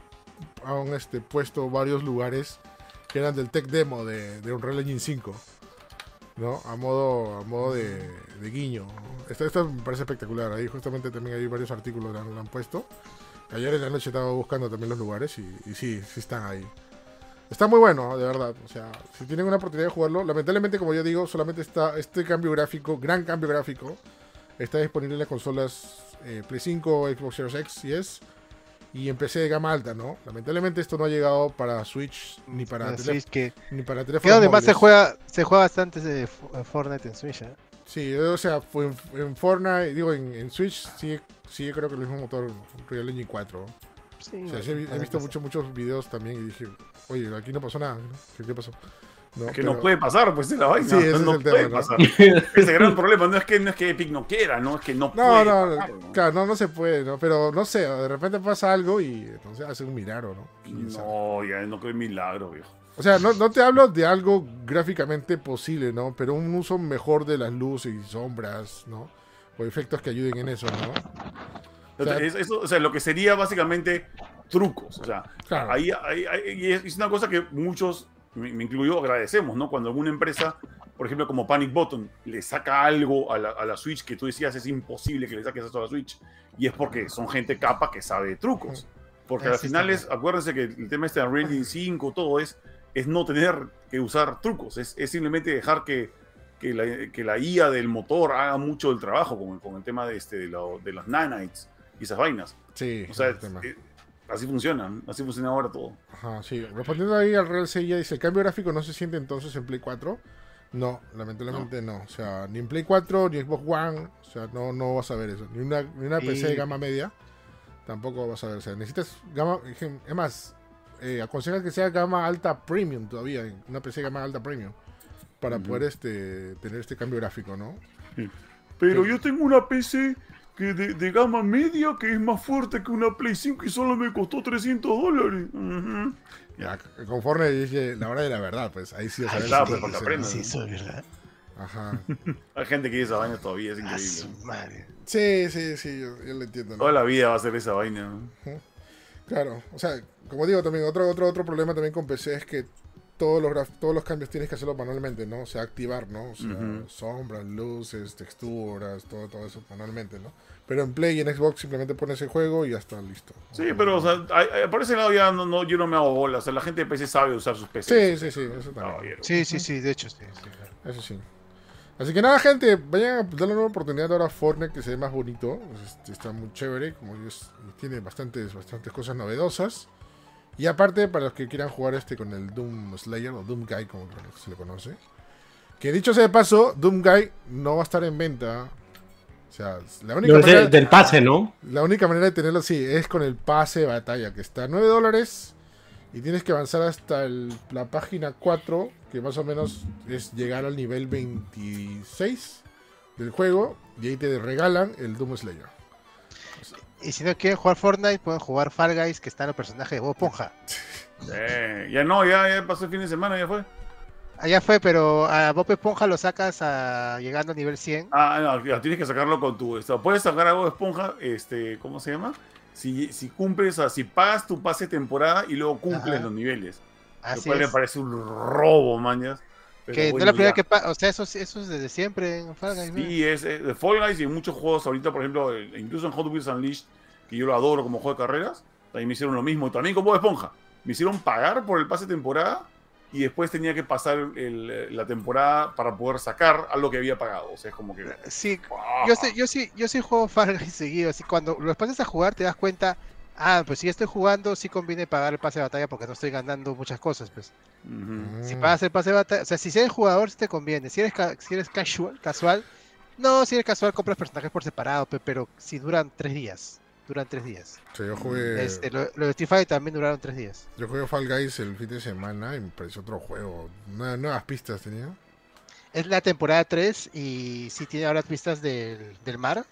han, este, puesto varios lugares que eran del tech demo de, de Unreal Engine 5. ¿No? A modo, a modo de, guiño. ¿no? Esto, esto me parece espectacular. Ahí justamente también hay varios artículos que han, han puesto. Ayer en la noche estaba buscando también los lugares y, y sí, sí están ahí. Está muy bueno, de verdad. O sea, si tienen una oportunidad de jugarlo, lamentablemente, como yo digo, solamente está este cambio gráfico, gran cambio gráfico, está disponible en las consolas eh, Play 5, Xbox Series X y S y en PC de gama alta, ¿no? Lamentablemente esto no ha llegado para Switch ni para, que, ni para que teléfonos donde más se móviles. juega, se juega bastante de Fortnite en Switch, ¿eh? Sí, o sea, fue en, en Fortnite, digo, en, en Switch sigue, sigue creo que el mismo motor Real Engine 4. Sí, O sea, sí he, visto muchos muchos videos también y dije, oye, aquí no pasó nada, ¿no? ¿Qué, qué pasó? No, Que pero- no puede pasar, pues es la vaina. Sí, ese no es el puede tema, ¿no? Ese gran problema no es que no es que Epic no quiera, no es que no, No, puede no, pasar, ¿no? claro, no, no se puede, ¿no? Pero no sé, de repente pasa algo y entonces hace un milagro, ¿no? No, ya no creo en milagro, viejo. O sea, no, no te hablo de algo gráficamente posible, ¿no? Pero un uso mejor de las luces y sombras, ¿no? O efectos que ayuden en eso, ¿no? O sea- Es- eso, o sea, lo que sería básicamente trucos. O sea, Claro. ahí, ahí- ahí- es una cosa que muchos, me, me incluyo, agradecemos, ¿no? Cuando alguna empresa, por ejemplo, como Panic Button, le saca algo a la, a la Switch que tú decías es imposible que le saques esto a la Switch. Y es porque son gente capa que sabe de trucos. Porque al final es, acuérdense que el tema este de Unreal Engine 5, todo es, es no tener que usar trucos. Es, es simplemente dejar que, que, la, que la IA del motor haga mucho del trabajo con, con el tema de, este, de, lo- de los nanites y esas vainas. Sí, O sea, así funciona, así funciona ahora todo. Ajá, sí. Respondiendo ahí al Real Seiya, dice, ¿el cambio gráfico no se siente entonces en Play 4? No, lamentablemente no. O sea, ni en Play 4, ni Xbox One, o sea, no, no vas a ver eso. Ni una, ni una PC de gama media, tampoco vas a ver. O sea, necesitas gama, es más, eh, aconseja que sea gama alta premium todavía, una PC de gama alta premium, para poder este, tener este cambio gráfico, ¿no? Pero Sí. yo tengo una PC que de, de gama media que es más fuerte que una Play 5 y solo me costó 300 dólares. Ya, conforme dice la hora de la verdad, pues ahí sí a Ahí está, pues, te para que dice, aprendas. ¿no? Sí, eso es verdad. Ajá. Hay gente que dice esa vaina todavía, es increíble. su madre. Sí, sí, sí, yo, yo lo entiendo. ¿no? Toda la vida va a ser esa vaina. ¿no? Claro, o sea, como digo también, otro, otro, otro problema también con PC es que todos los, todos los cambios tienes que hacerlo manualmente, ¿no? O sea, activar, ¿no? O sea, sombras, luces, texturas, todo, todo eso manualmente, ¿no? Pero en Play y en Xbox simplemente pones el juego y ya está listo. Sí, pero o sea, hay- hay- por ese lado ya no, no, yo no me hago bola. O sea, la gente de PC sabe usar sus Sí, PCs. sí, sí, eso también. Caballero. Sí, sí, sí, de hecho, sí. sí, claro. Eso sí. Así que nada, gente, vayan a darle una oportunidad ahora a Fortnite que se ve más bonito. Este, está muy chévere, como es, tiene bastantes, bastantes cosas novedosas. Y aparte, para los que quieran jugar este con el Doom Slayer o Doom Guy, como se le conoce. Que dicho sea de paso, Doom Guy no va a estar en venta. O sea, la única, No, es de- manera, del pase, ¿no? la única manera de tenerlo, sí, es con el pase de batalla, que está a 9 dólares. Y tienes que avanzar hasta el- la página 4, que más o menos es llegar al nivel 26 del juego. Y ahí te regalan el Doom Slayer. Y si no quieren jugar Fortnite, pueden jugar Fall Guys, que está en el personaje de Bob Esponja. Eh, ya no, ya, ya pasó el fin de semana, ya fue. Allá fue, pero a Bob Esponja lo sacas a, llegando a nivel 100. Ah, no, tienes que sacarlo con tu. Esto. Puedes sacar algo de esponja, este, ¿cómo se llama? Si, si cumples, o sea, si pagas tu pase de temporada y luego cumples Ajá. los niveles. Lo cual me es. parece un robo, mañas. Que no es la primera que pasa, o sea, eso, eso es desde siempre en Fall Guys. ¿no? Sí, es de Fall Guys y en muchos juegos ahorita, por ejemplo, eh, incluso en Hot Wheels Unleashed, que yo lo adoro como juego de carreras, también me hicieron lo mismo. También con Bob Esponja. Me hicieron pagar por el pase de temporada y después tenía que pasar el- eh, la temporada para poder sacar algo que había pagado. O sea, es como que... Sí, yo, sé, yo sí, yo sí juego Fall Guys seguido, así cuando lo pasas a jugar te das cuenta, ah, pues si estoy jugando sí conviene pagar el pase de batalla porque no estoy ganando muchas cosas, pues. Ujú. Si pagas el pase de batalla, o sea, si eres jugador sí te conviene, si eres ca- si eres casual, casual, no, si eres casual compras personajes por separado, pe- pero si duran tres días, duran tres días. Sí, yo jugué, Este, lo, lo de Street Fighter también duraron tres días. yo jugué Fall Guys el fin de semana y me pareció otro juego. Nue- nuevas pistas tenía. Es la temporada 3 y sí tiene ahora pistas del, del mar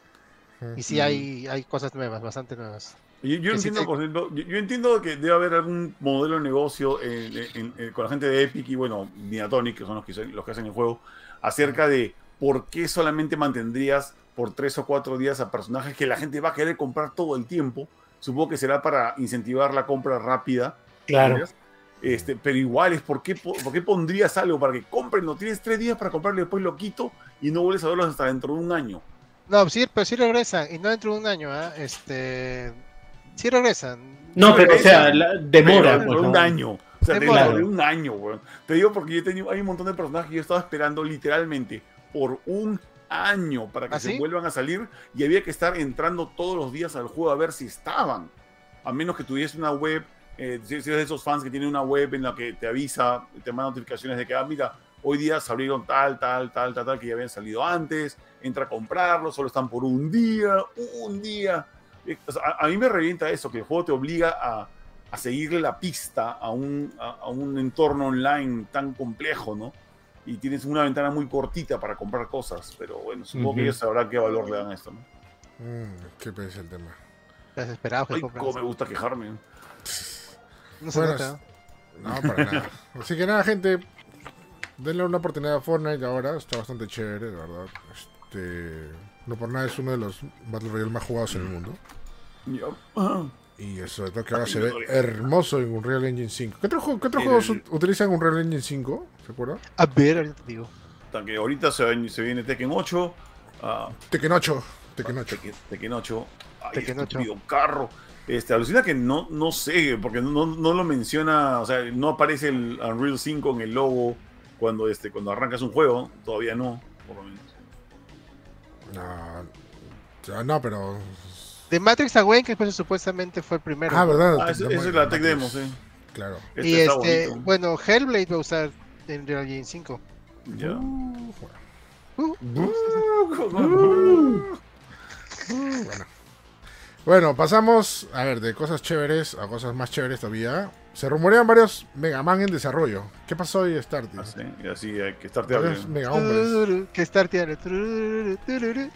y sí hay, hay cosas nuevas, bastante nuevas. Yo, entiendo, te- por ejemplo, yo, yo entiendo que debe haber algún modelo de negocio en- en- en- con la gente de Epic y, bueno, Ninatonic, que son los que, son- los que hacen el juego, acerca de por qué solamente mantendrías por tres o cuatro días a personajes que la gente va a querer comprar todo el tiempo. Supongo que será para incentivar la compra rápida. Claro. ¿sabes? Este, pero igual es, ¿por qué, po- ¿por qué pondrías algo para que compren? No tienes tres días para comprarlo y después lo quito y no vuelves a verlos hasta dentro de un año. No, sí, pero sí regresan, y no dentro de un año, ¿ah? Este. Sí regresan. No, pero o sea, la- demora. Pero pues, por un ¿no? año. O sea, Demora. de un año, weón. Te digo porque yo he tenido, hay un montón de personajes que yo estaba esperando literalmente por un año para que ¿Ah, se sí? vuelvan a salir y había que estar entrando todos los días al juego a ver si estaban. A menos que tuviese una web, eh, si, si eres de esos fans que tienen una web en la que te avisa, te manda notificaciones de que, ah, mira, hoy día se abrieron tal, tal, tal, tal, tal, que ya habían salido antes, entra a comprarlo, solo están por un día, un día. Eh, o sea, a, a mí me revienta eso, que el juego te obliga a, a seguirle la pista a un, a, a un entorno online tan complejo, ¿no? Y tienes una ventana muy cortita para comprar cosas, pero bueno, supongo que Ujú. ellos sabrán qué valor le dan a esto, ¿no? Mm, qué pesa el tema. Desesperados que Ay, cómo me gusta quejarme. No se Bueno, nota. No, para nada. Así que nada, gente. Denle una oportunidad a Fortnite ahora. Está bastante chévere, la verdad. Este. No por nada es uno de los Battle Royale más jugados en el mundo. Ya. Y sobre todo que ahora se ve hermoso en Unreal Engine 5. ¿Qué otros juegos, qué otros En juegos el- ut- utilizan Unreal Engine 5? ¿Se acuerdan? A ver, ahorita te digo. Hasta que ahorita se, ven- se viene Tekken 8. ah, Tekken 8. Tekken 8. Tekken, Tekken 8. Ay, Tekken 8. estúpido carro. Este, alucina que no, no sé, porque no, no, no lo menciona, o sea, no aparece el Unreal 5 en el logo cuando, este, cuando arrancas un juego, todavía no, por lo menos. No, no, pero. De Matrix Awake, que pues, supuestamente fue el primero. Ah, ¿verdad? Ah, esa es la tech demo, sí. Claro. Este y este, bonito. bueno, Hellblade va a usar en Real Engine 5. Ya. Uh, Bueno. Bueno, pasamos, a ver, de cosas chéveres a cosas más chéveres todavía. Se rumorean varios Mega Man en desarrollo. ¿Qué pasó hoy, Starty? Así, y así hay que estar Varios Mega Hombres. que Star tiene. tururu, tururu.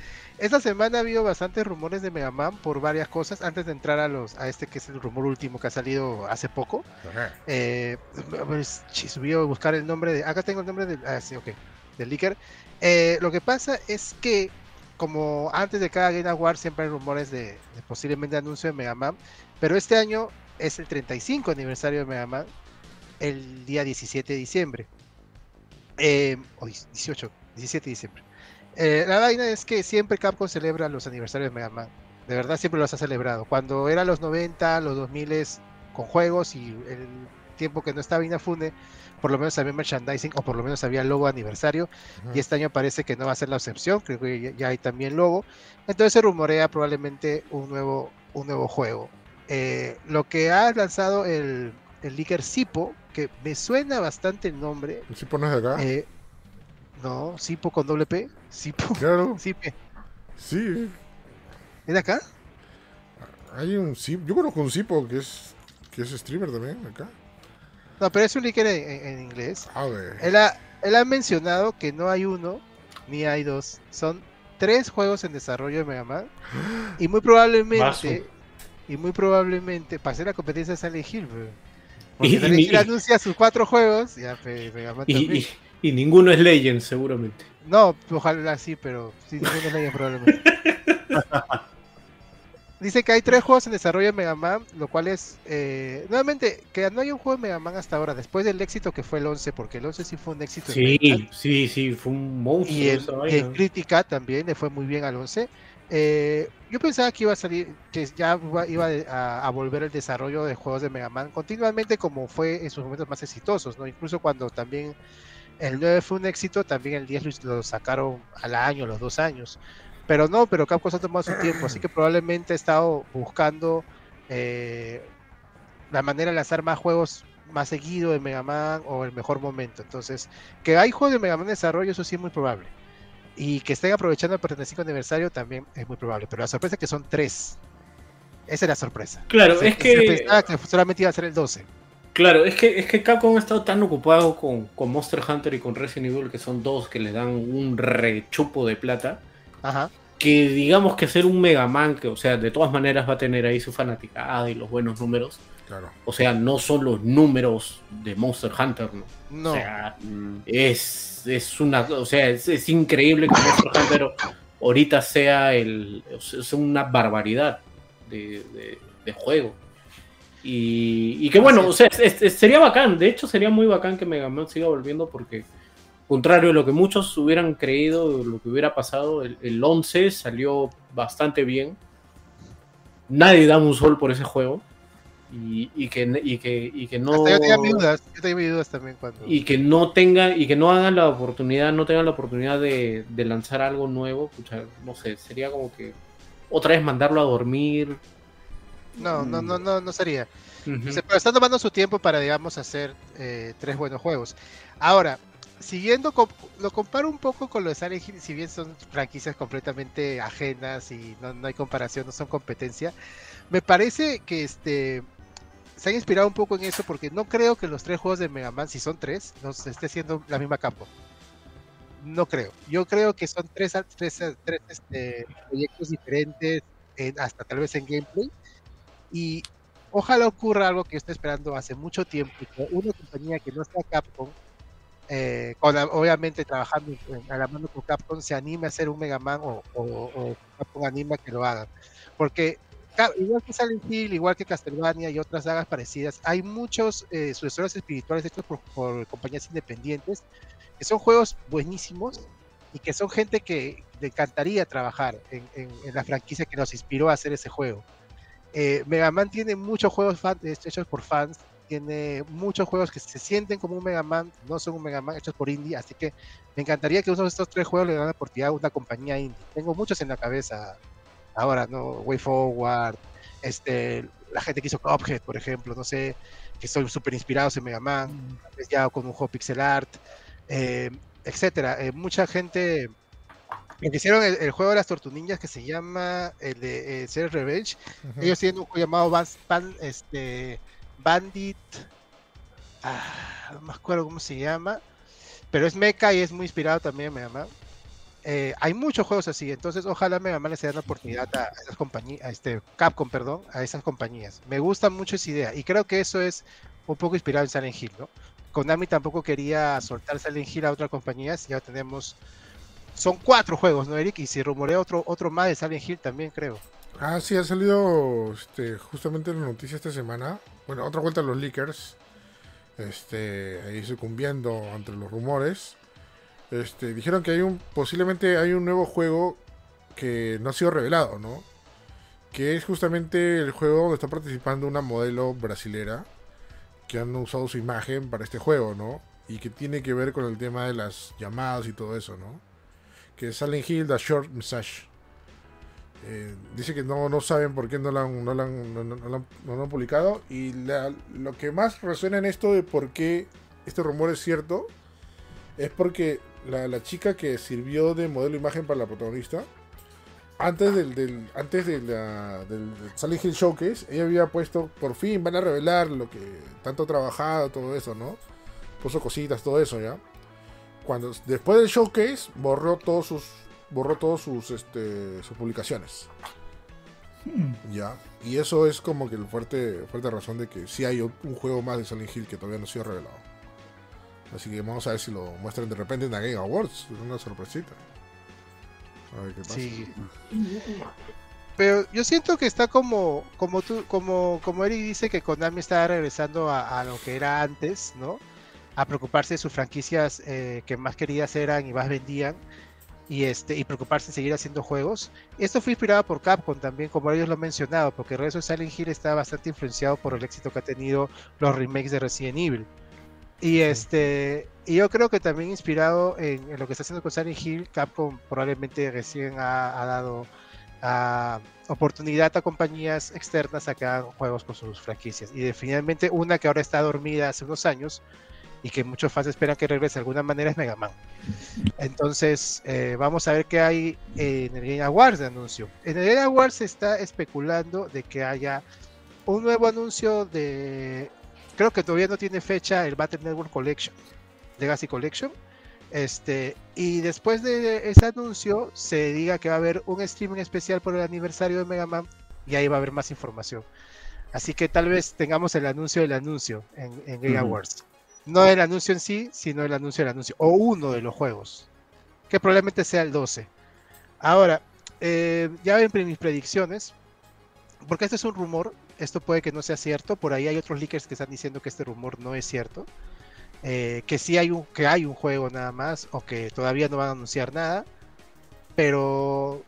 Esta semana ha habido bastantes rumores de Mega Man por varias cosas. Antes de entrar a los a este que es el rumor último que ha salido hace poco. Eh, subí a buscar el nombre de. Acá tengo el nombre del. Ah, sí, ok. Del leaker. Eh, lo que pasa es que, como antes de cada Game Award, siempre hay rumores de, de posiblemente anuncio de Mega Man. Pero este año es el 35 aniversario de Mega Man, el día 17 de diciembre. Eh, o 18, 17 de diciembre. Eh, la vaina es que siempre Capcom celebra los aniversarios de Mega Man. De verdad, siempre los ha celebrado. Cuando era los 90, los 2000 con juegos y el tiempo que no estaba Inafune, por lo menos había merchandising o por lo menos había logo aniversario. Y este año parece que no va a ser la excepción, creo que ya, ya hay también logo. Entonces se rumorea probablemente un nuevo, un nuevo juego. Eh, lo que ha lanzado el, el leaker Sipo, que me suena bastante el nombre. ¿Sí pones de acá? eh, no, Sipo con doble P. Sipo. Claro, Sipe. sí. ¿Es de acá? Hay un Zip. Yo conozco un Zipo que es, que es streamer también acá. No, pero es un leaker en, en- en inglés. A ver. Él ha, él ha mencionado que no hay uno, ni hay dos. Son tres juegos en desarrollo de Mega Man. Y muy probablemente, y muy probablemente, para hacer la competencia de Silent Hill, pe. Porque Y- y- Hill anuncia sus cuatro juegos, ya, pe, Mega Man Y, también. Y- ninguno es Legend, seguramente. No, ojalá sí, pero sí, ninguno es Legend probablemente. Dice que hay tres juegos en desarrollo de Mega Man, lo cual es, eh, nuevamente, que no hay un juego de Mega Man hasta ahora, después del éxito que fue el 11, porque el 11 sí fue un éxito. Sí, sí, sí, fue un monstruo Y en, en crítica también le fue muy bien al 11. Eh, yo pensaba que iba a salir, que ya iba, iba a, a volver el desarrollo de juegos de Mega Man continuamente como fue en sus momentos más exitosos, ¿no? Incluso cuando también el 9 fue un éxito, también el 10 lo, sacaron al año, los dos años. Pero no, pero Capcom se ha tomado su tiempo, así que probablemente ha estado buscando eh, la manera de lanzar más juegos más seguido de Mega Man o el mejor momento. Entonces, que hay juegos de Mega Man en desarrollo, eso sí es muy probable. Y que estén aprovechando el 45 aniversario también es muy probable. Pero la sorpresa es que son tres. Esa es la sorpresa. Claro, Se- es se que pensaba que solamente iba a ser el 12. Claro, es que, es que Capcom ha estado tan ocupado con, con Monster Hunter y con Resident Evil, que son dos que le dan un rechupo de plata, Ajá. que digamos que hacer un Mega Man, que o sea, de todas maneras va a tener ahí su fanaticada y los buenos números, Claro. o sea, no son los números de Monster Hunter, ¿no? No. O sea, es, es una, o sea, es, es increíble que Monster Hunter ahorita sea el, o sea, es una barbaridad de, de- de juego. Y, y que bueno, o sea, es- es- sería bacán, de hecho sería muy bacán que Mega Man siga volviendo porque, contrario a lo que muchos hubieran creído, lo que hubiera pasado, el, el 11 salió bastante bien. Nadie da un sol por ese juego. Y, y que, y, que, y que no yo tenía dudas. Yo tenía dudas también cuando. y que no tengan y que no hagan la oportunidad no tengan la oportunidad de, de lanzar algo nuevo pucha, no sé sería como que otra vez mandarlo a dormir No, no, no, no, no sería. Pero están tomando su tiempo para, digamos, hacer eh, tres buenos juegos. Ahora, siguiendo, lo comparo un poco con lo de Silent Hill, si bien son franquicias completamente ajenas y no, no hay comparación, no son competencia. Me parece que este se han inspirado un poco en eso porque no creo que los tres juegos de Mega Man, si son tres, nos esté siendo la misma campo. No creo. Yo creo que son tres, tres, tres este, proyectos diferentes, en- hasta tal vez en gameplay. Y ojalá ocurra algo que estoy esperando hace mucho tiempo, que una compañía que no sea Capcom, eh, con obviamente trabajando en- a la mano con Capcom, se anime a hacer un Mega Man o, o, o Capcom anima que lo hagan. Porque igual que Silent Hill, igual que Castlevania y otras sagas parecidas, hay muchos eh, sucesores espirituales hechos por, por compañías independientes, que son juegos buenísimos y que son gente que le encantaría trabajar en, en- en la franquicia que nos inspiró a hacer ese juego. Eh, Mega Man tiene muchos juegos fan- hechos por fans, tiene muchos juegos que se sienten como un Mega Man, no son un Mega Man hechos por indie, así que me encantaría que uno de estos tres juegos le den la oportunidad a una compañía indie. Tengo muchos en la cabeza ahora, ¿no? Way Forward, este, la gente que hizo Cuphead, por ejemplo, no sé, que son súper inspirados en Mega Man, vez ya con un juego pixel art, eh, etcétera. Eh, mucha gente lo que hicieron el, el juego de las tortunillas que se llama el de eh, Zero Revenge. Ellos tienen un juego llamado este, Bandit. ah, no me acuerdo cómo se llama. Pero es mecha y es muy inspirado también Mega Man. Eh, hay muchos juegos así, entonces ojalá Mega Man les dé la oportunidad a, a esas compañías, a este Capcom, perdón, a esas compañías. Me gusta mucho esa idea y creo que eso es un poco inspirado en Silent Hill, ¿no? Konami tampoco quería soltar Silent Hill a otras compañías, ya tenemos son cuatro juegos, ¿no, Eric? Y si rumorea otro, otro más de Silent Hill también, creo. Ah, sí, ha salido este, justamente la noticia esta semana. Bueno, otra vuelta a los leakers. Este, ahí sucumbiendo ante los rumores. Este, dijeron que hay un, posiblemente hay un nuevo juego que no ha sido revelado, ¿no? Que es justamente el juego donde está participando una modelo brasilera que han usado su imagen para este juego, ¿no? Y que tiene que ver con el tema de las llamadas y todo eso, ¿no? Que es Hill, The Short Message. Eh, dice que no, no saben por qué no lo han, no lo han- no- no- han publicado. Y la- lo que más resuena en esto de por qué este rumor es cierto es porque la, la chica que sirvió de modelo imagen para la protagonista antes del, del antes de la, del Silent Hill Showcase, ella había puesto, por fin van a revelar lo que tanto ha trabajado, todo eso, ¿no? Puso cositas, todo eso, ¿ya? Cuando, después del showcase, borró todos sus, borró todos sus, este, sus publicaciones. Ya. Y eso es como que el fuerte, fuerte razón de que sí hay un un juego más de Silent Hill que todavía no ha sido revelado. Así que vamos a ver si lo muestran de repente en la Game Awards. Es una sorpresita. A ver qué pasa. Sí. Pero yo siento que está como, como tú, como, como Eric dice que Konami está regresando a, a lo que era antes, ¿no? A preocuparse de sus franquicias eh, que más queridas eran y más vendían. Y este, y preocuparse en seguir haciendo juegos. Esto fue inspirado por Capcom también, como ellos lo han mencionado, porque el resto de Silent Hill está bastante influenciado por el éxito que ha tenido los remakes de Resident Evil. Y este, y yo creo que también inspirado en, en lo que está haciendo con Silent Hill, Capcom probablemente recién ha, ha dado ah, oportunidad a compañías externas a que hagan juegos con sus franquicias. Y definitivamente una que ahora está dormida hace unos años y que muchos fans esperan que regrese de alguna manera es Mega Man. Entonces, eh, vamos a ver qué hay en el Game Awards de anuncio. En el Game Awards se está especulando de que haya un nuevo anuncio de. Creo que todavía no tiene fecha el Battle Network Collection, Legacy Collection. Este, y después de ese anuncio, se diga que va a haber un streaming especial por el aniversario de Mega Man y ahí va a haber más información. Así que tal vez tengamos el anuncio del anuncio en, en Game. Awards. No el anuncio en sí, sino el anuncio del anuncio. O uno de los juegos. Que probablemente sea el 12. Ahora, eh, ya ven mis predicciones. Porque este es un rumor. Esto puede que no sea cierto. Por ahí hay otros leakers que están diciendo que este rumor no es cierto. eh, que sí hay un, que hay un juego nada más. O que todavía no van a anunciar nada. Pero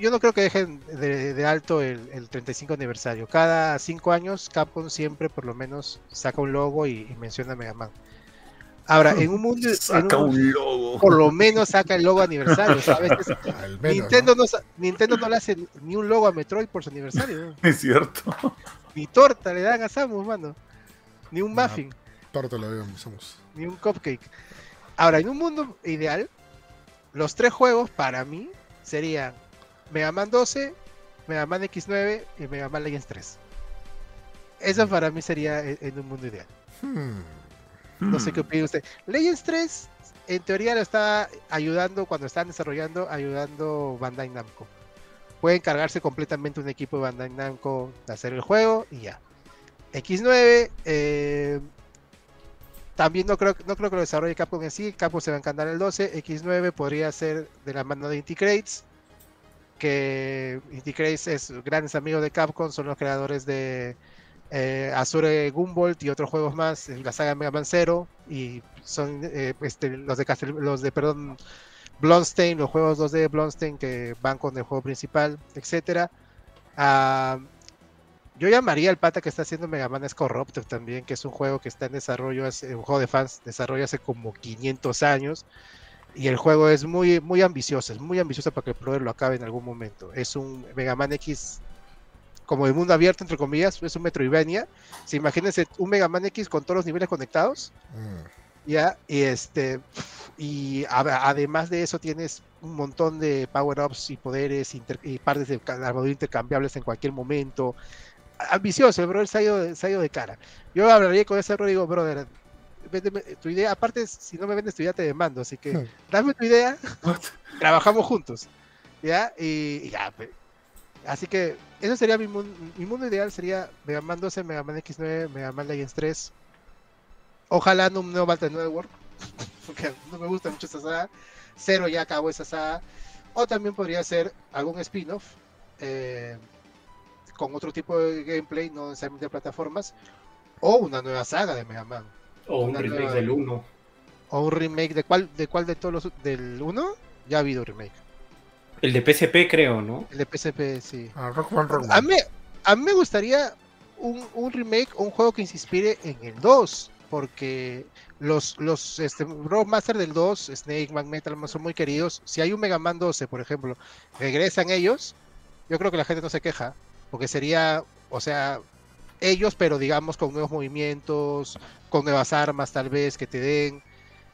yo no creo que dejen de, de alto el, el 35 aniversario. Cada 5 años Capcom siempre por lo menos saca un logo y, y menciona a Mega Man. Ahora, en un mundo... Saca un- un logo. por lo menos saca el logo aniversario, ¿sabes? Menos, Nintendo, ¿no? Nintendo no le hace ni un logo a Metroid por su aniversario. ¿no? Es cierto. Ni torta le dan a Samus, mano. Ni un muffin, Torta lo digamos. ni un cupcake. Ahora, en un mundo ideal, los tres juegos para mí serían Mega Man 12, Mega Man X9 y Mega Man Legends 3. Eso para mí sería en, en un mundo ideal. Hmm. No sé Mm. qué opina usted. Legends 3, en teoría lo está ayudando, cuando están desarrollando, ayudando Bandai Namco. Puede encargarse completamente un equipo de Bandai Namco de hacer el juego y ya. X9, eh, también no creo, no creo que lo desarrolle Capcom en sí. Capcom se va a encantar el 12. X9 podría ser de la mano de Inti Creates, que Creates es grandes amigos de Capcom, son los creadores de eh, Azure Gumball y otros juegos más, la saga Mega Man Zero, y son eh, este, los de Castle- los de perdón, Blonstein, los juegos 2D de Blonstein que van con el juego principal, etcétera. Ah, yo llamaría al pata que está haciendo Mega Man es Corrupted también, que es un juego que está en desarrollo, hace, un juego de fans, desarrollo hace como 500 años. Y el juego es muy, muy ambicioso, es muy ambicioso para que el player lo acabe en algún momento. Es un Mega Man X como de mundo abierto, entre comillas, es un Metroidvania. Si imagínense un Mega Man X con todos los niveles conectados, Mm. ya, y este, y a- además de eso tienes un montón de power-ups y poderes inter- y partes de armadura intercambiables en cualquier momento. Ambicioso, el brother se ha ido, de- se ha ido de cara. Yo hablaría con ese brother y digo, brother, véndeme tu idea, aparte si no me vendes tu idea te demando, así que dame tu idea, trabajamos juntos, ya, y, y ya, así que eso sería mi, mun- mi mundo ideal, sería Mega Man 12, Mega Man X9, Mega Man Legends 3, ojalá no un nuevo Battle Network, porque no me gusta mucho esa saga, Cero ya acabó esa saga, o también podría ser algún spin-off, eh, con otro tipo de gameplay, no necesariamente de plataformas, o una nueva saga de Mega Man. O un remake nueva- del 1. O un remake de cuál de cuál de todos los del 1 ya ha habido remake. El de PSP, creo, ¿no? El de PSP sí. Ah, Rockman, Rockman. A mí, a mí me gustaría un, un remake o un juego que se inspire en el 2, porque los los este Roadmaster del 2, Snake, Magnetal Man son muy queridos. Si hay un Mega Man 12, por ejemplo, regresan ellos, yo creo que la gente no se queja, porque sería, o sea, ellos, pero digamos con nuevos movimientos, con nuevas armas tal vez que te den.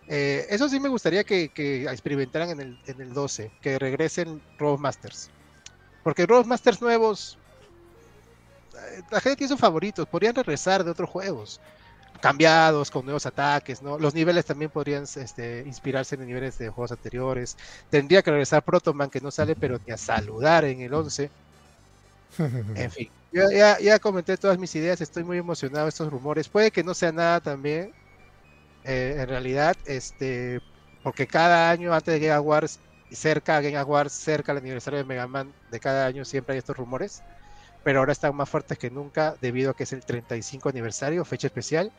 Eh, eso sí me gustaría que, que experimentaran en el, en el 12, que regresen Roadmasters. Porque Roadmasters nuevos, eh, la gente tiene sus favoritos, podrían regresar de otros juegos, cambiados, con nuevos ataques, ¿no? Los niveles también podrían este, inspirarse en niveles de juegos anteriores. Tendría que regresar Protoman, que no sale, pero ni a saludar en el 11. En fin, ya, ya, comenté todas mis ideas, estoy muy emocionado de estos rumores. Puede que no sea nada también, eh, en realidad, este, porque cada año antes de Game Awards, cerca a Game Awards, cerca al aniversario de Mega Man de cada año, siempre hay estos rumores. Pero ahora están más fuertes que nunca debido a que es el 35 aniversario, fecha especial,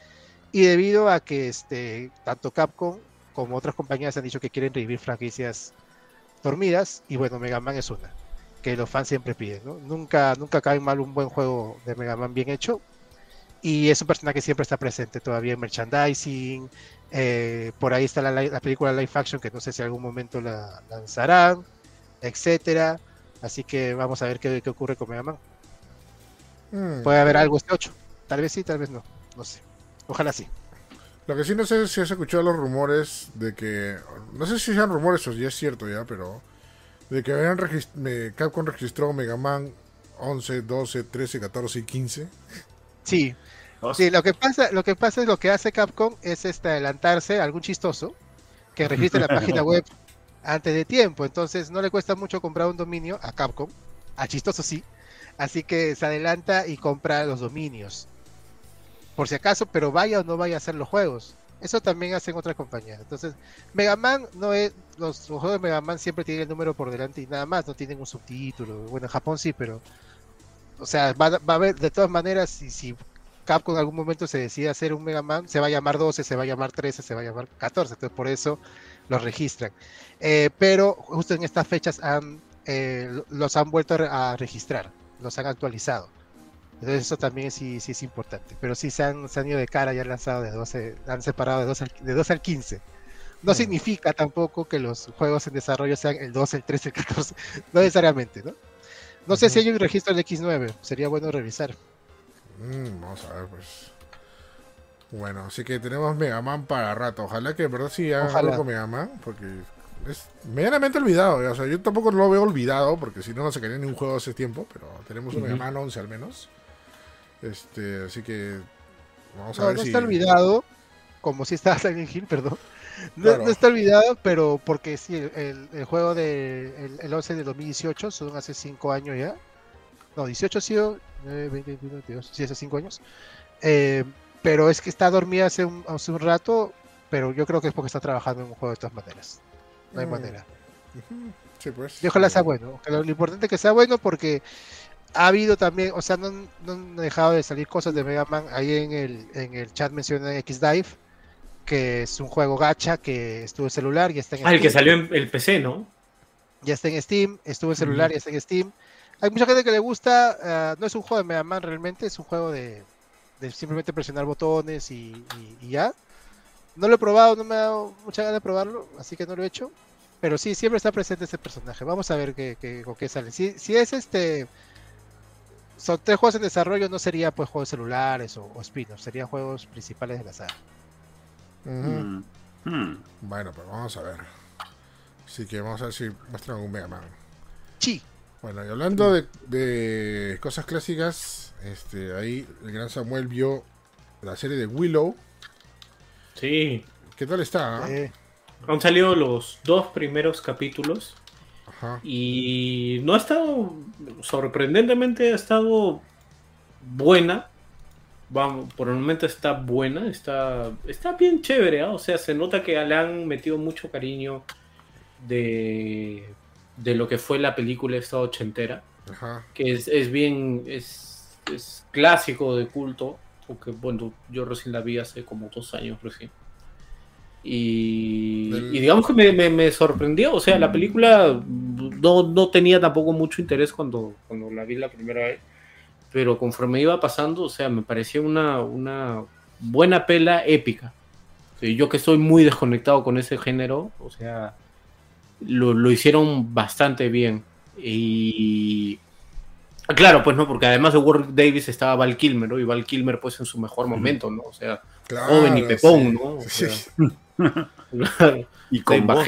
y debido a que este, tanto Capcom como otras compañías han dicho que quieren revivir franquicias dormidas, y bueno, Mega Man es una que los fans siempre piden, ¿no? Nunca, nunca cae mal un buen juego de Mega Man bien hecho. Y es un personaje que siempre está presente todavía en merchandising. eh, por ahí está la, película Live Action, que no sé si algún momento la lanzarán, etcétera. Así que vamos a ver qué, qué ocurre con Mega Man. Mm. Puede haber algo este 8. Tal vez sí, tal vez no. No sé. Ojalá sí. Lo que sí no sé si has escuchado los rumores de que. No sé si sean rumores o si es cierto ya, pero. De que habían regist- me- Capcom registró Mega Man 11, 12, 13, 14 y 15. Sí, ¿no? Sí, lo que pasa, lo que pasa es lo que hace Capcom es este adelantarse a algún chistoso que registre la página web antes de tiempo. Entonces no le cuesta mucho comprar un dominio a Capcom, a chistoso sí. Así que se adelanta y compra los dominios. Por si acaso, pero vaya o no vaya a hacer los juegos. Eso también hacen otras compañías. Entonces, Mega Man no es. Los, los juegos de Mega Man siempre tienen el número por delante y nada más, no tienen un subtítulo. Bueno, en Japón sí, pero. O sea, va, va a haber, de todas maneras, si, si Capcom en algún momento se decide hacer un Mega Man, se va a llamar 12, se va a llamar 13, se va a llamar 14, entonces por eso los registran. Eh, pero justo en estas fechas han, eh, lo- los han vuelto a registrar, los han actualizado. Entonces eso también sí, sí es importante. Pero sí se han, se han ido de cara y han lanzado de 12, han separado de 12 al, de 12 al 15. No significa tampoco que los juegos en desarrollo sean el 12, el 13, el 14, no necesariamente, ¿no? No sé si hay un registro del X9, sería bueno revisar. Mm, vamos a ver, pues. Bueno, así que tenemos Mega Man para rato. Ojalá que en verdad sí hagan Ojalá. algo con Mega Man, porque es medianamente olvidado. O sea, yo tampoco lo veo olvidado, porque si no, no sacaría ni un juego hace tiempo. Pero tenemos un Ujú. Mega Man 11 al menos. Este, así que vamos a No, ver no si. está olvidado, como si estaba Silent Hill, perdón. No, Claro. no está olvidado, pero porque sí, el, el- juego de el, el 11 de 2018, son hace 5 años ya. No, 18 ha sido, 9, 20, 21, 22, sí, hace 5 años. Eh, pero es que está dormida hace un, hace un rato, pero yo creo que es porque está trabajando en un juego de todas maneras. No hay Mm. manera. Sí, pues. Y ojalá sea bueno. Lo, lo importante es que sea bueno porque ha habido también, o sea, no, no han dejado de salir cosas de Mega Man. Ahí en el, en el chat mencionan X-Dive, que es un juego gacha que estuvo en celular y está en Ah, el que salió en el PC, ¿no? Ya está en Steam, estuvo en celular y está en Steam. Hay mucha gente que le gusta, ah, no es un juego de Mega Man realmente, es un juego de, de simplemente presionar botones y, y- y ya. No lo he probado, no me ha dado mucha gana de probarlo, así que no lo he hecho. Pero sí, siempre está presente ese personaje. Vamos a ver qué, qué- con qué sale. Si, si es este. Son tres juegos en desarrollo, no sería pues juegos celulares o, o spin-off, serían juegos principales de la saga. Mm. Hmm. Bueno, pues vamos a ver. Así que vamos a ver si muestran algún Mega Man. Sí, Bueno, y hablando de, de cosas clásicas, este, ahí el gran Samuel vio la serie de Willow. Sí. ¿Qué tal está? ah? eh, Han salido los dos primeros capítulos Ajá. y no ha estado, sorprendentemente ha estado buena. Vamos, por el momento está buena, está, está bien chévere, ¿ah? o sea, se nota que le han metido mucho cariño de, de lo que fue la película esta ochentera, Ajá. que es, es bien, es, es clásico de culto, porque bueno, yo recién la vi hace como dos años recién. Y, Del- y digamos que me, me- me sorprendió, o sea, la película no, no tenía tampoco mucho interés cuando, cuando la vi la primera vez, pero conforme iba pasando, o sea, me parecía una, una buena pela épica. Yo que estoy muy desconectado con ese género, o sea, lo, lo hicieron bastante bien. Y claro, pues no, porque además de Warwick Davis estaba Val Kilmer, ¿no? Y Val Kilmer pues en su mejor momento, ¿no? O sea, Claro, joven y pepón, sí. ¿no? O Sí. sea, Y con voz.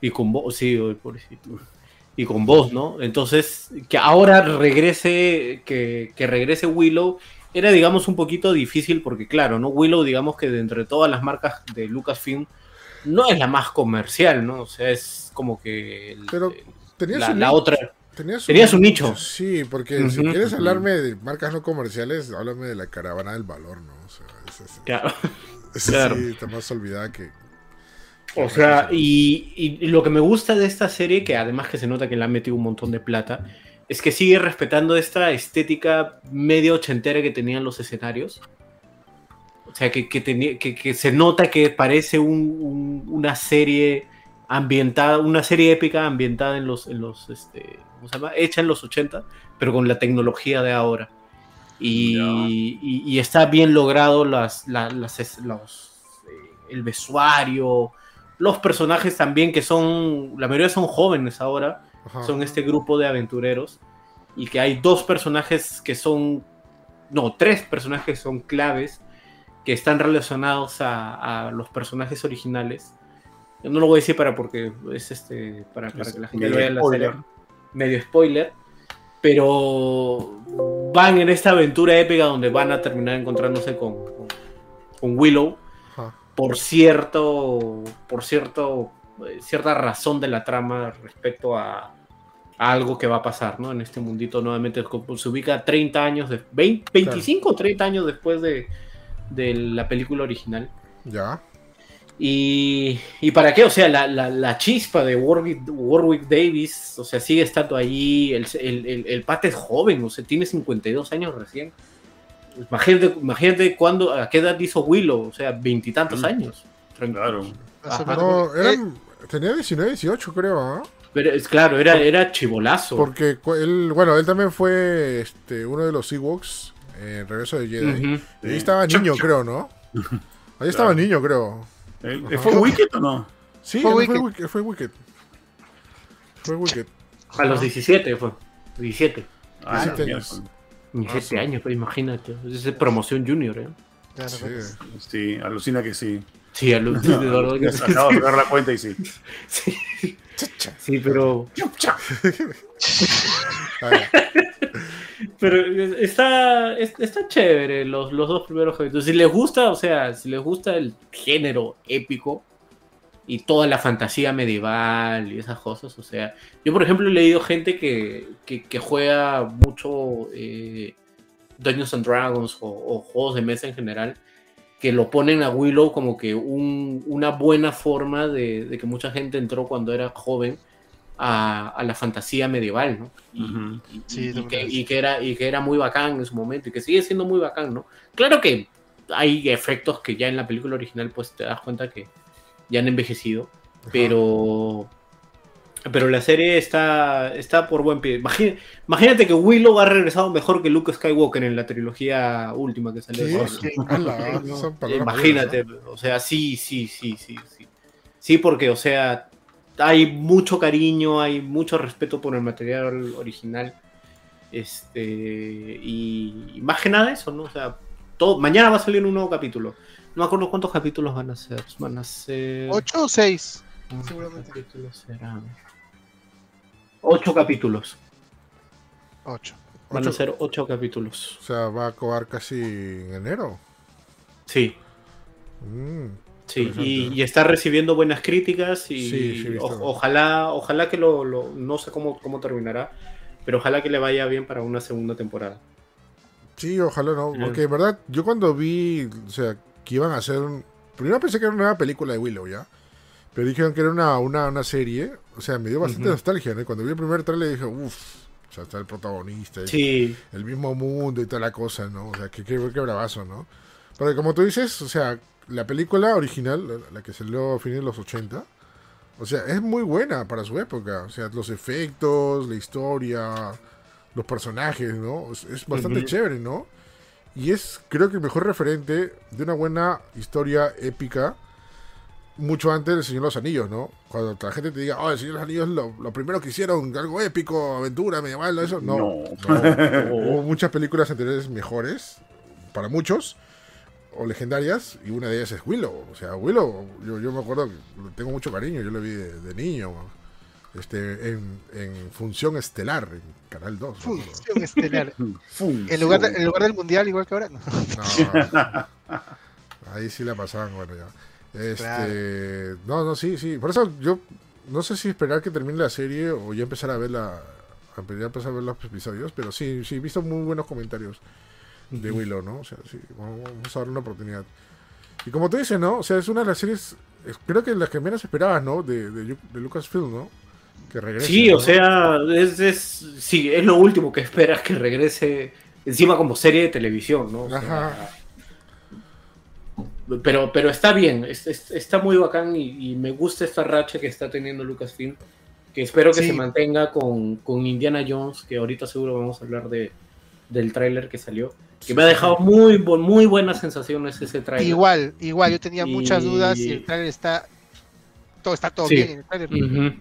y con voz, sí, oye, pobrecito. y con voz, ¿no? Entonces, que ahora regrese, que, que regrese Willow, era, digamos, un poquito difícil porque, claro, ¿no? Willow, digamos que de entre todas las marcas de Lucasfilm, no es la más comercial, ¿no? O sea, es como que el- Pero tenía la, su la ni- otra... Tenía su, tenía su nicho. Sí, porque si quieres hablarme de marcas no comerciales, háblame de la caravana del valor, ¿no? O sea, esa, esa- Claro. esa claro. sí está más olvidada que. O sea, y, y- lo que me gusta de esta serie, que además que se nota que le han metido un montón de plata, es que sigue respetando esta estética medio ochentera que tenían los escenarios. O sea, que, que, que, que se nota que parece un- un- una serie ambientada, una serie épica ambientada en los, en los este, ¿cómo se llama? Hecha en los 80, pero con la tecnología de ahora. Y, Ya. y- y está bien logrado las, la- las, es- los, eh, el vestuario, los personajes también, que son, la mayoría son jóvenes ahora, Ajá. son este grupo de aventureros, y que hay dos personajes que son, no, tres personajes que son claves, que están relacionados a, a los personajes originales. Yo no lo voy a decir para porque es este para, para Es que la gente vea la serie. Medio spoiler. Pero van en esta aventura épica donde van a terminar encontrándose con, con, con Willow Ajá. por cierto por cierto eh, cierta razón de la trama respecto a, a algo que va a pasar ¿no? en este mundito nuevamente como se ubica 30 años de 20, 25 o 30 años después de, de la película original Ya. Y, y para qué, o sea, la, la, la chispa de Warwick, Warwick Davis, o sea, sigue estando ahí, el, el, el, el pata es joven, o sea, tiene 52 años recién. Imagínate, imagínate cuándo, a qué edad hizo Willow, o sea, veintitantos Mm. años. Claro. No, Eh, eran, tenía 19, 18, creo, ¿ah? Pero es claro, era, era chivolazo. Porque él, bueno, él también fue este, uno de los Ewoks en Regreso de Jedi. Y ahí estaba niño, creo, ¿no? Ahí estaba Claro. niño, creo. ¿Él- Ajá. ¿Fue Wicked o no? Sí, Fue Wicked. fue Wicked. Fue Wicked. Fue Wicked. A los Ajá. 17 fue. 17. Ah, Siete mierda. años. 17 sí. años, pues imagínate. Es de promoción junior, ¿eh? Sí. Sí, alucina que sí. Sí, a los, de verdad que sí. Acabo de sacar la cuenta y sí. Sí. Sí, pero. Pero está, es- está chévere los, los dos primeros capítulos. Si les gusta, o sea, si les gusta el género épico y toda la fantasía medieval y esas cosas, o sea, yo por ejemplo he leído gente que, que, que juega mucho eh, Dungeons and Dragons o, o juegos de mesa en general, que lo ponen a Willow como que un- una buena forma de, de que mucha gente entró cuando era joven a, a la fantasía medieval, ¿no? Y, y- Sí, y lo que, y que era, y que era muy bacán en su momento y que sigue siendo muy bacán, ¿no? Claro que hay efectos que ya en la película original pues te das cuenta que ya han envejecido, pero pero la serie está, está por buen pie. Imagina- imagínate que Willow ha regresado mejor que Luke Skywalker en la trilogía última que salió. Palabras Imagínate, o sea, sí, sí, sí, sí, sí. Sí, porque, o sea, hay mucho cariño, hay mucho respeto por el material original. Este, y, y más que nada eso, ¿no? O sea, todo, mañana va a salir un nuevo capítulo. No me acuerdo cuántos capítulos van a ser. Van a ser. ¿Ocho o seis? ¿Cuántos seguramente. capítulos serán? Ocho capítulos. Ocho. Van a ser ocho capítulos. O sea, va a acabar casi en enero. Sí. Mm, Sí, y, está recibiendo buenas críticas y Sí, sí, o- ojalá, ojalá que lo, lo- no sé cómo, cómo terminará, pero ojalá que le vaya bien para una segunda temporada. Sí, ojalá no. Porque en verdad, yo cuando vi, o sea, que iban a hacer. Primero pensé que era una nueva película de Willow, ¿ya? Pero dijeron que era una, una, una serie. O sea, me dio bastante nostalgia, ¿no? Cuando vi el primer trailer dije, uff, o sea, está el protagonista, Sí, el mismo mundo y toda la cosa, ¿no? O sea, qué, qué, qué bravazo, ¿no? Pero como tú dices, o sea, la película original, la, la que salió a fines de los 80, o sea, es muy buena para su época. O sea, los efectos, la historia, los personajes, ¿no? Es, es bastante chévere, ¿no? Y es, creo que el mejor referente de una buena historia épica, mucho antes del Señor de los Anillos, ¿no? Cuando la gente te diga, oh, el Señor de los Anillos, lo, lo primero que hicieron, algo épico, aventura, medieval, eso. No, No. no. Hubo muchas películas anteriores mejores, para muchos, o legendarias, y una de ellas es Willow. O sea, Willow, yo, yo me acuerdo que tengo mucho cariño, yo lo vi de, de niño. este, en, en Función Estelar, en Canal 2. me acuerdo. Función estelar. En lugar, de- en lugar del mundial, igual que ahora. No. No, ahí sí la pasaban, bueno, ya. Este, Claro. No, no, sí, sí. Por eso yo no sé si esperar que termine la serie o ya empezar a ver la, a empezar a ver los episodios, pero sí, sí, he visto muy buenos comentarios de Willow, ¿no? O sea, sí, vamos a darle una oportunidad. Y como tú dices, ¿no? O sea, es una de las series, es- creo que las que menos esperabas, ¿no? De, de, de Lucasfilm, ¿no? Que regrese. Sí, ¿no? o sea, es, es, sí, es lo último que esperas que regrese encima como serie de televisión, ¿no? O sea, Ajá. Pero, pero está bien, es- es- está muy bacán y, y me gusta esta racha que está teniendo Lucasfilm, que espero que Sí. se mantenga con, con Indiana Jones, que ahorita seguro vamos a hablar de, del tráiler que salió, que me ha dejado muy, muy buenas sensaciones ese tráiler. Igual, igual, yo tenía muchas Y- dudas y el trailer está. Todo está todo Sí. bien en el trailer. Ujú.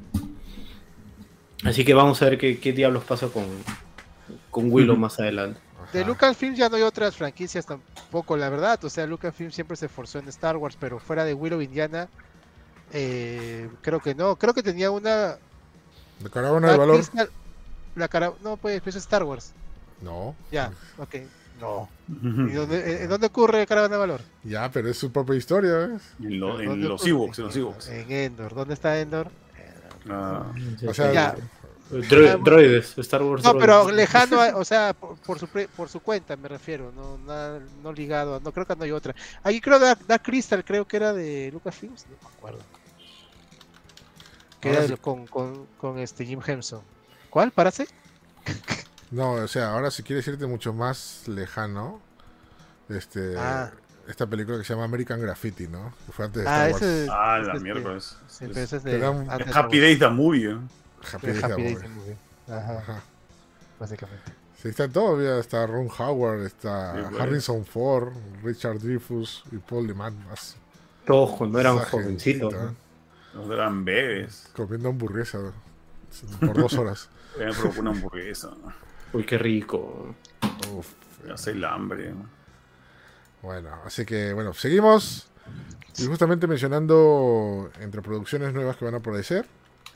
Así que vamos a ver qué, qué diablos pasa con, con Willow más adelante. De. Lucasfilm ya no hay otras franquicias tampoco, la verdad. O sea, Lucasfilm siempre se esforzó en Star Wars, pero fuera de Willow Indiana, eh, creo que no. Creo que tenía una. ¿De Caravana ah, de Valor? Crystal- la cara, no, pues, pues es Star Wars. No. Ya, ok. No. ¿Y dónde, en dónde ocurre Caravana de Valor? Ya, pero es su propia historia, ¿ves? En, lo- en ¿Dónde los? Ewoks, en los Ewoks. En Endor. ¿Dónde está Endor? Ah, O sea, Ya. Dro- droides, Star Wars. No, droides. pero lejano, a- o sea, por, por su, pre- por su cuenta me refiero, no, no ligado, a- no creo que no hay otra. Ahí creo Dark, Dark Crystal, creo que era de Lucasfilms, no me acuerdo. Que Ahora era sí. de- con, con, con este Jim Henson. ¿Cuál? ¿Parece? No, o sea, ahora si quieres irte mucho más lejano, este, Ah. esta película que se llama American Graffiti, ¿no? Que fue antes de Ah, Star Wars. ese ah, ese la miércoles. sí, Es- es de Star Happy. Days the Movie. ¿eh? Happy Days Happy de Days Amor. Movie. Ajá, Ajá. básicamente. Sí, está todo, está Ron Howard, está Sí, bueno. Harrison Ford, Richard Dreyfuss y Paul de Más Todos cuando eran jovencitos. ¿no? Eran bebés. Comiendo hamburguesa por dos horas. Me provocó una hamburguesa. Uy, qué rico. Uf. Ya hace el hambre. Bueno, así que bueno, seguimos. Y justamente mencionando entre producciones nuevas que van a aparecer.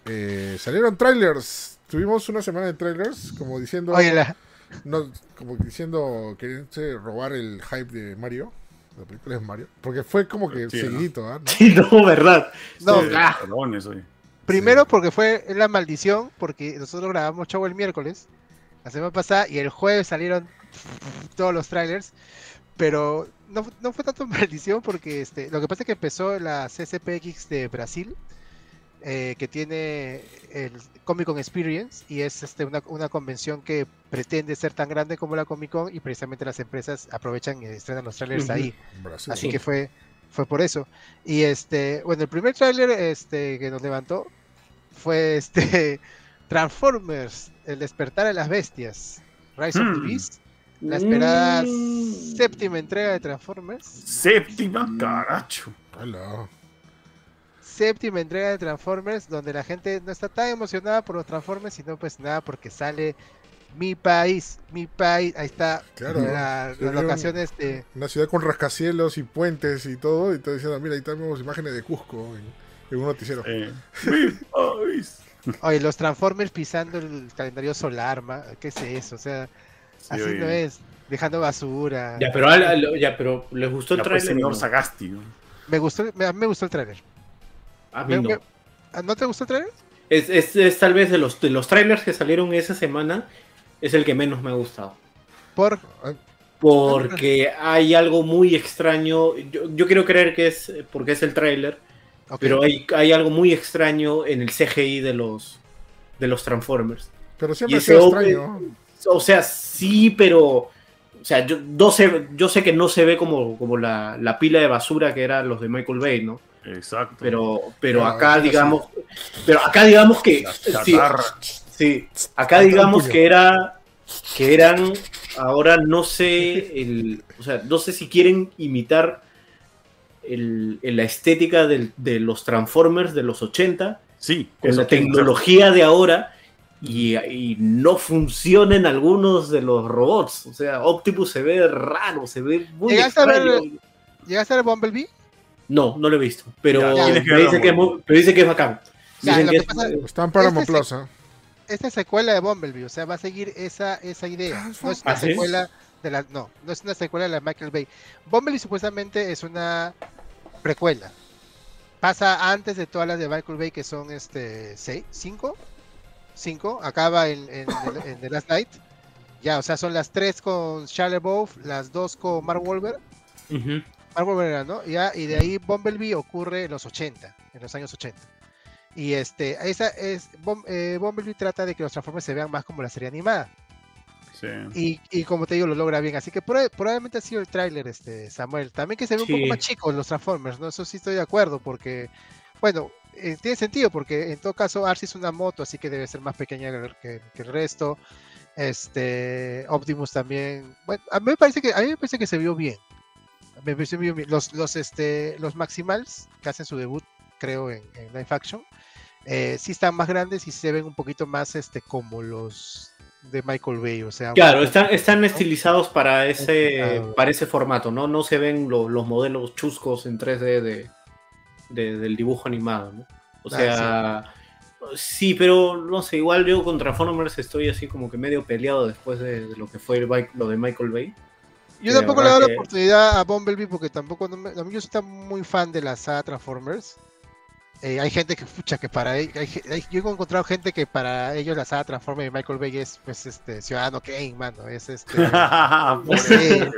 Eh, salieron trailers. Tuvimos una semana de trailers, como diciendo. Oye, la, no, como diciendo queriéndose robar el hype de Mario. La película es Mario. Porque fue como que Sí, ¿no? seguidito, ¿ah? ¿no? Sí, no, verdad. no, Sí, ah. Primero porque fue la maldición, porque nosotros grabamos show el miércoles, la semana pasada, y el jueves salieron todos los trailers, pero no, no fue tanto maldición porque este, lo que pasa es que empezó la CCPX de Brasil, eh, que tiene el Comic Con Experience, y es este, una, una convención que pretende ser tan grande como la Comic Con, y precisamente las empresas aprovechan y estrenan los trailers Ujú. ahí. Brasil. Así que fue, fue por eso. Y este, bueno, el primer tráiler este, que nos levantó fue este Transformers, el despertar de las bestias. Rise of the Hmm. Beast. La esperada Mm. séptima entrega de Transformers. Séptima, caracho. Hola. Séptima entrega de Transformers, donde la gente no está tan emocionada por los Transformers, sino pues nada porque sale mi país, mi país. Ahí está Claro. la- las locaciones de Una ciudad con rascacielos y puentes y todo. Y todo diciendo, mira, ahí tenemos imágenes de Cusco en, en un noticiero. Eh, mi país. Oye, los Transformers pisando el calendario solar, ma- ¿qué es eso? O sea, Sí, así oye. no es, dejando basura. Ya, pero, al- ya, pero ¿les gustó el pues, trailer? señor? Sagasti. ¿no? Me gustó, me gustó el trailer. A mí no. ¿ah, ¿No te gustó el trailer? Es, es- es tal vez de los, de los trailers que salieron esa semana, es el que menos me ha gustado. Por Porque hay algo muy extraño. Yo, yo quiero creer que es porque es el tráiler, ok. pero hay, hay algo muy extraño en el CGI de los, de los Transformers. Pero siempre ha sido extraño. O sea, sí, pero. O sea, yo, no sé, yo sé que no se ve como, como la, la pila de basura que eran los de Michael Bay, ¿no? Exacto. Pero, pero acá, digamos. Pero acá, digamos que. Sí, sí, acá, digamos que era. Que eran. Ahora no sé. El, o sea, no sé si quieren imitar el- el- la estética del- de los Transformers de los 80 Sí, con la tecnología de ahora y, y no funcionan algunos de los robots. O sea, Optimus se ve raro, se ve muy ¿Llegaste a ver- extraño. ¿Llegaste a ver Bumblebee? No, no lo he visto, pero, Ya, dice que, es pero dice que es bacán. Ya, Dicen lo que que es- pasa- Está en Paramount Este Plus, ¿eh? esta es secuela de Bumblebee, o sea, va a seguir esa, esa idea. No es una ¿Ah, secuela de la, no, no es una secuela de la Michael Bay. Bumblebee supuestamente es una precuela. Pasa antes de todas las de Michael Bay, que son este seis, cinco, cinco. Acaba en, en, The- en The Last Night. Ya, o sea, son las tres con Shia LaBeouf, las dos con Mark. Ujú. Mark Wahlberg era, ¿no? Ya, y de ahí Bumblebee ocurre en los 80, en los años 80. Y este, esa es, Bum- eh, Bumblebee trata de que los Transformers se vean más como la serie animada. Sí. Y, y como te digo, lo logra bien. Así que proba- probablemente ha sido el tráiler, este, Samuel. También que se ve un poco más chico los Transformers, ¿no? Eso sí estoy de acuerdo, porque, bueno, eh, tiene sentido, porque en todo caso Arcee es una moto, así que debe ser más pequeña que, el- que- que el resto. Este, Optimus también. Bueno, a mí me parece que, a mí me parece que se vio bien. Me pareció bien. Los, los, este, los Maximals, que hacen su debut, creo, en, en Live Action, eh, sí están más grandes y se ven un poquito más este, como los de Michael Bay. O sea, Claro, están, están estilizados para ese, para ese formato, ¿no? No se ven lo- los modelos chuscos en 3D de, de- del dibujo animado, ¿no? O Ah, sea, sí. pero no sé, igual yo con Transformers estoy así como que medio peleado después de, de lo que fue el, lo de Michael Bay. Yo tampoco le he dado la oportunidad a Bumblebee porque tampoco no me- a mí yo soy muy fan de la saga Transformers. Eh, hay gente que, pucha, que para ellos, yo he encontrado gente que para ellos la saga Transformers de Michael Bay es, pues, este, Ciudadano Kane, mano, es este, no sé,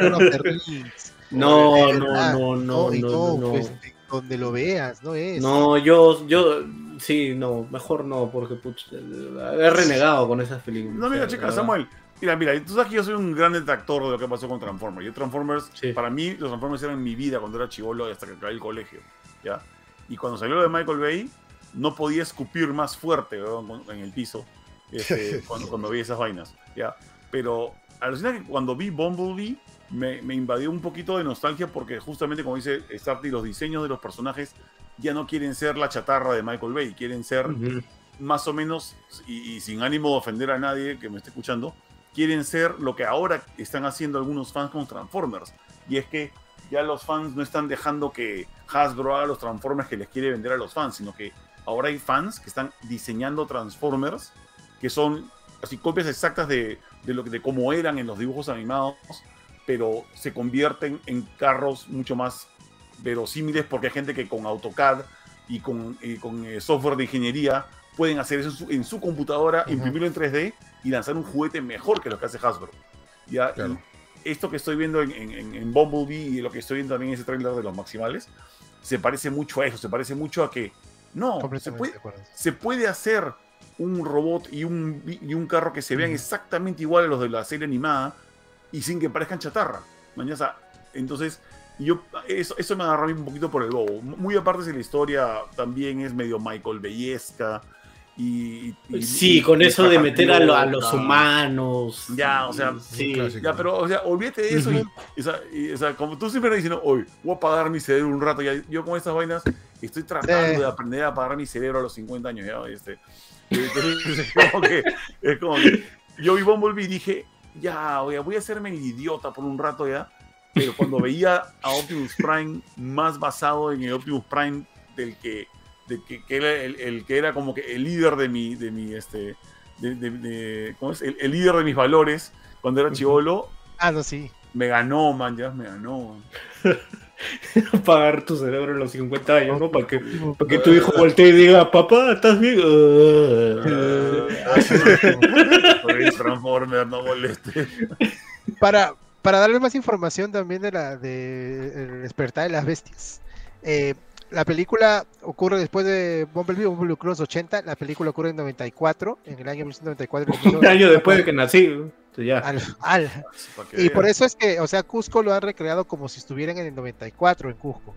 No, no, no, no, no, no. pues, donde lo veas, no es. No, yo, yo, sí, no, mejor no, porque pucha, he renegado con esas películas. No, mira, o sea, chica. Samuel. Mira, mira, tú sabes que yo soy un gran detractor de lo que pasó con Transformers. Yo Transformers, Sí. para mí, los Transformers eran mi vida cuando era chivolo y hasta que acabé el colegio. ¿ya? Y cuando salió lo de Michael Bay, no podía escupir más fuerte weón, en el piso este, cuando, cuando vi esas vainas. ¿ya? Pero alucina que cuando vi Bumblebee, me, me invadió un poquito de nostalgia porque justamente, como dice Starty, los diseños de los personajes ya no quieren ser la chatarra de Michael Bay, quieren ser Ujú. más o menos, y, y sin ánimo de ofender a nadie que me esté escuchando, quieren ser lo que ahora están haciendo algunos fans con Transformers. Y es que ya los fans no están dejando que Hasbro haga los Transformers que les quiere vender a los fans, sino que ahora hay fans que están diseñando Transformers que son así copias exactas de, lo de cómo eran en los dibujos animados, pero se convierten en carros mucho más verosímiles porque hay gente que con AutoCAD y con, y con eh, software de ingeniería pueden hacer eso en su, en su computadora, imprimirlo en 3D y lanzar un juguete mejor que lo que hace Hasbro. ¿ya? Claro. Y esto que estoy viendo en, en, en- Bumblebee y lo que estoy viendo también en ese trailer de los maximales, se parece mucho a eso, se parece mucho a que no, se puede, se puede hacer un robot y un, y un carro que se vean exactamente igual a los de la serie animada y sin que parezcan chatarra. sea, entonces, yo, eso, eso me agarró un poquito por el bobo. Muy aparte si la historia también es medio Michael Bellesca. Y, y- Sí, y- con y eso de meter a, lo- a los humanos. Ya, o sea, sí. clásico. Ya, pero, o sea, olvídate de eso. Ujú. y, o sea, y, o sea, como tú siempre diciendo, hoy voy a apagar mi cerebro un rato. Ya, yo con estas vainas estoy tratando Sí. de aprender a apagar mi cerebro a los 50 años. Ya, este. Entonces, es como que, es como que yo vi Bumblebee y dije, ya, oye, voy a hacerme el idiota por un rato ya. Pero cuando veía a Optimus Prime más basado en el Optimus Prime del que, de que, que era el, el que era como que el líder de mi, de mi, este, de, de- de- ¿cómo es? El, el líder de mis valores cuando era chivolo, Ah, no, sí. me ganó, man, ya me ganó. Apagar tu cerebro a los 50 años, ¿no? Para que, para que tu hijo voltee y diga, papá, ¿estás bien? Ah, el Transformer, no moleste. Para, para darle más información también de la de El despertar de las bestias. eh, la película ocurre después de Bumblebee, Bumblebee Cross 80. La película ocurre en 94, en el año 1994. Un año después de que nací. Ya. Al- al. Y por eso es que, o sea, Cusco lo han recreado como si estuvieran en el 94 en Cusco.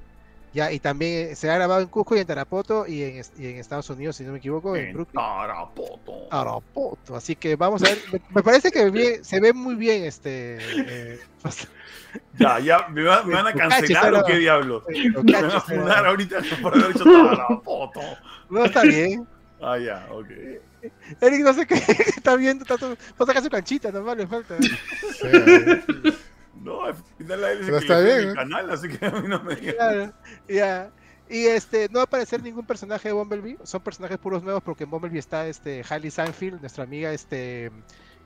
Ya, y también se ha grabado en Cusco y en Tarapoto y en, es- y en Estados Unidos, si no me equivoco, en En Brooklyn. Tarapoto. Tarapoto. Así que vamos a ver. Me, me parece que bien- se ve muy bien este. eh, Ya, ya, me, va- me van a cancelar o qué diablos. lo Me van a fundar ahorita por haber hecho Tarapoto. No está bien. Ah, ya, ok. Eric no sé qué está viendo, está todo- va a sacar su canchita, nomás le falta. No, al final a él el que está bien, mi ¿eh? canal, así que a mí no me. Claro, ya. Y este, no va a aparecer ningún personaje de Bumblebee, son personajes puros nuevos porque en Bumblebee está este Hailey Sanfield, nuestra amiga este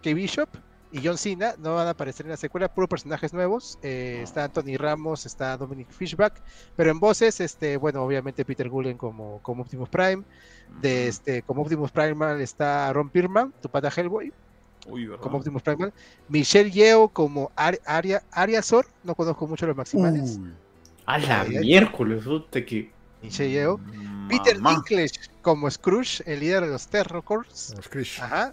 Kay Bishop y John Cena, no van a aparecer en la secuela, puros personajes nuevos. Eh, está Anthony Ramos, está Dominic Fishback, pero en voces, este, bueno, obviamente Peter Gullen como, como Optimus Prime, de este, como Optimus Prime está Ron Perlman, tu pata Hellboy, Como Optimus Prime, Michelle Yeo como Ar- Aria, Ariasor, no conozco mucho los maximales, Uy. A la Ay, miércoles, puta que. Michelle Yeo, Peter Mamá. Dinklage como Scrooge, el líder de los Terror Corps, Screech. ajá,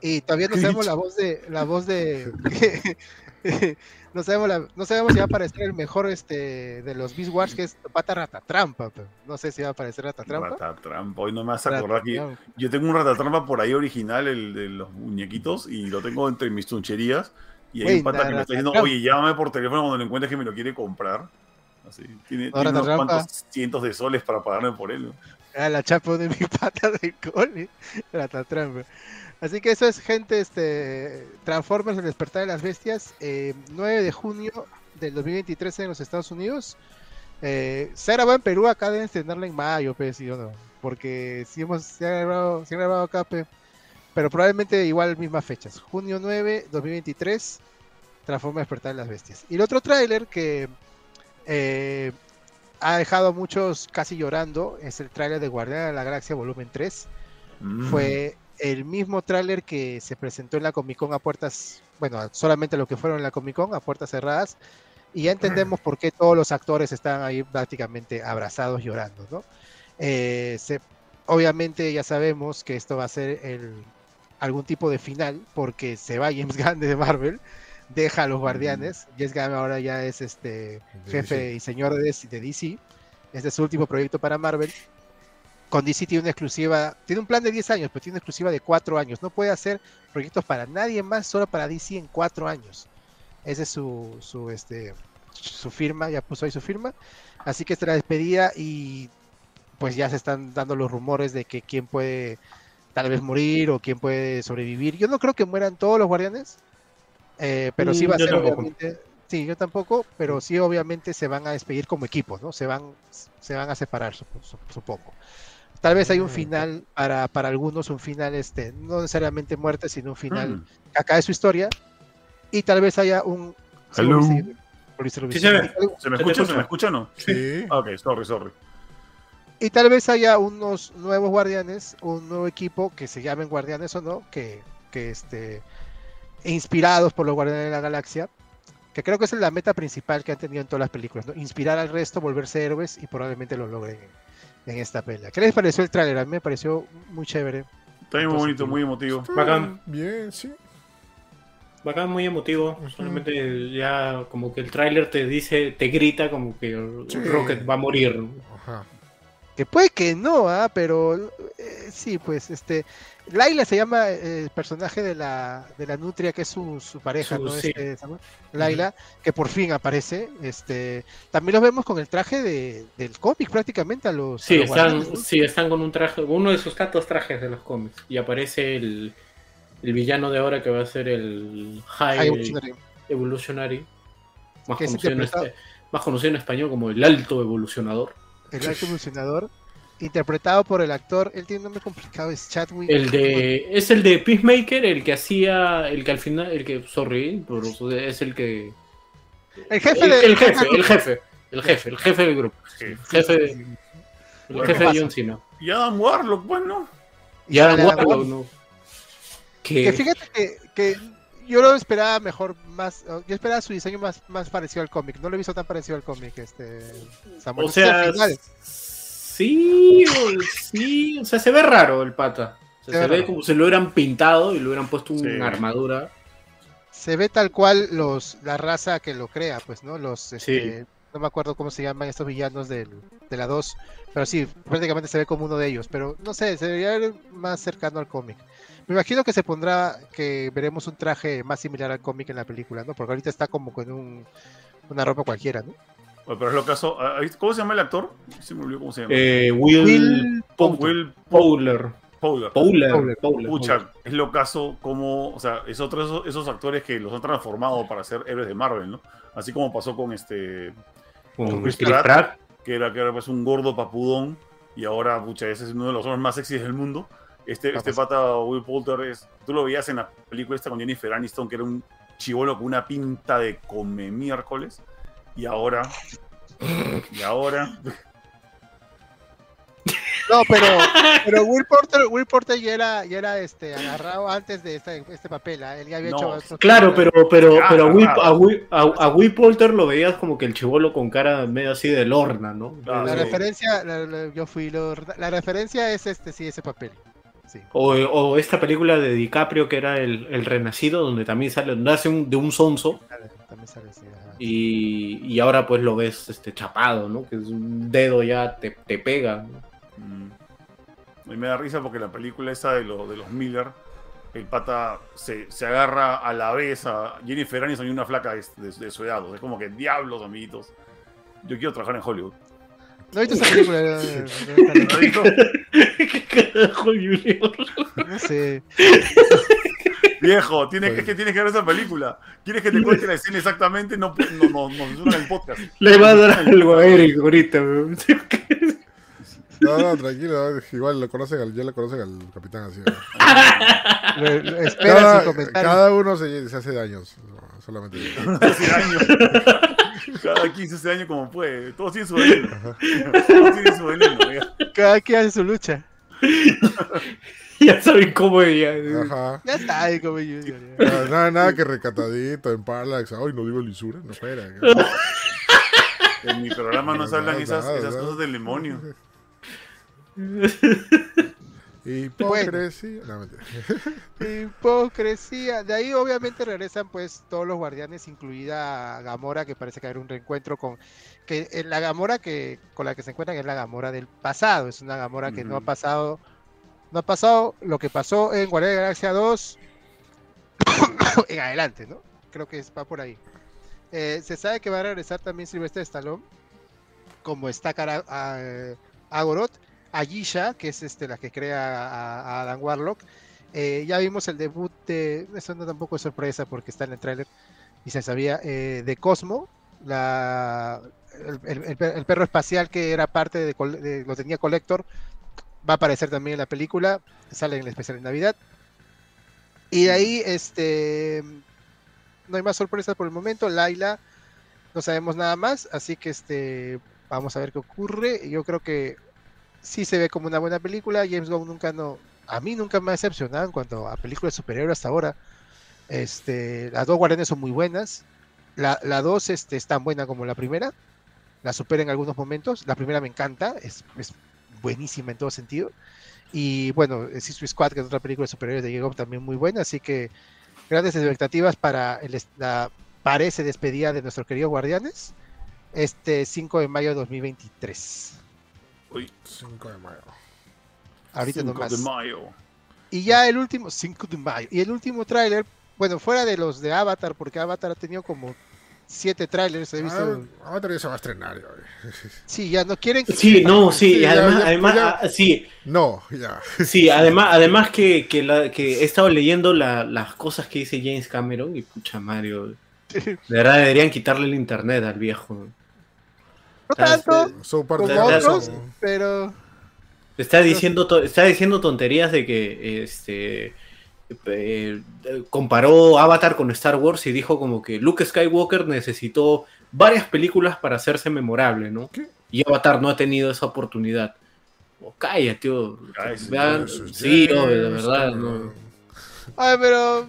y todavía no sabemos la voz de la voz de no sabemos la- no sabemos si va a aparecer el mejor este de los Beast Wars que es Pata Ratatrampa pero no sé si va a aparecer Ratatrampa Ratatrampa. Hoy no me vas a acordar que yo tengo un ratatrampa por ahí original, el de los muñequitos, y lo tengo entre mis tuncherías. Y hay un pata que me está diciendo, oye, llámame por teléfono cuando lo encuentres que me lo quiere comprar. Así, tiene, tiene unos cuantos cientos de soles para pagarme por él. ¿no? La chapa de mi pata del cole Ratatrampa así que eso es gente este Transformers el despertar de las bestias eh, 9 de junio del 2023 en los Estados Unidos. Eh, se grabó en Perú acá deben tenerla en mayo pues sí o no porque si hemos se ha grabado, se ha grabado acá pe, pero probablemente igual mismas fechas junio 9 2023 Transformers despertar de las bestias. Y el otro tráiler que eh, ha dejado a muchos casi llorando es el tráiler de Guardián de la Galaxia volumen 3 Mm. fue el mismo tráiler que se presentó en la Comic Con a puertas, bueno, solamente lo que fueron en la Comic Con a puertas cerradas, y ya entendemos por qué todos los actores están ahí prácticamente abrazados llorando, ¿no? Eh, se- obviamente ya sabemos que esto va a ser el, algún tipo de final, porque se va James Gunn de Marvel, deja a los guardianes, James Gunn ahora ya es este jefe y señor de DC, de DC. Este es su último proyecto para Marvel. Con DC tiene una exclusiva, tiene un plan de 10 años, pero tiene una exclusiva de 4 años. No puede hacer proyectos para nadie más, solo para DC en 4 años. Esa es su, su, este, su firma, ya puso ahí su firma. Así que esta es la despedida y pues ya se están dando los rumores de que quién puede tal vez morir o quién puede sobrevivir. Yo no creo que mueran todos los guardianes, eh, pero sí Mm, va a yo ser tampoco. obviamente. Sí, yo tampoco, pero sí obviamente se van a despedir como equipo, ¿no? Se van, se van a separar, sup- sup- supongo. Tal vez hay un Mm, final para, para algunos, un final, este, no necesariamente muerte, sino un final Mm. que acabe su historia. Y tal vez haya un. Hello. Sí se ve. ¿Se me ¿Se te escucha? ¿Se escucha? me escucha o no? Sí. Ah, Ok, sorry, sorry. Y tal vez haya unos nuevos guardianes, un nuevo equipo que se llamen guardianes o no, que, que este, inspirados por los guardianes de la galaxia, que creo que esa es la meta principal que han tenido en todas las películas, ¿no? inspirar al resto, volverse héroes y probablemente lo logren en, esta pelea. ¿Qué les pareció el tráiler? A mí me pareció muy chévere. Está bien muy bonito, Positivo. muy emotivo. Bacán. Bien, sí. Bacán, muy emotivo. Solamente ya como que el tráiler te dice, te grita como que Sí. Rocket va a morir. Ajá. Que puede que no, ¿ah? pero eh, sí, pues este. Laila se llama eh, el personaje de la, de la nutria que es su, su pareja, Su- ¿no? sí. Este? Laila, que por fin aparece. Este, también los vemos con el traje de, del cómic prácticamente a los. a Sí, los están, sí, están con un traje, uno de sus tantos trajes de los cómics. Y aparece el, el villano de ahora que va a ser el High High Evolutionary. Evolutionary. Más conocido, en este- más conocido en español como el Alto Evolucionador. El alto evolucionador. Interpretado por el actor, él tiene un nombre complicado, es Chadwick. El de, es el de Peacemaker, el que hacía, el que al final, el que, sorry, pero es el que, El jefe el, de. el jefe, el jefe, el jefe, el jefe del grupo, Sí. jefe, de- el Bueno, jefe de. John Cena. Y Adam Warlock, bueno. Y Adam Adam Warlock, Warlock. ¿no? Que Que, fíjate que, que yo lo esperaba mejor, más. Yo esperaba su diseño más, más parecido al cómic. No lo he visto tan parecido al cómic, este. Samuel. o sea, sí, o- sí, o sea, se ve raro el pata. O sea, Se se, ve como si lo hubieran pintado y le hubieran puesto Sí. una armadura. se ve tal cual los la raza que lo crea, pues, ¿no? Los este, no me acuerdo cómo se llaman estos villanos del, de la 2, pero sí, prácticamente se ve como uno de ellos, pero no sé, se debería ver más cercano al cómic. Me imagino que se pondrá que veremos un traje más similar al cómic en la película, ¿no? Porque ahorita está como con un, una ropa cualquiera, ¿no? Bueno, Pero es lo caso. ah, ¿Cómo se llama el actor? Se me olvidó cómo se llama. Eh, Will, Will Poulter. Will Powler. Powler. Powler. Powler, Pucha, es lo caso como, o sea, es otro de esos, esos actores que los han transformado para ser héroes de Marvel, ¿no? Así como pasó con este Con Con Chris Chris Pratt. Pratt. que era, que era pues un gordo papudón, y ahora, pucha, ese es uno de los hombres más sexys del mundo. Este, este Capaz. pata Will Poulter es, tú lo veías en la película esta con Jennifer Aniston, que era un chivolo con una pinta de come miércoles, y ahora, y ahora, No, pero, pero Will Porter, Will Porter ya era, ya era este, agarrado antes de este, este papel. ¿ah? Él ya había No, hecho Claro, pero, pero, Ah, pero a, Will, a, Will, a, a Will Poulter lo veías como que el chivolo con cara medio así de lorna, ¿no? Claro, La sí. referencia, la, la- yo fui lo, la referencia es este, sí, ese papel. Sí. O, o esta película de DiCaprio que era el, el Renacido, donde también sale, hace un, de un sonso También sale así. ajá. y, y ahora pues lo ves este chapado, ¿no? Que es un dedo ya te, te pega. ¿no? Mm. A mí me da risa porque la película esa de, lo- de los Miller, el pata se, se agarra a la vez a Jennifer Aniston y una flaca de, de- de su edad. Es como que diablos, amiguitos. Yo quiero trabajar en Hollywood. ¿No viste esa película? ¿Lo has visto? ¿Qué carajo, Junior? No sé. Viejo, tienes, es que tienes que ver esa película. ¿Quieres que te cuente la escena exactamente? No, no, no, no el podcast. Le va a dar algo a Eric ahorita, weón. No, no, tranquilo. Igual lo conocen al, ya lo conocen al capitán así. ¿no? Espera Cada, su comentario. cada uno se, se hace daños. No, Solamente. Hace años. Cada 15 ese año como puede. Todos tienen su veneno. Todos tienen su veneno. ya. Cada quien hace su lucha. ya saben cómo ella. Ajá. Ya está, ahí como yo. yo- yo. Nada, nada, nada que recatadito en Parallax. Ay, no digo lisura. No, espera. En mi programa no se hablan esas, Nada, esas nada. cosas del demonio. Hipocresía. No, mentira. Hipocresía. De ahí obviamente regresan pues todos los guardianes, incluida Gamora, que parece que haber un reencuentro con que eh, la Gamora que con la que se encuentran es la Gamora del pasado. Es una Gamora que no ha pasado, no ha pasado lo que pasó en Guardianes de la Galaxia 2 en adelante, ¿no? Creo que va por ahí. Eh, se sabe que va a regresar también Sylvester Stallone, como está cara a, a Agoroth, Ayisha, que es este, la que crea a, Adam Warlock. Eh, ya vimos el debut de, eso no tampoco es sorpresa porque está en el tráiler y se sabía, eh, de Cosmo, el, el- el per- el perro espacial que era parte de- lo tenía Collector, va a aparecer también en la película, sale en el especial de Navidad. Y de ahí, este, no hay más sorpresas por el momento. Laila, no sabemos nada más, así que este, vamos a ver qué ocurre. Yo creo que sí se ve como una buena película. James Gunn nunca no, a mí nunca me ha decepcionado en cuanto a películas superhéroes hasta ahora. Este, las dos guardianes son muy buenas. La, la dos este, es tan buena como la primera. La supera en algunos momentos. La primera me encanta, es, es buenísima en todo sentido. Y bueno, Suicide Squad, que es otra película de superhéroes de Gunn, también muy buena. Así que grandes expectativas para el, la parece despedida de nuestros queridos guardianes. Este 5 de mayo de 2023. Uy, 5 de mayo. Ahorita 5 nomás. de mayo. Y ya el último, 5 de mayo. Y el último tráiler, bueno, fuera de los de Avatar, porque Avatar ha tenido como siete trailers, he visto. Ah, Avatar ya se va a estrenar. ya. Sí, ya no quieren que... Sí, no, sí, Sí, además, ya, además ya. ah, sí, No, ya. sí, además, además que, que, la- que he estado leyendo la- las cosas que dice James Cameron y pucha Mario, de verdad deberían quitarle el internet al viejo. No Ah, tanto So como otros, pero... Está diciendo, to- está diciendo tonterías de que este eh, comparó Avatar con Star Wars y dijo como que Luke Skywalker necesitó varias películas para hacerse memorable, ¿no? ¿Qué? Y Avatar no ha tenido esa oportunidad. Oh, calla, tío. Vean- sí, oh, de verdad. No. Ay, pero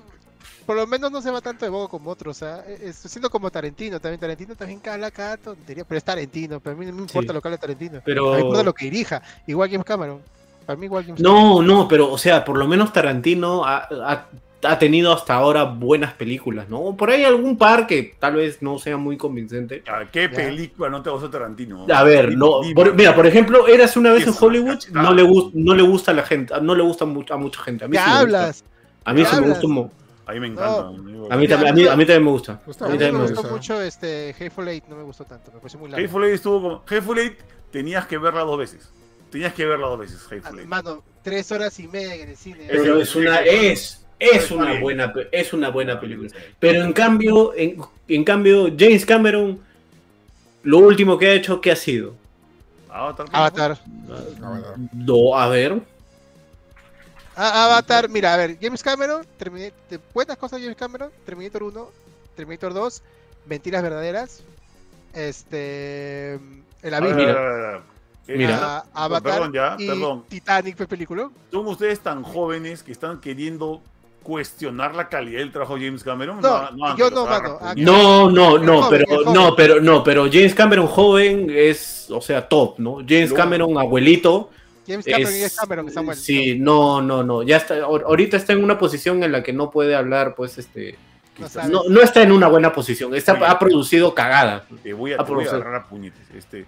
por lo menos no se va tanto de boca como otros. O sea, es, siendo como Tarantino, también Tarantino también habla cada tontería, pero es Tarantino, pero a mí no me importa Sí. lo que hable Tarantino. Pero- A mí me importa lo que dirija, igual James Cameron. Para mí igual James No, no, pero, o sea, por lo menos Tarantino ha, ha- ha tenido hasta ahora buenas películas, ¿no? Por ahí algún par que tal vez no sea muy convincente. ¿A ¿Qué Ya. película no te gustó Tarantino? A ver, Dime, no, dime. por- mira, por ejemplo, Eras una vez en Hollywood, no le, no le gusta a la gente, no le gusta a mucha gente. A mí ¿Qué sí me gusta. hablas? A mí ¿Qué sí me gusta un A mí me encanta. amigo. A mí, también- a, mí, a mí también me gusta. No A mí también me gustó mucho este Hateful Eight, no me gustó tanto, me pareció muy largo. Hateful Eight estuvo como. Hateful Eight tenías que verla dos veces. Tenías que verla dos veces, Hateful Eight. Mano, tres horas y media en el cine. Pero es una, es, es una buena, es una buena película. Pero en cambio, en, en cambio, James Cameron, lo último que ha hecho, ¿qué ha sido? Avatar. Avatar. Avatar. No, a ver. Ah, Avatar, mira, a ver, James Cameron, Termina- de- buenas cosas James Cameron, Terminator 1, Terminator 2, Mentiras Verdaderas, este, El Abismo. Eh, Mira. ah, Avatar Perdón, ya, y perdón. Titanic fue película. ¿Son ustedes tan jóvenes que están queriendo cuestionar la calidad del trabajo de James Cameron? No, yo no, mano, No, no, El no, joven, pero no, pero no, pero James Cameron joven es, o sea, top, ¿no? James Cameron abuelito James Cameron y es James Cameron, Samuel. Sí, no, no, no, ya está ahor- ahorita está en una posición en la que no puede hablar, pues este No sabes. no, no está en una buena posición, está Oye. ha producido cagada. Te voy a, Ah, te voy a profesor. agarrar a puñetes. Este,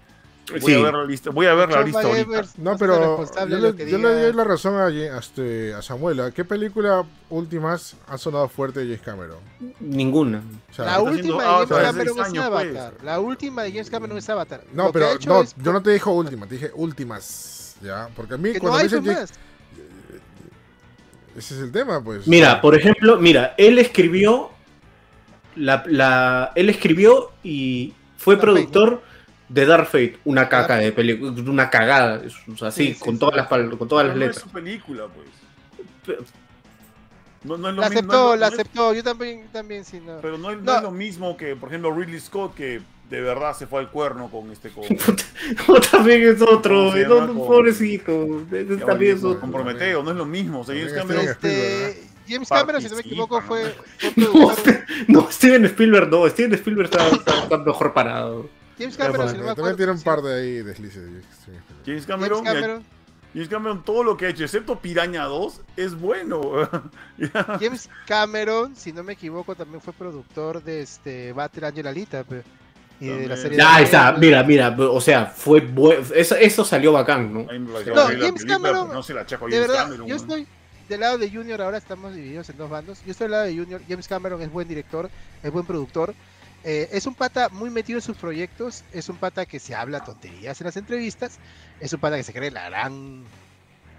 voy, Sí. a ver la lista, voy a ver la lista ahorita. No, pero yo le, yo le doy la razón a, a este, a Samuela. ¿Qué película últimas ha sonado fuerte de James Cameron? Ninguna. O sea, La última haciendo de James Avatar Cameron es pues. Avatar. La última de James Cameron es Avatar. no, pero no, es- yo no te dijo última, te dije últimas. ¿Ya? Porque a mí que no cuando me dicen más. Ese es el tema, pues. Mira, por ejemplo, mira, él escribió la, la él escribió y fue Dark Fate, productor de Dark Fate, una caca de película, una cagada, es- o sea, así, Sí, sí, con sí. todas las con todas Pero las no es letras. su película, pues. No, no es lo La mismo, aceptó, no es- la no es- aceptó. Yo también, también sí, no. Pero no, es- no No. es lo mismo que, por ejemplo, Ridley Scott, que de verdad se fue al cuerno con este. Con, también es otro, ¿Cómo se no, llama? no, Con- pobrecito, ese también es otro. con Prometeo, no es lo mismo. O sea, James También Cameron. Este, James Cameron, si no me equivoco, fue, fue No, productor. no, Steven Spielberg no, Steven Spielberg está, está- está mejor parado. James Cameron, si no me También acuerdo. tiene un par de ahí deslices. James James Cameron, mira, Cameron, James Cameron, todo lo que ha hecho, excepto Piraña 2, es bueno. James Cameron, si no me equivoco, también fue productor de este Battle Angel Alita. pe, Y de la serie Ya, ahí de está, mira, mira, o sea, fue eso, eso salió bacán, ¿no? No, James Cameron, pero no se la achaco a De James verdad, Cameron. yo estoy del lado de Junior, ahora estamos divididos en dos bandos. Yo estoy del lado de Junior. James Cameron es buen director, es buen productor. Eh, es un pata muy metido en sus proyectos. Es un pata que se habla tonterías en las entrevistas. Es un pata que se cree la gran.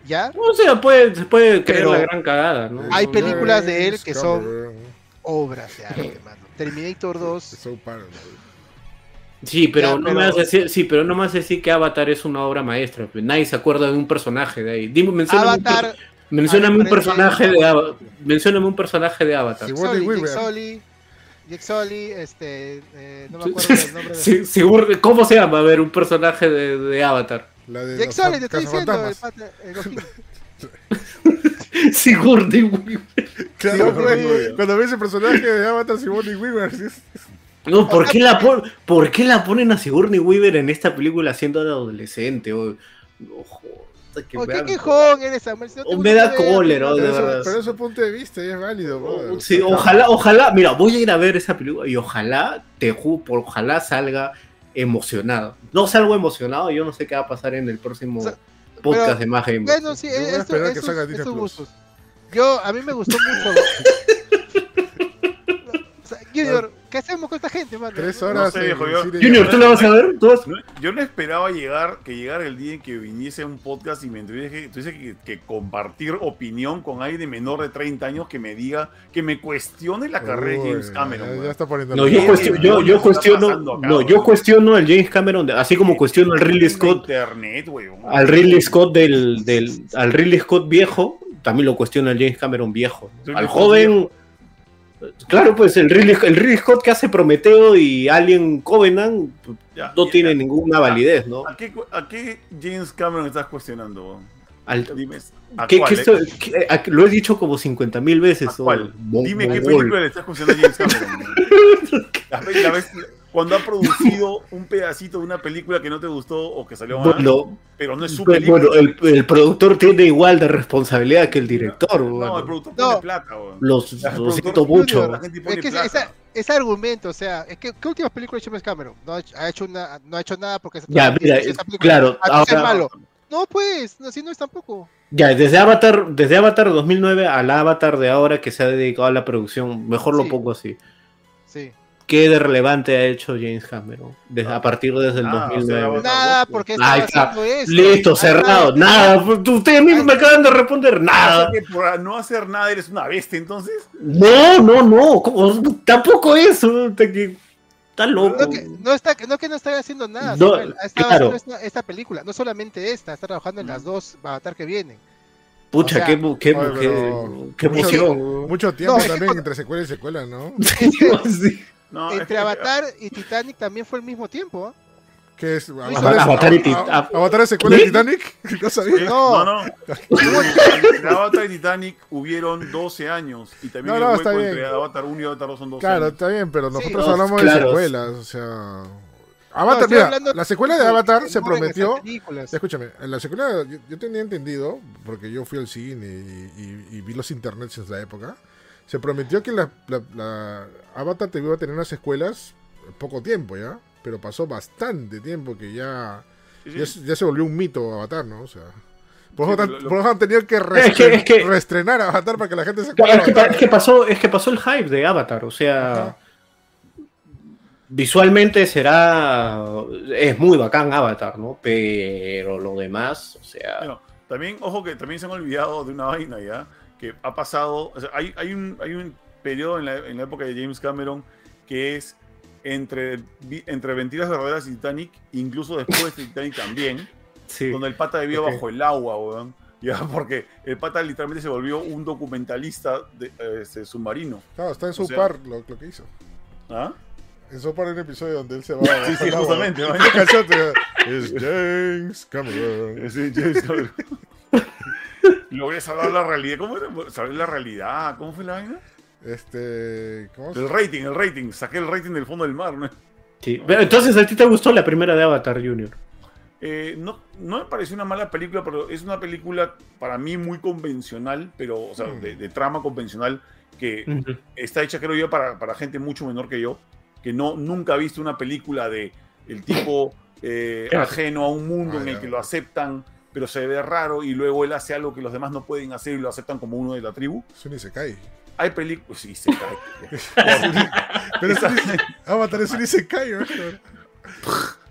¿Ya? O sea, puede, se puede creer la gran cagada, ¿no? hay películas de él que son- Obras de arte, mano. Terminator 2. So paranoid. Sí, pero Ya, no pero- me vas a decir, sí, pero no me vas a decir que Avatar es una obra maestra. pues. Nadie se acuerda de un personaje de ahí. Dime, mencióname un, Avatar. per- mencióname un personaje de Avatar. Mencióname un personaje de Avatar. Sigourney Sully, este, eh, no me acuerdo del nombre de... Sí, seguro- ¿Cómo se llama? A ver, un personaje de, de Avatar. La de Jake los Sully, te estoy diciendo, el pata, el. Sigourney Weaver. Claro, Sigourney güey. Cuando ves el personaje de Avatar Sigourney Weaver, No, ¿por qué, la pon- ¿por qué la ponen a Sigourney Weaver en esta película siendo adolescente? O, que Oh, me ¿Qué da- quejón eres, Samuel? Si no te O gusta me da cólera, de verdad. pero es su punto de vista y es válido, brother. Sí, ojalá, ojalá, mira, voy a ir a ver esa película y ojalá, te juro, ojalá salga emocionado. No salgo emocionado, yo no sé qué va a pasar en el próximo O sea, podcast pero- de Más Gamer. Bueno, sí, esto, que esos- salga esos gustos. Yo, a mí me gustó mucho. O sea, Junior, ¿qué hacemos con esta gente, mano? Tres No horas sé, en viejo, el yo- Junior, ¿tú la vas a ver? ¿Tú vas- No, yo no esperaba llegar, que llegara el día en que viniese un podcast y me tuviese, que, que compartir opinión con alguien de menor de 30 años que me diga, que me cuestione la carrera de James Cameron. ya- está poniendo. No, yo, ¿Qué cuestiono, yo, cuestiono, acá, no, yo cuestiono al James Cameron, así como cuestiono al Ridley Scott, Internet, weón. al Ridley Scott del, del, al Ridley Scott viejo, también lo cuestiono al James Cameron viejo. Al joven, claro, pues el Ridley, el Ridley Scott que hace Prometeo y Alien Covenant Ya, no ya, tiene ya. ninguna validez, ¿no? ¿A qué, cu- ¿A qué James Cameron estás cuestionando? Al- Dime. ¿A ¿Qué- cuál, qué eh? estoy- qué- a- lo he dicho como 50 mil veces. ¿A cuál? Dime qué película le estás cuestionando a James Cameron. La la cuando ha producido un pedacito de una película que no te gustó o que salió mal, Bueno, pero no es su pues, película. bueno, el, el productor tiene igual de responsabilidad que el director. no, bueno. el productor No. pone plata. Los, El lo siento mucho. La gente pone Es que plata. esa- ese argumento, o sea, es que ¿qué últimas películas ha hecho James Cameron? No ha hecho, ha hecho una, no ha hecho nada porque Ya, mira, esa película- claro, Ah, ahora- es malo. No, pues, así no es tampoco. Ya, desde Avatar, desde Avatar 2009 al Avatar de ahora que se ha dedicado a la producción, mejor lo Sí. pongo así. Sí. ¿Qué de relevante ha hecho James Cameron desde, a partir desde el Ah, sea, 2009? Avatar Nada, dos, porque estaba haciendo eso. Listo, cerrado. Nada, pues, ustedes mismos me acaban de responder. Nada. Por no hacer nada eres una bestia, entonces. No, no, no. ¿cómo? Tampoco eso. Está loco. No que no, está, no que no está haciendo nada, No, estado claro. haciendo esta, esta película, no solamente esta, está trabajando en las dos Avatar que vienen. Pucha, o sea, qué, bu- qué, Oye, qué- pero- qué mucho- emoción. Mucho tiempo No, es que también entre secuela y secuela, ¿no? Sí. No, es Entre que- Avatar y Titanic también fue al mismo tiempo. ¿Qué es? Avatar- Avatar y Tit- Ava- Avatar es secuela de. Titanic? ¿No sabía? No. No, no. Entre Avatar y Titanic hubieron 12 años. Y también No, el no, hueco está bien. entre Avatar 1 y Avatar 2 son 12 Claro, años. está bien, pero nosotros no, hablamos claro. de secuelas, o sea... Avatar, mira, la secuela de Avatar se prometió... Escúchame, en la secuela yo, yo tenía entendido, porque yo fui al cine y, y- y vi los internets en la época, se prometió que la, la- la Avatar te iba a tener unas secuelas poco tiempo ya, pero pasó bastante tiempo que ya, Sí, sí. ya, se- ya se volvió un mito Avatar, ¿no? O sea, por Sí, lo- por han tenido que, Es que- reestre- es que- reestrenar Avatar para que la gente se acuerde. es, es que pasó, es que pasó el hype de Avatar, o sea, Ajá. visualmente será, es muy bacán Avatar, ¿no? Pero lo demás, o sea, Bueno, también, ojo que también se han olvidado de una vaina ya, que ha pasado, o sea, hay, hay, un, hay un periodo en la, en la época de James Cameron que es entre, entre Mentiras Verdaderas y Titanic, incluso después de Titanic también, sí. donde el pata vivió Ok. bajo el agua, weón. Ya, porque el pata literalmente se volvió un documentalista de, eh, este, submarino. Claro, está en O su sea- par lo, lo que hizo. ¿Ah? En su par hay un episodio donde él se va Sí, sí, agua. justamente. ¿no? ¿Qué canción te- Es James Cameron. Sí, James Cameron. Logré salvar la realidad. ¿Cómo era? Salvar la realidad. ¿Cómo fue la vaina? Este. ¿Cómo se El rating, el rating. Saqué el rating del fondo del mar, ¿no? Sí. Pero entonces a ti te gustó la primera de Avatar Junior. Eh, no, no me pareció una mala película, pero es una película para mí muy convencional, pero, o sea, Mm. de, de trama convencional, que está hecha, creo yo, para, para gente mucho menor que yo, que no, nunca ha visto una película de el tipo eh, ajeno a un mundo Ah, en el que lo aceptan, pero se ve raro y luego él hace algo que los demás no pueden hacer y lo aceptan como uno de la tribu. Eso ni se cae. Hay películas. Sí, se cae. Pero Esa- Avatar se cae, ¿no?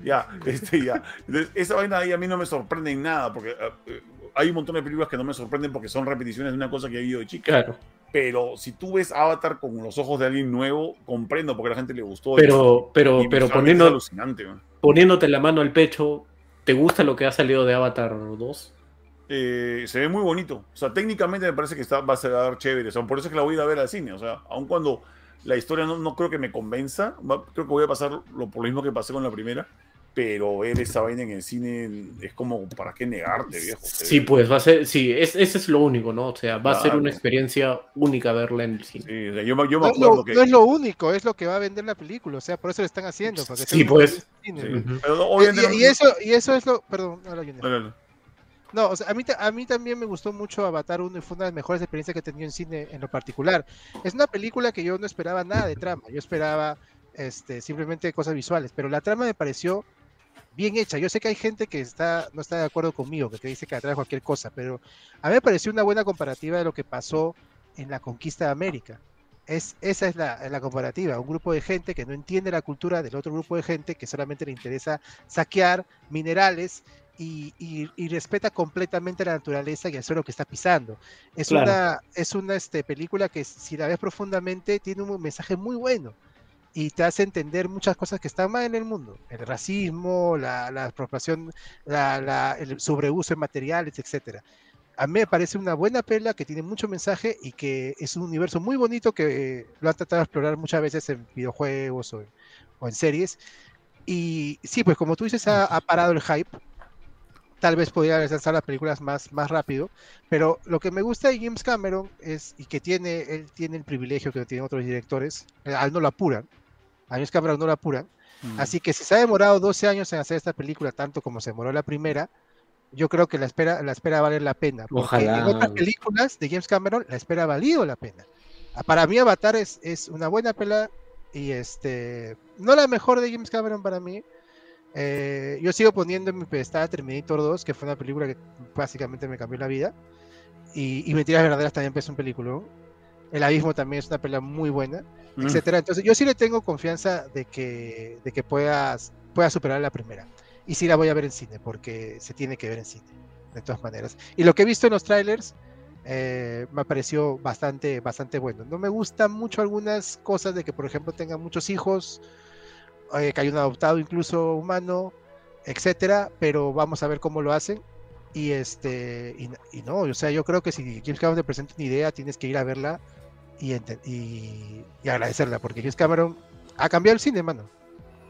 Ya, este, ya. Entonces, esa vaina ahí a mí no me sorprende en nada, porque eh, eh, hay un montón de películas que no me sorprenden porque son repeticiones de una cosa que he visto de chica. Claro. Pero si tú ves Avatar con los ojos de alguien nuevo, comprendo porque a la gente le gustó. Pero, pero, Y pero es poniendo, alucinante, man. poniéndote la mano al pecho, ¿te gusta lo que ha salido de Avatar 2? Eh, se ve muy bonito. O sea, técnicamente me parece que está, va a ser chévere. O sea, por eso es que la voy a ir a ver al cine. O sea, aun cuando la historia no, no creo que me convenza, va- creo que voy a pasar lo, por lo mismo que pasé con la primera. Pero ver esa vaina en el cine es como, ¿para qué negarte, viejo? Sí, pues va a ser, sí, es, ese es lo único, ¿no? O sea, va a ser Claro. una experiencia única verla en el cine. Sí, o sea, yo, me- yo me No es, acuerdo lo, que. no es lo único, es lo que va a vender la película, o sea, por eso lo están haciendo. para que Sí, pues. cine. Sí. Pero Y, y- eso, y eso es lo. Perdón, habla Junior. no, no, no. O sea, a mí, a mí también me gustó mucho Avatar 1 y fue una de las mejores experiencias que he tenido en cine en lo particular. Es una película que yo no esperaba nada de trama, yo esperaba este, simplemente cosas visuales, pero la trama me pareció bien hecha. Yo sé que hay gente que está, no está de acuerdo conmigo, que te dice que atrae cualquier cosa, pero a mí me pareció una buena comparativa de lo que pasó en la conquista de América. Es, esa es la, la comparativa, un grupo de gente que no entiende la cultura del otro grupo de gente que solamente le interesa saquear minerales y, y- y respeta completamente la naturaleza y el suelo que está pisando. Es Claro. una, es una este, película que si la ves profundamente tiene un mensaje muy bueno y te hace entender muchas cosas que están mal en el mundo. El racismo, la, la apropiación, la- la- el sobreuso de materiales, etcétera. A mí me parece una buena pela que tiene mucho mensaje y que es un universo muy bonito que eh, lo han tratado de explorar muchas veces en videojuegos o en, o en series. Y sí, pues como tú dices, ha, ha parado el hype. Tal vez podría lanzar las películas más, más rápido. Pero lo que me gusta de James Cameron es, y que tiene, él tiene el privilegio que tienen otros directores, eh, a él no lo apuran. A James Cameron no lo apuran. Mm. Así que si se ha demorado 12 años en hacer esta película, tanto como se demoró la primera, yo creo que la espera, la espera vale la pena. Porque Ojalá. en otras películas de James Cameron, la espera ha valido la pena. Ah, Para mí, Avatar es, es una buena pela y este, no la mejor de James Cameron para mí. Eh, yo sigo poniendo en mi pedestal Terminator 2, que fue una película que básicamente me cambió la vida. Y, y Mentiras Verdaderas también es un película. El Abismo también es una pelea muy buena Mm. etcétera. Entonces, yo sí le tengo confianza de que, de que puedas, pueda superar la primera. Y sí la voy a ver en cine, porque se tiene que ver en cine, de todas maneras. Y lo que he visto en los trailers eh, me pareció bastante, bastante bueno. No me gustan mucho algunas cosas de que, por ejemplo, tenga muchos hijos, eh, que hay un adoptado incluso humano, etcétera, pero vamos a ver cómo lo hacen. Y este, y, y no, o sea, yo creo que si James Cameron te presenta una idea, tienes que ir a verla y, y, y agradecerla, porque James Cameron ha cambiado el cine, mano.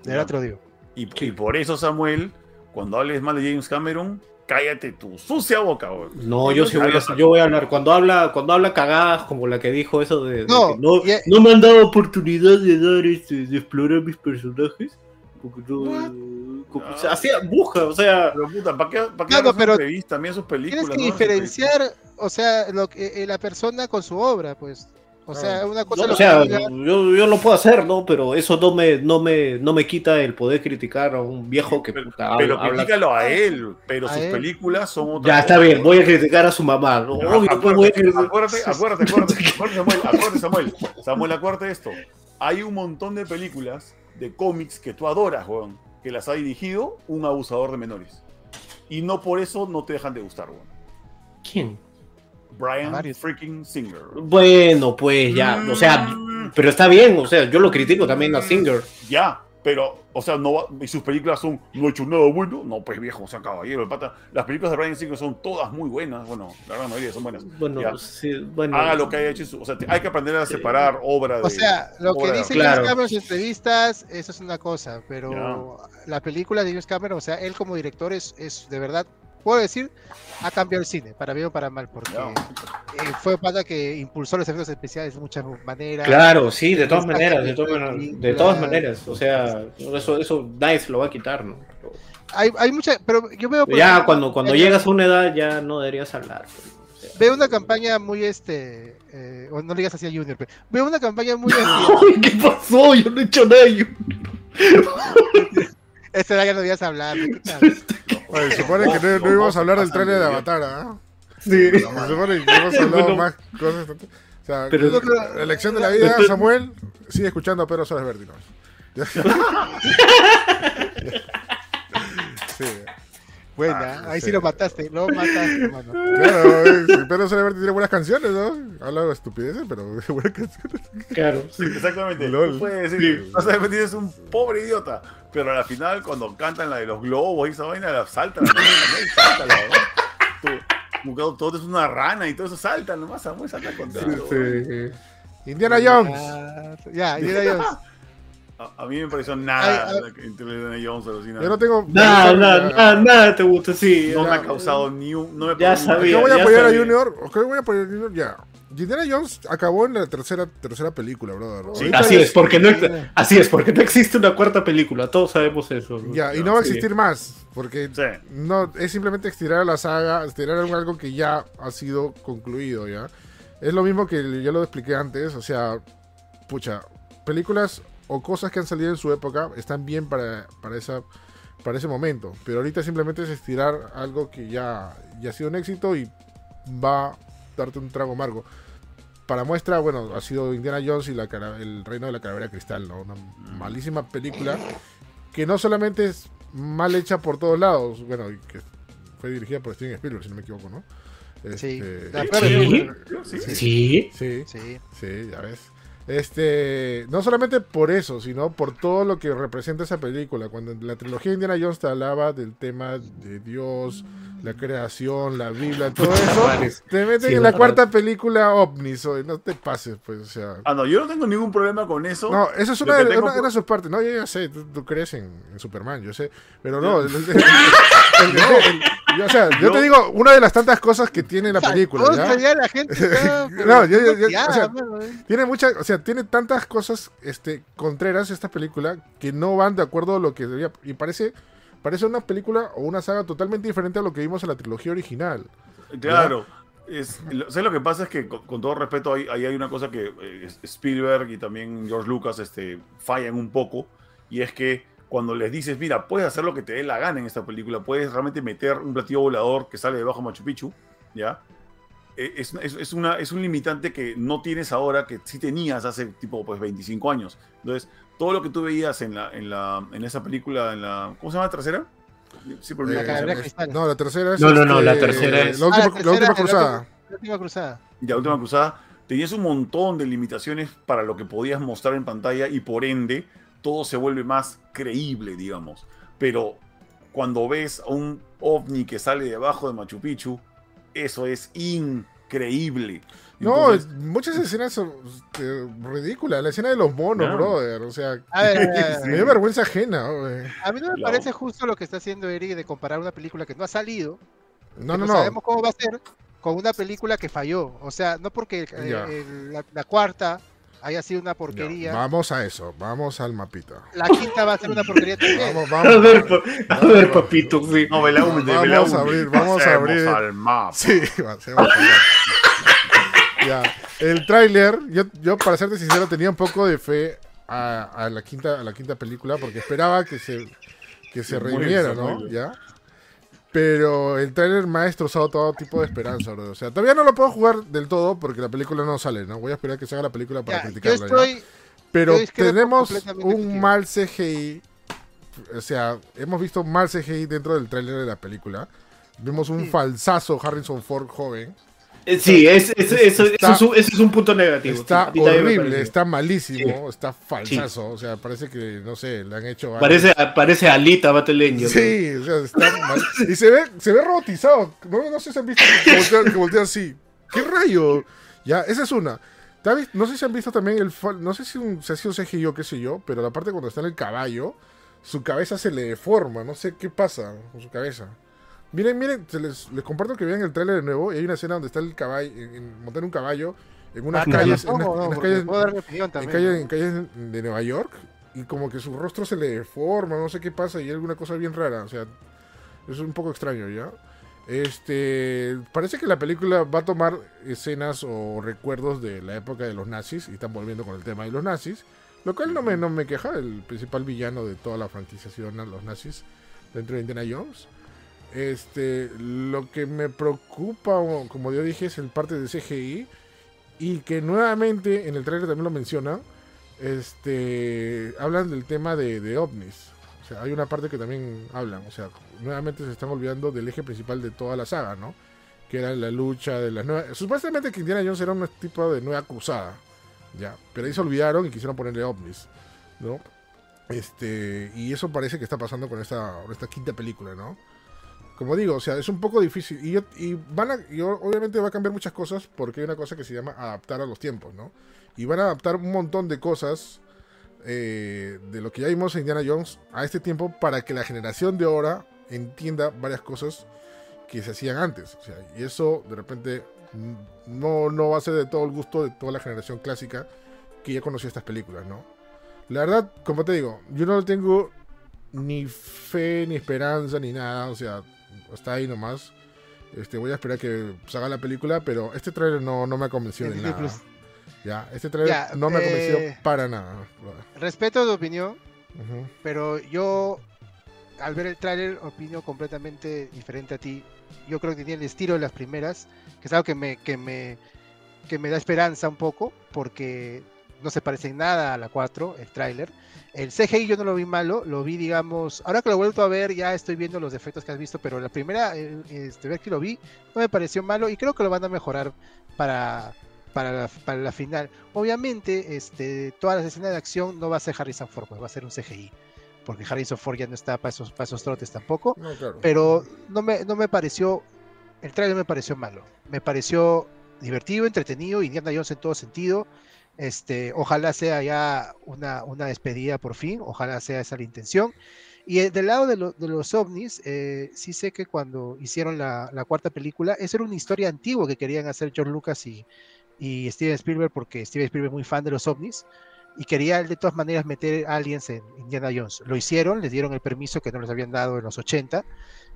De verdad Ya. te lo digo. Y, y por eso, Samuel, cuando hables mal de James Cameron, cállate tu sucia boca, weón. No, yo sí voy a, yo voy a hablar. Cuando habla, cuando habla cagadas, como la que dijo eso de, de No, que no, y- no me han dado oportunidad de dar este, de explorar mis personajes. Porque no, como- o sea, hacía, busca, o sea, Pero puta, ¿para qué, para qué Claro, hagas pero entrevistas también sus películas? Tienes que no? diferenciar, o sea, lo que, eh, la persona con su obra, pues. O sea, una cosa no, lo o sea, que yo, yo lo puedo hacer, ¿no? Pero eso no me, no me, no me quita el poder criticar a un viejo que Pero, puta, pero habla- critícalo a él, pero A sus él. películas son otra Ya está bien, voy a criticar a su mamá. ¿no? Ya, Obvio, pues, voy a acuérdate, criticar- acuérdate, acuérdate, acuérdate, acuérdate, Samuel, acuérdate, Samuel, Samuel, acuérdate esto. Hay un montón de películas de cómics que tú adoras, weón, que las ha dirigido un abusador de menores. Y no por eso no te dejan de gustar, weón. ¿Quién? Brian Varios. freaking Singer. Bueno, pues ya, o sea, Mm, pero está bien, o sea, yo lo critico también a Singer. Ya, pero, o sea, no va- y sus películas son, no he hecho nada bueno. No, pues viejo, o sea, caballero, el pata. Las películas de Brian Singer son todas muy buenas. Bueno, la gran mayoría son buenas. Bueno, Ya. sí, bueno. Haga lo que haya hecho. su- O sea, hay que aprender a separar obra de. O sea, lo que obra de dice arte. Claro. James Cameron en sus entrevistas, eso es una cosa, pero la película de James Cameron, o sea, él como director es, es de verdad, puedo decir, ha cambiado el cine, para bien o para mal, porque eh, fue pata que impulsó los efectos especiales de muchas maneras. Claro, sí, de todas maneras, de todas maneras, de todas maneras, o sea, eso, eso nadie se lo va a quitar, ¿no? Hay, hay mucha, pero yo veo, Ya ejemplo, cuando, cuando llegas a una edad ya no deberías hablar. o sea. Veo una campaña muy, este, eh, o no le digas así a Junior, pero veo una campaña muy... Ay, ¿Qué pasó? Yo no he hecho nada. yo- Esta edad ya no debías hablar. ¿de qué te hablas? Oye, se supone que no, no íbamos a hablar del trailer de Avatar, ¿ah? Sí. Se supone que hemos hablado Bueno. más cosas. O sea, Pero- la elección de la vida, Samuel, sigue escuchando a Pedro Soles Vertinos. Sí. Buena, Ah, ahí sí. sí lo mataste, lo mataste, mano. Claro, eh, sí, Pedro Soles Vertinos tiene buenas canciones, ¿no? Habla de estupideces, pero buenas canciones. Claro. Sí, exactamente. Lol. Puedes decir, no sabes, tienes un pobre idiota. Pero a la final, cuando cantan la de los globos y esa vaina, la saltan. ¿no? ¿no? Todo es una rana y todo eso salta nomás, Samuel salta con todo. Indiana Jones. Ya, Indiana Jones. A, a mí me pareció nada Ay, que Indiana Jones alucina. Yo no tengo. Nada, nada, nada, nada te gusta, sí. No me ya. ha causado ni un. No me Ya sabía. Yo voy a ya apoyar a. Junior. Ok, voy a apoyar a Junior ya. Indiana Jones acabó en la tercera, tercera película, brother. Sí, Así es, porque no, así es, porque no existe una cuarta película, todos sabemos eso. ¿no? Ya, y no va a Sí. existir más. Porque Sí. no es simplemente estirar la saga, estirar algo que ya ha sido concluido, ¿ya? Es lo mismo que ya lo expliqué antes, o sea, pucha, películas o cosas que han salido en su época están bien para, para, esa, para ese momento, pero ahorita simplemente es estirar algo que ya, ya ha sido un éxito y va darte un trago amargo. Para muestra, bueno, ha sido Indiana Jones y la cara- el Reino de la Calavera Cristal, ¿no? Una malísima película que no solamente es mal hecha por todos lados, bueno, y que fue dirigida por Steven Spielberg, si no me equivoco, ¿no? Sí, Este, la Sí. Sí. Sí. sí, Sí. sí, ya ves. Este, no solamente por eso, sino por todo lo que representa esa película. Cuando la trilogía de Indiana Jones te hablaba del tema de Dios, la creación, la Biblia, todo eso, te meten Sí, en la verdad. cuarta película ovnis, oye, no te pases, pues, o sea. Ah, no, yo no tengo ningún problema con eso. No, esa es una, de, tengo una- por- una de sus partes. No, yo ya sé, tú, tú crees en, en Superman, yo sé. Pero no, el- el- el- el- yo, o sea, yo Yo- te digo, una de las tantas cosas que tiene la película, ¿ya? ya la gente está, pero No, yo- yo- yo- bloqueada, o sea, mano, eh. Tiene mucha, o sea, tiene tantas cosas este, contreras esta película que no van de acuerdo a lo que debía. Y parece, parece una película o una saga totalmente diferente a lo que vimos en la trilogía original. Claro. Es, lo, ¿sabes lo que pasa? Es que, con, todo respeto, ahí, hay una cosa que eh, Spielberg y también George Lucas este, fallan un poco. Y es que cuando les dices, mira, puedes hacer lo que te dé la gana en esta película, puedes realmente meter un platillo volador que sale debajo de Machu Picchu, ¿ya? Eh, Es, es, es es un limitante que no tienes ahora, que sí tenías hace tipo pues 25 años. Entonces, todo lo que tú veías en, la, en, la, en esa película, en la, ¿cómo se llama la tercera? Sí, por La Eh, es- Cristal. no, la tercera es. No, no, no, este, la tercera es- La Ah, última, la la tercera, última la cruzada. La última cruzada. Ya, Última Cruzada, tenías un montón de limitaciones para lo que podías mostrar en pantalla y por ende todo se vuelve más creíble, digamos. Pero cuando ves a un ovni que sale debajo de Machu Picchu, eso es increíble. No, Entonces, muchas escenas son este, ridículas. La escena de los monos, brother. O sea, A ver, a a me dio vergüenza ajena. A mí no me Claro. parece justo lo que está haciendo Eric de comparar una película que no ha salido, No, que no, no no. sabemos cómo va a ser, con una película que falló. O sea, no porque eh, el- la, la cuarta haya sido una porquería, Vamos a eso. Vamos al mapita. la quinta va a ser una porquería también. Vamos, A vamos. ver, pa- a ver, papito, sí. no, Belaúnde, Vamos a abrir, vamos a abrir. al mapa. Sí, va, se va a fallar. Ya, el tráiler, yo, yo para serte sincero tenía un poco de fe a, a la quinta a la quinta película porque esperaba que se que se bien, ¿no? Ya. Pero el tráiler me ha destrozado todo tipo de esperanza, bro. O sea, todavía no lo puedo jugar del todo porque la película no sale, ¿no? Voy a esperar que salga la película para Ya, yo criticarla. Pero yo discrepo tenemos un mal CGI. O sea, hemos visto mal CGI dentro del tráiler de la película. Vemos un Sí. falsazo Harrison Ford joven. Sí, es, es- eso, Está- eso es un, ese es un punto negativo. Está horrible, está malísimo, está falsazo. O sea, parece que, no sé, le han hecho. algo. Parece, parece Alita Battle. Sí, o sea, está mal. Y se ve, se ve robotizado. No, no sé si han visto que voltea, que voltea así. ¿Qué rayo? Ya, esa es una. ¿Te has vis- No sé si han visto también el. fal- No sé si, un, si ha sido CGI o qué sé yo, pero la parte cuando está en el caballo, su cabeza se le deforma. No sé qué pasa con su cabeza. Miren, miren, se les, les comparto que vean el tráiler de nuevo. Y hay una escena donde está el caballo, en, en- montando un caballo en unas Ah, calles. en calles de Nueva York y como que su rostro se le deforma, no sé qué pasa y hay alguna cosa bien rara, o sea, es un poco extraño, ¿ya? Este, parece que la película va a tomar escenas o recuerdos de la época de los nazis y están volviendo con el tema de los nazis, lo cual no me, no me queja, el principal villano de toda la franquicia ha sido los nazis dentro de Indiana Jones. Este, lo que me preocupa, como yo dije, es el parte de CGI y que nuevamente en el trailer también lo mencionan, este, hablan del tema de, de ovnis. O sea, hay una parte que también hablan, o sea, nuevamente se están olvidando del eje principal de toda la saga, ¿no? Que era la lucha de las nuevas... Supuestamente que Indiana Jones era un tipo de nueva cruzada, ya, pero ahí se olvidaron y quisieron ponerle ovnis, ¿no? Este, y eso parece que está pasando con esta, con esta quinta película, ¿no? Como digo, o sea, es un poco difícil. Y, yo- van a, y o- obviamente va a cambiar muchas cosas porque hay una cosa que se llama adaptar a los tiempos, ¿no? Y van a adaptar un montón de cosas eh, de lo que ya vimos en Indiana Jones a este tiempo para que la generación de ahora entienda varias cosas que se hacían antes. O sea, y eso de repente no, no va a ser de todo el gusto de toda la generación clásica que ya conoció estas películas, ¿no? La verdad, como te digo, yo no tengo ni fe, ni esperanza, ni nada. O sea, está ahí nomás. Este, voy a esperar que salga la película, pero este trailer no, no me ha convencido de nada. Disney Ya, este trailer Ya, no me ha convencido eh, para nada. Respeto tu opinión, Ujú. pero yo al ver el tráiler opino completamente diferente a ti. Yo creo que tenía el estilo de las primeras, que es algo que me, que me, que me da esperanza un poco, porque no se parece en nada a la 4, el tráiler. El CGI yo no lo vi malo, lo vi, digamos, ahora que lo he vuelto a ver, ya estoy viendo los defectos que has visto, pero la primera eh, este, vez que lo vi no me pareció malo y creo que lo van a mejorar para, para, la, para la final. Obviamente, este, todas las escenas de acción no va a ser Harrison Ford, pues va a ser un CGI, porque Harrison Ford ya no está para esos, para esos trotes tampoco No, claro. pero no me, no me pareció, el trailer me pareció malo, me pareció divertido, entretenido, Indiana Jones en todo sentido, este, ojalá sea ya una, una despedida por fin, ojalá sea esa la intención. Y eh, del lado de, lo- de los ovnis, eh, sí sé que cuando hicieron la, cuarta película, esa era una historia antigua que querían hacer George Lucas y, Steven Spielberg, porque Steven Spielberg es muy fan de los ovnis, y quería de todas maneras meter aliens en Indiana Jones. Lo hicieron, les dieron el permiso que no les habían dado en los 80,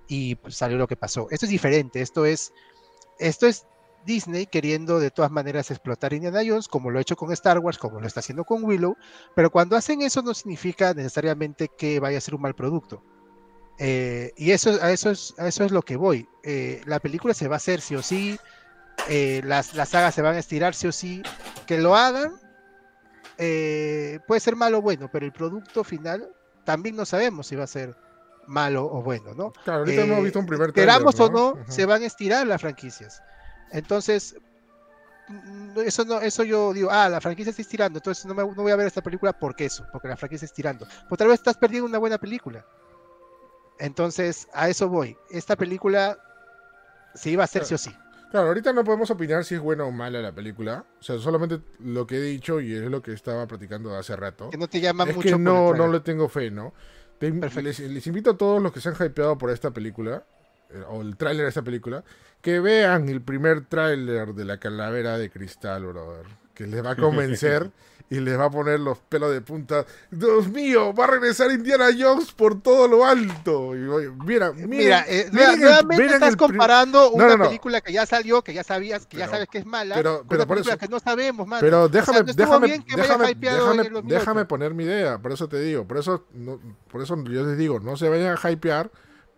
y pues, salió lo que pasó. Esto es diferente, esto es, esto es Disney queriendo de todas maneras explotar Indiana Jones, como lo ha hecho con Star Wars, como lo está haciendo con Willow, pero cuando hacen eso no significa necesariamente que vaya a ser un mal producto. Eh, y eso, a, eso es, a eso es lo que voy. Eh, la película se va a hacer sí o sí, eh, las, las sagas se van a estirar sí o sí, que lo hagan, puede ser malo o bueno, pero el producto final también no sabemos si va a ser malo o bueno, ¿no? Claro, ahorita hemos visto un primer trailer, Queramos o no, se van a estirar las franquicias. Entonces, mm, eso no, eso yo digo, ah, la franquicia está estirando, entonces no, me, no voy a ver esta película porque eso, porque la franquicia está estirando. Pues tal vez estás perdiendo una buena película. Entonces, a eso voy. Esta película se iba a hacer sí o sí. Claro, ahorita no podemos opinar si es buena o mala la película. O sea, solamente lo que he dicho y es lo que estaba platicando hace rato. Que no te llama es mucho. que no, no le tengo fe, ¿no? Te- Perfecto. les, les invito a todos los que se han hypeado por esta película, o el tráiler de esta película, que vean el primer tráiler de la calavera de cristal, brother. Que les va a convencer y les va a poner los pelos de punta. Dios mío, va a regresar Indiana Jones por todo lo alto. Y voy- mira, miren, Mira, eh, miren el- nuevamente estás comparando No, una no, no. película que ya salió, que ya sabías, que ya Pero- sabes que es mala, pero- pero una por eso- que no sabemos, mano. Pero O sea, déjame, déjame, déjame, déjame, en el 2008. déjame poner mi idea, por eso te digo, por eso, no- por eso yo les digo, no se vayan a hypear,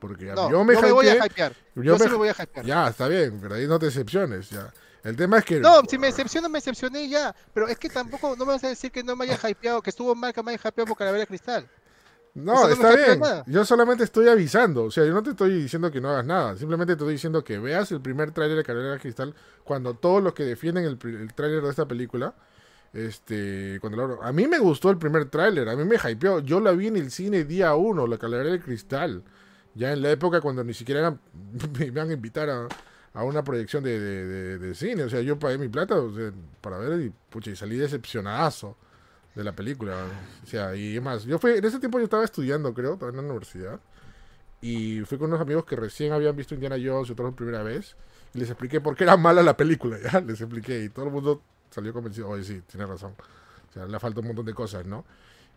porque No, yo me no me voy a hypear. yo Yo, me- sí me voy a hypear. ya, está bien, pero ahí no te decepciones, ya. El tema es que... No, si me decepciono, me decepcioné ya. Pero es que tampoco, no me vas a decir que no me haya hypeado, que estuvo mal que me haya hypeado por Calavera Cristal. No, Eso está bien. nada. Yo solamente estoy avisando. O sea, yo no te estoy diciendo que no hagas nada. Simplemente te estoy diciendo que veas el primer tráiler de de Cristal cuando todos los que defienden el, el tráiler de esta película. Este, cuando lo- a mí me gustó el primer tráiler, a mí me hypeó. Yo la vi en el cine día uno, la Calavera de Cristal. Ya en la época cuando ni siquiera me iban a invitar a, a una proyección de, de- cine. O sea, yo pagué mi plata para ver y, pucha, y salí decepcionadazo de la película. O sea, y es más, yo fui, en ese tiempo yo estaba estudiando, creo, estaba en la universidad. Y fui con unos amigos que recién habían visto Indiana Jones y otros por primera vez. Y les expliqué por qué era mala la película, ya, les expliqué. Y todo el mundo salió convencido, oye, sí, tiene razón. O sea, le falta un montón de cosas, ¿no?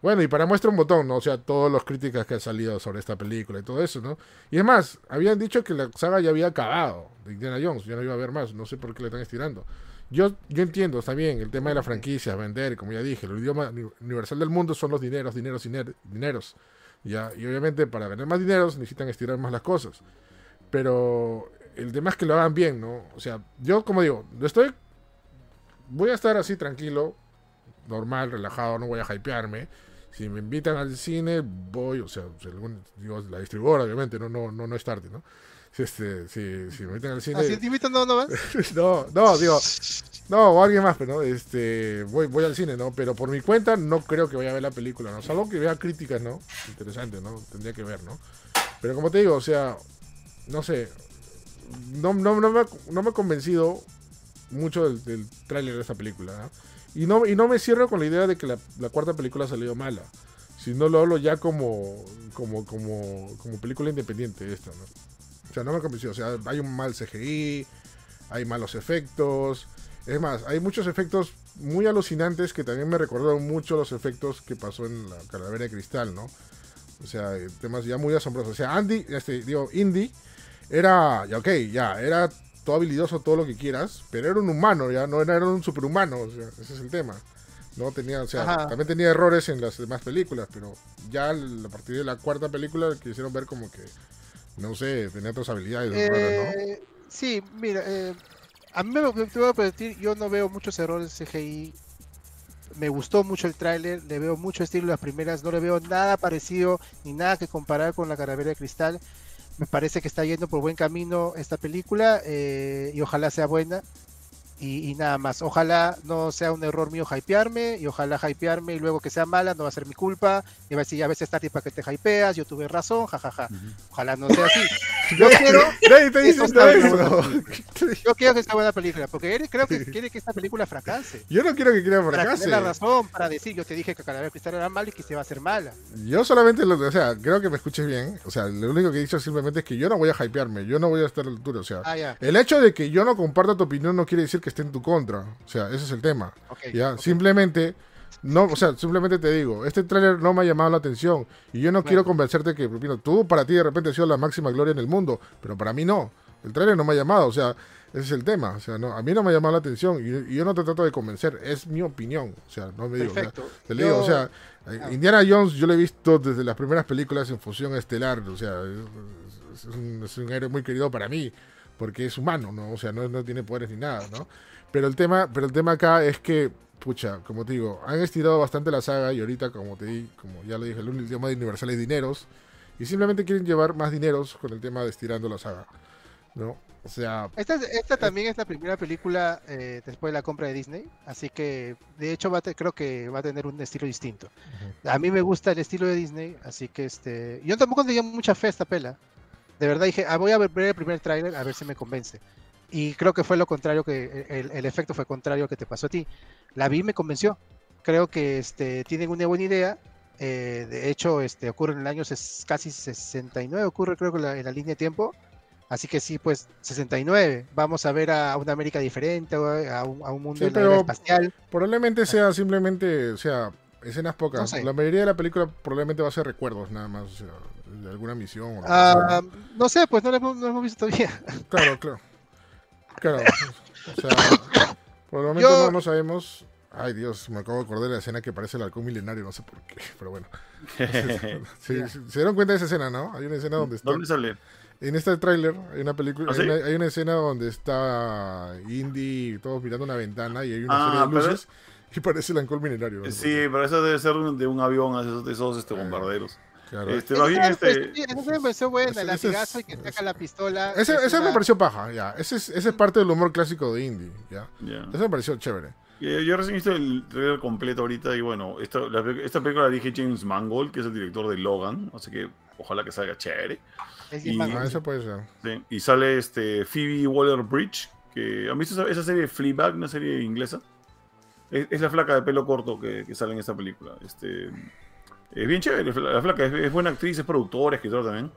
Bueno, y para muestra un botón, ¿no? O sea, todas las críticas que han salido sobre esta película y todo eso, ¿no? Y es más, habían dicho que la saga ya había acabado de Indiana Jones, ya no iba a haber más, no sé por qué le están estirando. Yo, yo entiendo, está bien, el tema de la franquicia, vender, como ya dije, el idioma uni- universal del mundo son los dineros, dineros, diner- dineros. Ya, y obviamente para ganar más dineros necesitan estirar más las cosas. Pero el tema es que lo hagan bien, ¿no? O sea, yo como digo, estoy... Voy a estar así tranquilo, normal, relajado, no voy a hypearme. Si me invitan al cine, voy, o sea, digo, la distribuidora, obviamente, no, no, no, no es tarde, ¿no? Si, este, si, si me invitan al cine... Así te invito, no, no vas. no, no, digo, no, o alguien más, pero no, este, voy, voy al cine, ¿no? Pero por mi cuenta no creo que vaya a ver la película, ¿no? Salvo que vea críticas, ¿no? Interesante, ¿no? Tendría que ver, ¿no? Pero como te digo, o sea, no sé, no, no, no, me, ha- no me ha convencido mucho del, del tráiler de esta película, ¿no? Y no, y no me cierro con la idea de que la, cuarta película ha salido mala, sino lo hablo ya como, como, como, como película independiente esta, ¿no? O sea, no me convenció, o sea, hay un mal CGI, hay malos efectos. Es más, hay muchos efectos muy alucinantes que también me recordaron mucho los efectos que pasó en la calavera de cristal, ¿no? O sea, eh, temas ya muy asombrosos. O sea, Andy, este, digo, Indy, era, ya ok, ya, era todo habilidoso, todo lo que quieras, pero era un humano, ya, no era, un superhumano, o sea, ese es el tema. No tenía, o sea, Ajá. también tenía errores en las demás películas, pero ya a partir de la cuarta película quisieron ver como que, no sé, tenía otras habilidades raras, ¿no? Eh, sí, mira, eh, a mí me, te voy a decir, yo no veo muchos errores en CGI. Me gustó mucho el tráiler, le veo mucho estilo las primeras, no le veo nada parecido ni nada que comparar con la calavera de cristal. Me parece que está yendo por buen camino esta película eh, y ojalá sea buena. Y, y nada más, ojalá no sea un error mío hypearme y ojalá hypearme y luego que sea mala no va a ser mi culpa. Y va a decir, a veces está para que te hypeas, yo tuve razón, jajaja. Ojalá no sea así. Yo quiero, yo quiero que sea buena película, porque él creo que quiere que esta película fracase. Yo no quiero que quiera fracase. la razón, para decir, yo te dije que Calavera de Cristal era mala y que se va a hacer mala. Yo solamente, lo, o sea, creo que me escuches bien. O sea, lo único que he dicho simplemente es que yo no voy a hypearme, yo no voy a estar a la altura. O sea, Ah, el hecho de que yo no comparta tu opinión no quiere decir que esté en tu contra. O sea, ese es el tema. Ya, simplemente, no, o sea, simplemente te digo, este tráiler no me ha llamado la atención y yo no Claro. quiero convencerte que, tú para ti de repente has sido la máxima gloria en el mundo, pero para mí no. El tráiler no me ha llamado, o sea, ese es el tema. O sea, no, a mí no me ha llamado la atención y, y yo no te trato de convencer, es mi opinión. O sea, no me digo. o sea, Perfecto. te digo, o sea, eh, Indiana Jones yo lo he visto desde las primeras películas en fusión estelar, o sea, es, es un, es un héroe muy querido para mí, porque es humano, ¿no? O sea, no, no tiene poderes ni nada, ¿no? Pero el tema, pero el tema acá es que, pucha, como te digo, han estirado bastante la saga y ahorita, como te di, como ya lo dije, el único tema de Universal es dineros, y simplemente quieren llevar más dineros con el tema de estirando la saga, ¿no? O sea, Esta, esta también es la primera película eh, después de la compra de Disney, así que de hecho va a te- creo que va a tener un estilo distinto. A mí me gusta el estilo de Disney, así que este, yo tampoco tenía mucha fe a esta pela. De verdad dije, ah, voy a ver, el primer tráiler a ver si me convence. Y creo que fue lo contrario que el, el efecto fue contrario que te pasó a ti. La vi y me convenció. Creo que este tienen una buena idea. eh, de hecho, este ocurre en el año ses- casi 69, ocurre creo que la- en la línea de tiempo. Así que sí, pues 69. Vamos a ver a una América diferente, a un, a un mundo Sí, pero- espacial. probablemente sea simplemente, o sea, escenas pocas. No sé. La mayoría de la película probablemente va a ser recuerdos nada más, o sea, de alguna misión. O Ah, no sé, pues no lo hemos, no lo hemos visto todavía. Claro, claro. Claro. O sea, por el momento Yo- no, no sabemos. Ay, Dios, me acabo de acordar de la escena que parece el halcón milenario, no sé por qué, pero bueno. Sí, sí, se dieron cuenta de esa escena, ¿no? Hay una escena donde está. ¿Dónde sale? En este tráiler hay una película, ¿Ah, sí? hay, una, hay una escena donde está Indy y todos mirando una ventana y hay una Ah, serie de pero- luces y parece el halcón milenario. ¿no? Sí, pero eso debe ser de un avión, esos, de esos este, bombarderos. Claro. Este, más bien, este, escena me pareció buena, ese- el ese es- latigazo y que saca la pistola. Ese, es ese me pareció paja, ya. Ese es, ese es parte del humor clásico de Indy, ya. ya. Eso me pareció chévere. Yo, yo recién visto el trailer completo ahorita y bueno, esta, la esta película la dirige James Mangold, que es el director de Logan, así que ojalá que salga chévere. es y- malo. Ah, eso puede ser. Sí, Y sale este Phoebe Waller-Bridge, que ¿han visto esa, esa serie Fleabag, una serie inglesa? Es, es la flaca de pelo corto que, que sale en esta película. Este, es bien chévere, la flaca es, es buena actriz, es productora, escritora también.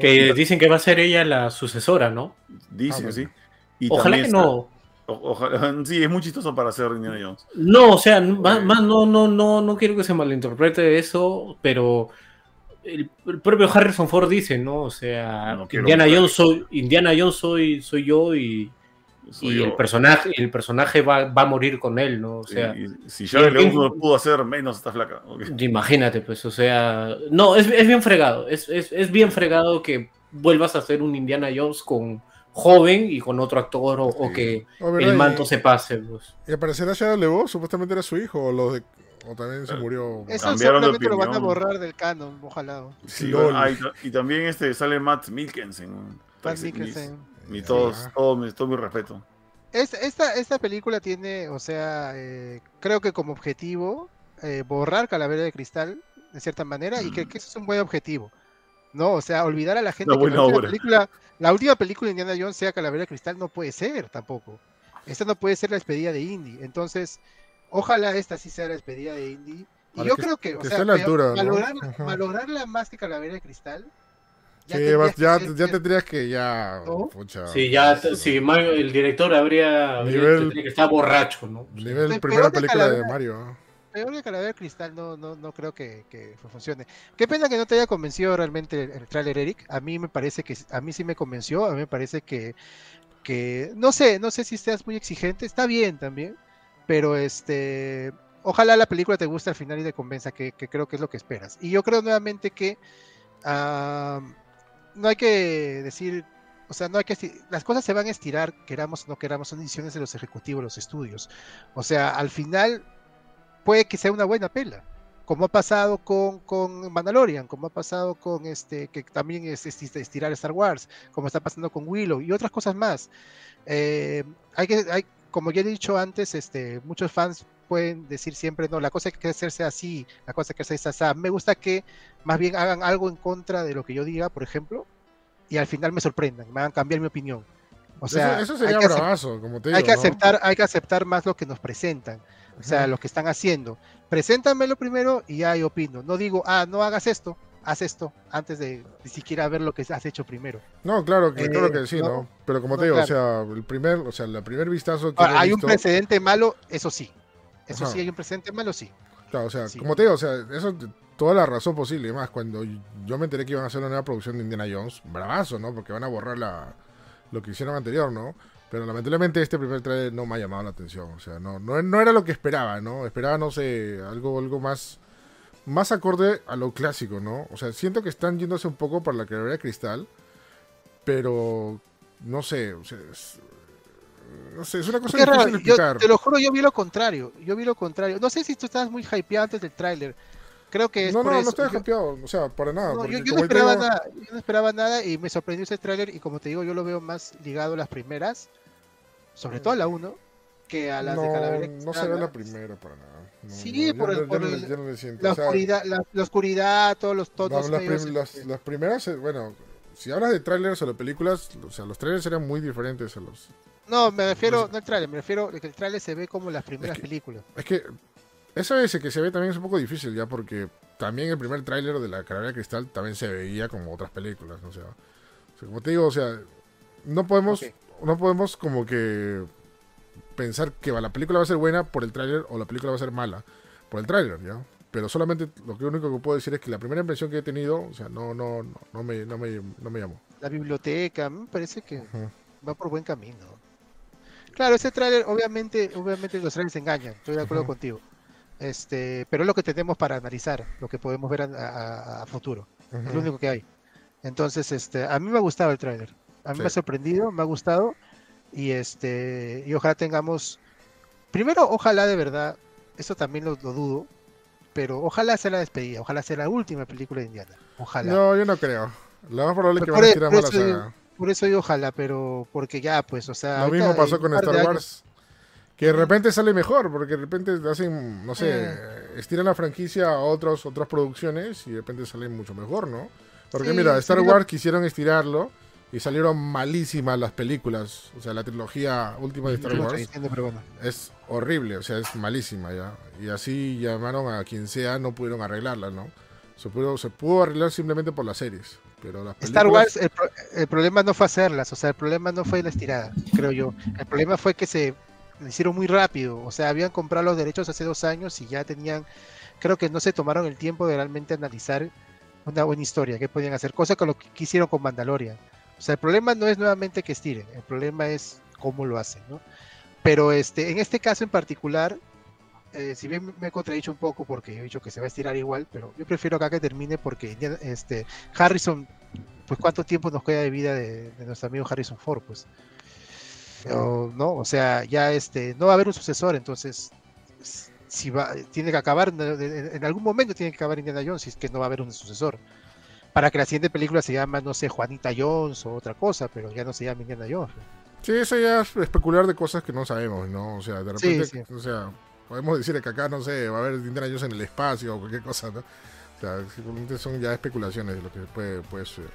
Que dicen que va a ser ella la sucesora, ¿no? Dicen, Ah, sí. Y Ojalá que está- no. o- ojalá, sí, es muy chistoso para ser Indiana Jones. No, o sea, más, más no, no, no, no quiero que se malinterprete eso, pero el, el propio Harrison Ford dice, ¿no? O sea, No Indiana. Jones soy, Indiana Jones soy, soy yo y, Soy y yo. el personaje, el personaje va, va a morir con él, ¿no? O sea, y si LaBeouf bien- no pudo hacer menos esta flaca. ok. imagínate, pues, o sea, no, es, es bien fregado, es, es, es bien fregado que vuelvas a hacer un Indiana Jones con joven y con otro actor o, o Sí. que Oh, ¿verdad? el Y- manto se pase, pues. Y aparecerá Shadow LeBeau, supuestamente era su hijo, o, los de, o también se Eh, murió. Eso Cambiaron de seguramente lo van a borrar del canon, ojalá. Sí, bueno, ah, y, ta- y también este sale Matt Mikkelsen. Matt Mikkelsen. Mi, todos, todo, mi- todo mi respeto. Es- esta, esta película tiene, o sea, eh, creo que como objetivo eh, borrar Calavera de Cristal, de cierta manera, y que, que eso es un buen objetivo. No, o sea, olvidar a la gente que la última, película, la última película de Indiana Jones sea Calavera de Cristal, no puede ser tampoco. Esta no puede ser la despedida de Indy. Entonces, ojalá esta sí sea la despedida de Indy. Y Para yo que- creo que, o que sea, esté a la más que Calavera de Cristal. Sí, tendrías vas- que ya, ya tendrías que ya. ¿No? pucha, Sí, ya, t- sí, Ma- el director habría, Nivel- que estar borracho, ¿no? Nivel primera película de Calavera. Mario. ¿no? peor que Calavera de Cristal no, no, no creo que, que funcione. Qué pena que no te haya convencido realmente el, el tráiler, Eric. A mí me parece que a mí sí me convenció. A mí me parece que, que no sé, no sé si seas muy exigente. Está bien también, pero este, ojalá la película te guste al final y te convenza que, que creo que es lo que esperas. Y yo creo nuevamente que no hay que decir o sea, no hay que las cosas se van a estirar, queramos o no queramos, son decisiones de los ejecutivos, los estudios. O sea, al final puede que sea una buena pela, como ha pasado con, con Mandalorian, como ha pasado con este, que también es, es estirar Star Wars, como está pasando con Willow y otras cosas más. Eh, hay que, hay, como ya he dicho antes, este, muchos fans pueden decir siempre, no, la cosa hay que hacerse así, la cosa hay que hacerse así. Me gusta que más bien hagan algo en contra de lo que yo diga, por ejemplo, y al final me sorprendan, me hagan cambiar mi opinión. O sea, eso, eso hay sería que acep- bravazo, como te digo. hay que ¿no? aceptar, hay que aceptar más lo que nos presentan, o sea, lo que están haciendo. Preséntamelo primero y ya yo opino. No digo, ah, no hagas esto, haz esto, antes de ni siquiera ver lo que has hecho primero. No, claro, que, Eh, claro que sí, ¿no? no, Pero como no, te digo, o claro. sea, el primer, o sea, el primer vistazo que Ahora, hay un visto- precedente malo, eso sí. Eso Ajá. sí, hay un precedente malo, sí. Claro, o sea, Sí. como te digo, o sea, eso toda la razón posible. Y más, cuando yo me enteré que iban a hacer una nueva producción de Indiana Jones, bravazo, ¿no? Porque van a borrar la, lo que hicieron anterior, ¿no? Pero lamentablemente este primer trailer no me ha llamado la atención. O sea, no, no, no era lo que esperaba, ¿no? Esperaba, no sé, algo, algo más, más acorde a lo clásico, ¿no? O sea, siento que están yéndose un poco para la carrera de cristal, pero no sé, o sea, es, no sé, es una cosa raro, difícil de yo explicar. te lo juro, yo vi lo contrario. Yo vi lo contrario. No sé si tú estabas muy hypeado antes del tráiler. Creo que es No, por no, eso. no estoy Yo- hypeado, o sea, para nada. no, yo, no esperaba nada, yo no esperaba nada y me sorprendió ese tráiler y como te digo, yo lo veo más ligado a las primeras, sobre todo a la 1, que a las no, de Calavera no se ve Extraña. la primera para nada. No, Sí, no, por el- no- por el-. La o sea, oscuridad, la, la oscuridad, todos los no, tonos las, prim- las- este, las primeras, eh, bueno, si hablas de trailers o de películas, o sea, los trailers eran muy diferentes a los... No, me refiero, no el tráiler, me refiero a que el tráiler se ve como las primeras que- películas. Es que eso ese que se ve también es un poco difícil ya porque también el primer tráiler de la Calavera de Cristal también se veía como otras películas, o sea, o sea, como te digo, o sea, no podemos no podemos como que pensar que la película va a ser buena por el tráiler o la película va a ser mala por el tráiler, ¿ya? Pero solamente lo que único que puedo decir es que la primera impresión que he tenido, o sea, no no no, no me no me no me llamó. La biblioteca, me parece que va por buen camino. Claro, ese tráiler, obviamente, obviamente los trailers engañan, estoy de acuerdo Ujú. contigo. Este, pero es lo que tenemos para analizar, lo que podemos ver a, a- a futuro. Es Ujú. lo único que hay. Entonces, este, a mí me ha gustado el tráiler. A mí Sí. me ha sorprendido, me ha gustado. Y este, y ojalá tengamos. Primero, ojalá de verdad, eso también lo, lo dudo, pero ojalá sea la despedida, ojalá sea la última película de Indiana. Ojalá. No, yo no creo. Lo más probable es que van a e- tirar por más la eso digo- saga. Por eso digo ojalá, pero porque ya, pues, o sea. Lo mismo pasó con Star Wars. Que de repente sale mejor, porque de repente hacen, no sé, Eh. estiran la franquicia a otros, otras producciones y de repente sale mucho mejor, ¿no? Porque Sí, mira, Star sí, Wars quisieron estirarlo y salieron malísimas las películas. O sea, la trilogía última de Star no Wars diciendo, bueno. es horrible, o sea, es malísima ya. Y así llamaron a quien sea, no pudieron arreglarla, ¿no? Se pudo, se pudo arreglar simplemente por las series. Pero las Star Wars, el, pro- el problema no fue hacerlas, o sea, el problema no fue la estirada, creo yo. El problema fue que se hicieron muy rápido, o sea, habían comprado los derechos hace dos años y ya tenían, creo que no se tomaron el tiempo de realmente analizar una buena historia, qué podían hacer, cosa con lo que hicieron con Mandalorian. O sea, el problema no es nuevamente que estiren, el problema es cómo lo hacen, ¿no? Pero este, en este caso en particular, eh, si bien me he contradicho un poco porque he dicho que se va a estirar igual, pero yo prefiero acá que termine porque este, Harrison, pues cuánto tiempo nos queda de vida de, de nuestro amigo Harrison Ford, pues. O, no, o sea, ya este, no va a haber un sucesor, entonces si va, tiene que acabar, en, algún momento tiene que acabar Indiana Jones, si es que no va a haber un sucesor. Para que la siguiente película se llama, no sé, Juanita Jones o otra cosa, pero ya no se llama Indiana Jones. Sí, eso ya es especular de cosas que no sabemos, ¿no? O sea, de Sí, repente, sí. o sea, podemos decir que acá, no sé, va a haber Indiana Jones en el espacio o cualquier cosa, ¿no? O sea, simplemente son ya especulaciones de lo que puede, puede suceder.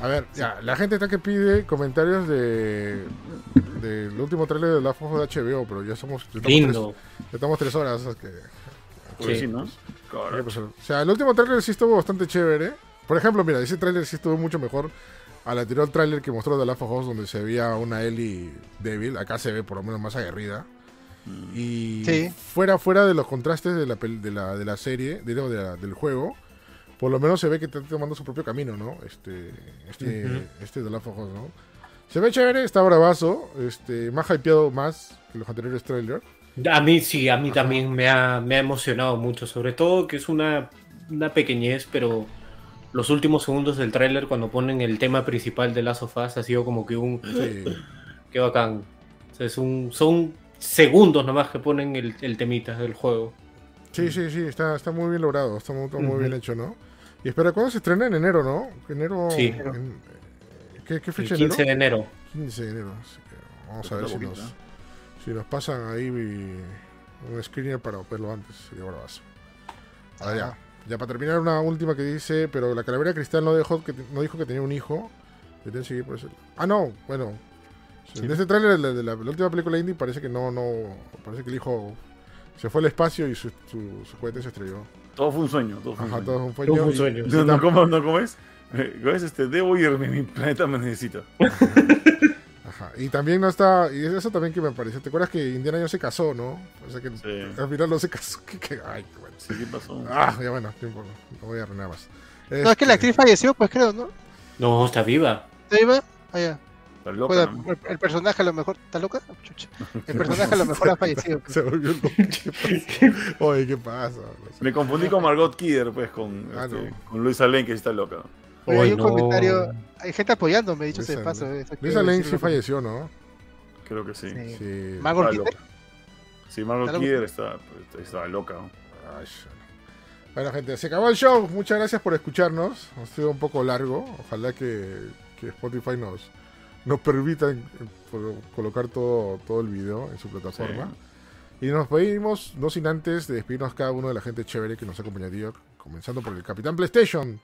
A ver, ya, la gente está que pide comentarios de del último trailer de la Fojo de HBO, pero ya somos, ya estamos, Lindo. Tres, ya estamos tres horas, así que Pues Sí. sí, ¿no? ¿qué Claro. pasó? O sea, el último tráiler sí estuvo bastante chévere. Por ejemplo, mira, ese tráiler sí estuvo mucho mejor al anterior tráiler que mostró de of Us, donde se veía una Ellie débil. Acá se ve por lo menos más aguerrida. Y Sí. fuera, fuera de los contrastes de la, de la, de la serie, digo, de la- del juego, por lo menos se ve que está tomando su propio camino, ¿no? Este, este, Ujú. este de Last of Us, ¿no? Se ve chévere, está bravazo, este, más hypeado más que los anteriores trailers. A mí sí, a mí también me ha, me ha emocionado mucho, sobre todo que es una, una pequeñez, pero los últimos segundos del tráiler cuando ponen el tema principal de Last of Us ha sido como que un... Sí. Qué bacán. O sea, es un, son segundos nomás que ponen el, el temita del juego. Sí, sí, sí, está, está muy bien logrado, está muy, muy bien hecho, ¿no? Y espera, ¿cuándo se estrena? En enero, ¿no? Enero. Sí. en- ¿qué, qué El fecha 15 enero? de enero. 15 de enero. así que vamos a ver si nos, si nos pasan ahí un screener para verlo antes. Sería bravazo. Ahora ya. Ya para terminar, una última que dice: Pero la calavera cristal no, dejó que, no dijo que tenía un hijo. Seguir por eso. Ah, no, bueno. En este tráiler de, la, de la- la última película indie parece que no, no. Parece que el hijo se fue al espacio y su, su, su cohete se estrelló. Todo fue un sueño. Todo fue un Ajá, sueño. todo es un Todo sueño. fue un sueño. y No, no, ¿cómo, no, ¿cómo es? Eh, ¿Cómo es este? Debo irme, mi planeta me necesita. Ajá. Y también no está. Y eso también que me pareció. ¿Te acuerdas que Indiana Jones se casó, no? O sea que Sí. al final no se casó. que- que- ay, qué bueno. Sí, ¿qué pasó? Ah, ya bueno, tiempo, no voy a arruinar más. No, es que la Este, actriz falleció, pues creo, ¿no? No, está viva. ¿Está viva? Ah, ya. Está loca, Pueda- ¿no? el, el personaje a lo mejor. ¿Está loca? Chucha. El personaje a lo mejor ha fallecido. pues. Se volvió loco. ¿Qué pasa? Oye, ¿qué pasa? Me confundí con Margot Kidder, pues, con, Ah, este, no. con Luisa Lane, que sí está loca. Oye, hay Ay, un no. comentario. Hay gente apoyándome, dicho sea de Luisa- paso. eh, quiero Lane sí falleció, ¿no? Creo que sí. Sí. Sí. Margot Está Kidder. loca. Sí, Margot Está Kidder está, está loca. ¿no? Ay, Bueno, gente, se acabó el show. Muchas gracias por escucharnos. Ha sido un poco largo. Ojalá que, que Spotify nos, nos permita eh, colocar todo, todo el video en su plataforma. Y nos pedimos, no sin antes, de despedirnos cada uno de la gente chévere que nos ha acompañado, comenzando por el Capitán PlayStation.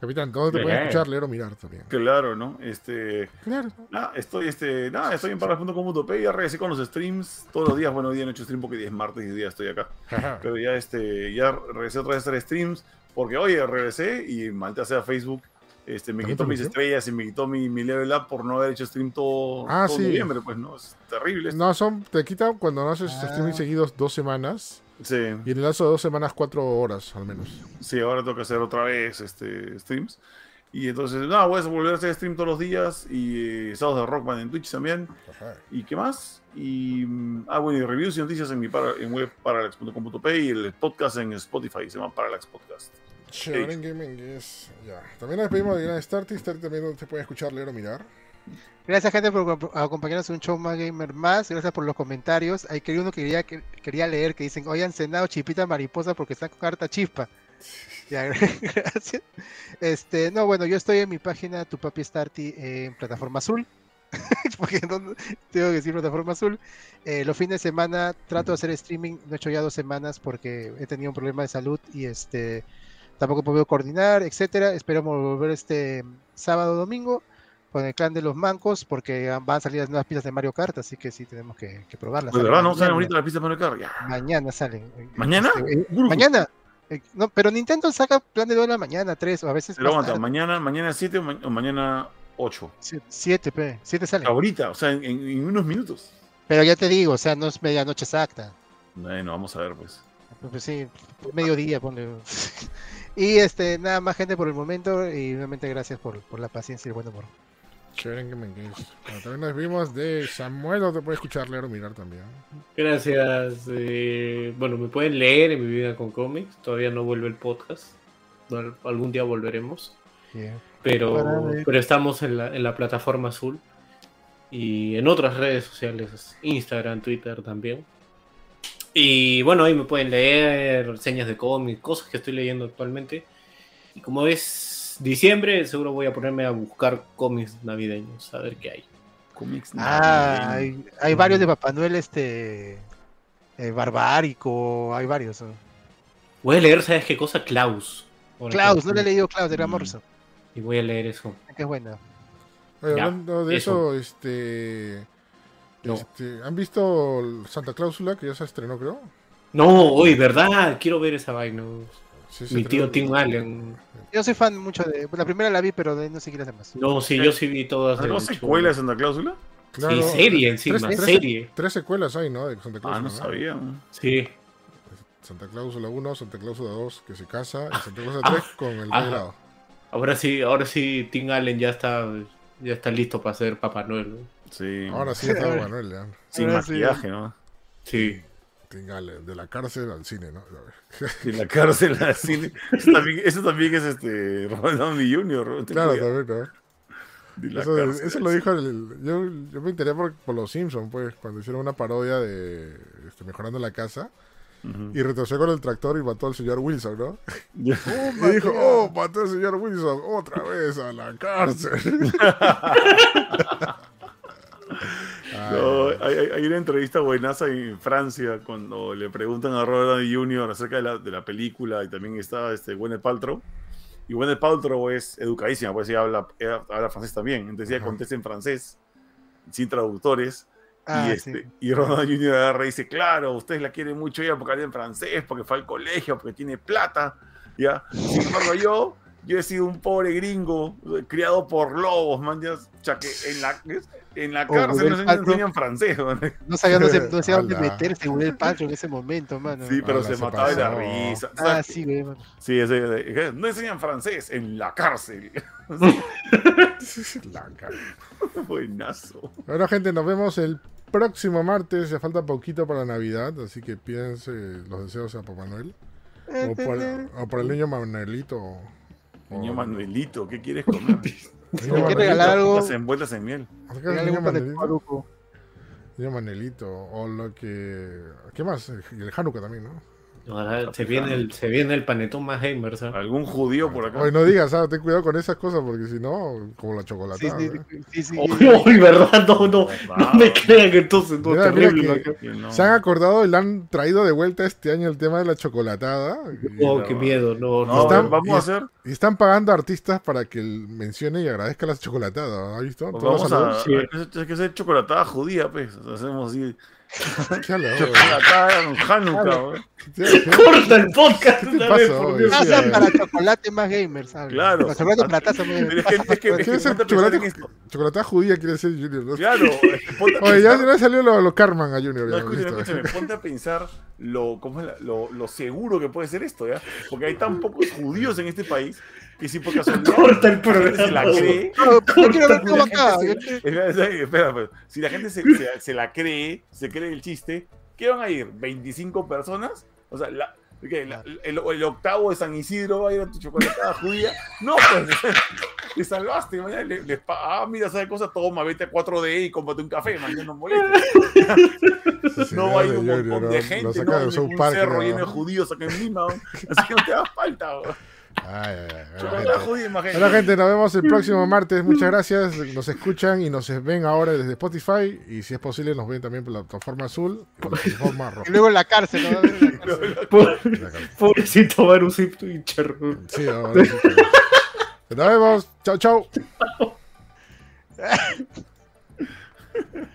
Capitán, ¿dónde te pueden escuchar, leer o mirar también? Claro, ¿no? Este. Claro. Nada, estoy, este, nada, estoy en parras.com.p, ya regresé con los streams todos los días. Bueno, hoy día no he hecho stream porque hoy es martes y hoy día estoy acá. Pero ya, este, ya regresé otra vez a hacer streams porque, oye, regresé y maldita sea Facebook. Este, me ¿También quitó mis metió? estrellas y me quitó mi, mi level up por no haber hecho stream todo, Ah, todo sí. noviembre, pues no, es terrible. esto. No, son, te quitan cuando no haces Ah. streaming seguidos dos semanas. Sí, Y en el lazo de dos semanas, cuatro horas al menos. sí, ahora tengo que hacer otra vez este, streams. Y entonces, nada, voy a volver a hacer stream todos los días y eh, sábados de Rockman en Twitch también. ¿Y qué más? Y, ah, bueno, y reviews y noticias en mi para, en web parallax.com.p y el podcast en Spotify, se llama Parallax Podcast. Sharing Gaming es. Ya. También nos despedimos de Gran Starty. Starty también se puede escuchar, leer o mirar. Gracias, gente, por acomp- acompañarnos en un show más gamer más. Gracias por los comentarios. Hay que uno que quería, que quería leer que dicen: Hoy han cenado chipita mariposa porque están con harta chispa. Ya, gracias. Este, no, bueno, yo estoy en mi página Tu Papi Starty en plataforma azul. porque no, tengo que decir plataforma azul. Eh, los fines de semana trato de hacer streaming. No he hecho ya dos semanas porque he tenido un problema de salud y este tampoco he podido coordinar, etcétera. Esperamos volver este sábado domingo con el clan de los mancos porque van a salir las nuevas pistas de Mario Kart, así que sí tenemos que, que probarlas. Pues, Salen ¿verdad? No salen ahorita las pistas para el carro. Ya. Mañana salen. ¿Mañana? este, eh, mañana. Eh, no, pero Nintendo saca plan de 2 de la mañana, 3 o a veces Pero aguanta, tarde. mañana, mañana 7 o, ma- o mañana 8. 7, pe, 7 salen. Ahorita, o sea, en, en- en unos minutos. Pero ya te digo, o sea, no es medianoche exacta. Bueno, vamos a ver, pues. Pues sí, mediodía, ponle. y este, nada más gente por el momento y nuevamente gracias por, por la paciencia y el buen humor. Sharing Gaming es. Bueno, también nos despedimos de Samuel. Donde te puede escuchar, leer o mirar también. Gracias. eh, bueno, me pueden leer en mi vida con cómics. Todavía no vuelve el podcast. No, algún día volveremos. Pero, pero estamos en la, en la plataforma azul. Y en otras redes sociales, Instagram, Twitter también. Y bueno, ahí me pueden leer reseñas de cómics, cosas que estoy leyendo actualmente. Y como es diciembre, seguro voy a ponerme a buscar cómics navideños, a ver qué hay. Comics Ah, navideños. hay, hay varios de Papá Noel, este. eh, barbárico, hay varios. ¿no? Voy a leer, ¿sabes qué cosa? Klaus. Klaus, no le he leído Klaus de Graham Mm. Morrison. Y voy a leer eso. Que es buena. Oye, Ya, hablando de eso, eso. este. No. este, ¿Han visto Santa Cláusula? Que ya se estrenó, creo. No, hoy, ¿verdad? Quiero ver esa vaina. Sí, Mi tío. Tim Allen. Yo soy fan mucho de. La primera la vi, pero de ahí no sé qué las demás. No, sí, yo sí vi todas. ¿No secuela de. Santa Cláusula? Claro, sí, serie encima, tres- tres- serie. Tres secuelas hay, ¿no? De Santa Cláusula. Ah, no sabía. Sí. Santa Cláusula 1, Santa Cláusula 2, que se casa, y Santa Cláusula Ah, 3 con el ajá. regalado. Ahora sí, ahora sí, Tim Allen ya está, ya está listo para ser Papá Noel. ¿no? Sí. Ahora sí está Manuel, ya. Sin Ahora sí. maquillaje, ¿no? Sí. Tingale, de la cárcel al cine, ¿no? En la cárcel, así. Eso también, eso también es este Robert Downey Jr. Claro, cuidado. también, ¿no? De Eso, lo dijo el, yo, yo me enteré por, por los Simpsons, pues, cuando hicieron una parodia de este, Mejorando la Casa, Ujú. y retrocedió con el tractor y mató al señor Wilson, ¿no? Ya. Y dijo, oh, mató al señor Wilson otra vez a la cárcel. No, hay, hay- una entrevista buenaza en Francia cuando le preguntan a Robert Downey Jr. acerca de la, de la película y también está este Gwyneth Paltrow. Y Gwyneth Paltrow es educadísima, pues ella habla, ella habla francés también. Entonces ella contesta en francés, sin traductores. Ah, y, sí. este, y Robert Downey Jr. agarra y dice, claro, ustedes la quieren mucho ella porque habla en francés, porque fue al colegio, porque tiene plata. ¿ya? Sin embargo, yo, yo he sido un pobre gringo eh, criado por lobos, man. Ya, o sea, que en la, en la Oh, cárcel no se enseñan francés. man. No sabía dónde, no sabía dónde meterse con el Patro en ese momento, mano. Sí, pero Ala, se se mataba de la risa. Ah, sí, güey. mano. Sí, ese, de- no enseñan francés en la cárcel. la cara. Buenazo. Bueno, gente, nos vemos el próximo martes. Ya falta poquito para Navidad, así que pídense los deseos a Papá Noel. O por, o por el niño Manuelito. Niño o- Manuelito, ¿qué quieres comer? Niño ¿Quieres regalar algo? Las envueltas en miel. ¿Por qué Regálale niño Manuelito? Niño Manuelito. O lo que. ¿Qué más? El Hanukkah también, ¿no? Ahora se viene el, se viene el panetón más gamer, ¿sabes? Algún judío por acá. Oye, no digas, ¿sabes? ten cuidado con esas cosas porque si no, como la Sí, chocolatada. sí, ¿eh? sí, sí. Uy, ¿verdad? No, no, no me crean que entonces no Mira, es mira terrible. que- ¿no? Que no. Se han acordado y le han traído de vuelta este año el tema de la chocolatada. Y, Oh, qué miedo, no, No, no. Están- vamos y a hacer. y están pagando a artistas para que él mencione y agradezca la chocolatada. ¿Has visto? pues vamos a. sí. Hay que, hay que hacer chocolatada judía, pues. Sea, hacemos así. ¿Qué habla, Chocolatada en Hanukkah, güey. ¿Qué- qué- Corta el podcast ¿Qué te una pasa vez, por? Dios. Para chocolate más gamers, ¿sabes? Claro. Para chocolate platazo más gamers. es que, es que, es que ¿Quiere ser ponte a pensar en chocolate, esto. chocolatada judía quiere ser Junior? ¿no? Claro, Oye, ya, ya salió lo, lo Carman a Junior. No, escúchame, escúchame, ponte a pensar lo, ¿cómo es la- lo, lo seguro que puede ser esto, ¿ya? Porque hay tan pocos judíos en este país que si por casualidad Corta el gente se la programa. cree, No, yo quiero ver si cómo la gente acá. se- espera, espera, espera, pues, si la gente se, se- se la cree, se cree el chiste, ¿qué van a ir? ¿25 personas? O sea, la-. La- el, el octavo de San Isidro va a ir a tu chocolatada judía. No, pues, te salvaste. mañana le- les pa- ah, mira, ¿sabes cosa? Toma, vete a 4D y cómprate un café, mañana no molestes. Sí, No ya hay de un montón de gente, no un cerro ¿no? lleno de judíos acá en Lima, así que no te da falta. Ay, ay, ay, bueno, gente. nos vemos el próximo martes. Muchas gracias. Nos escuchan y nos ven ahora desde Spotify. Y si es posible, nos ven también por la plataforma azul y por la plataforma Y roja. luego en la cárcel, ¿no? Va a ver en la cárcel. Pobrecito Twitcher. Sí, no, sí. Nos vemos. Chao, chao.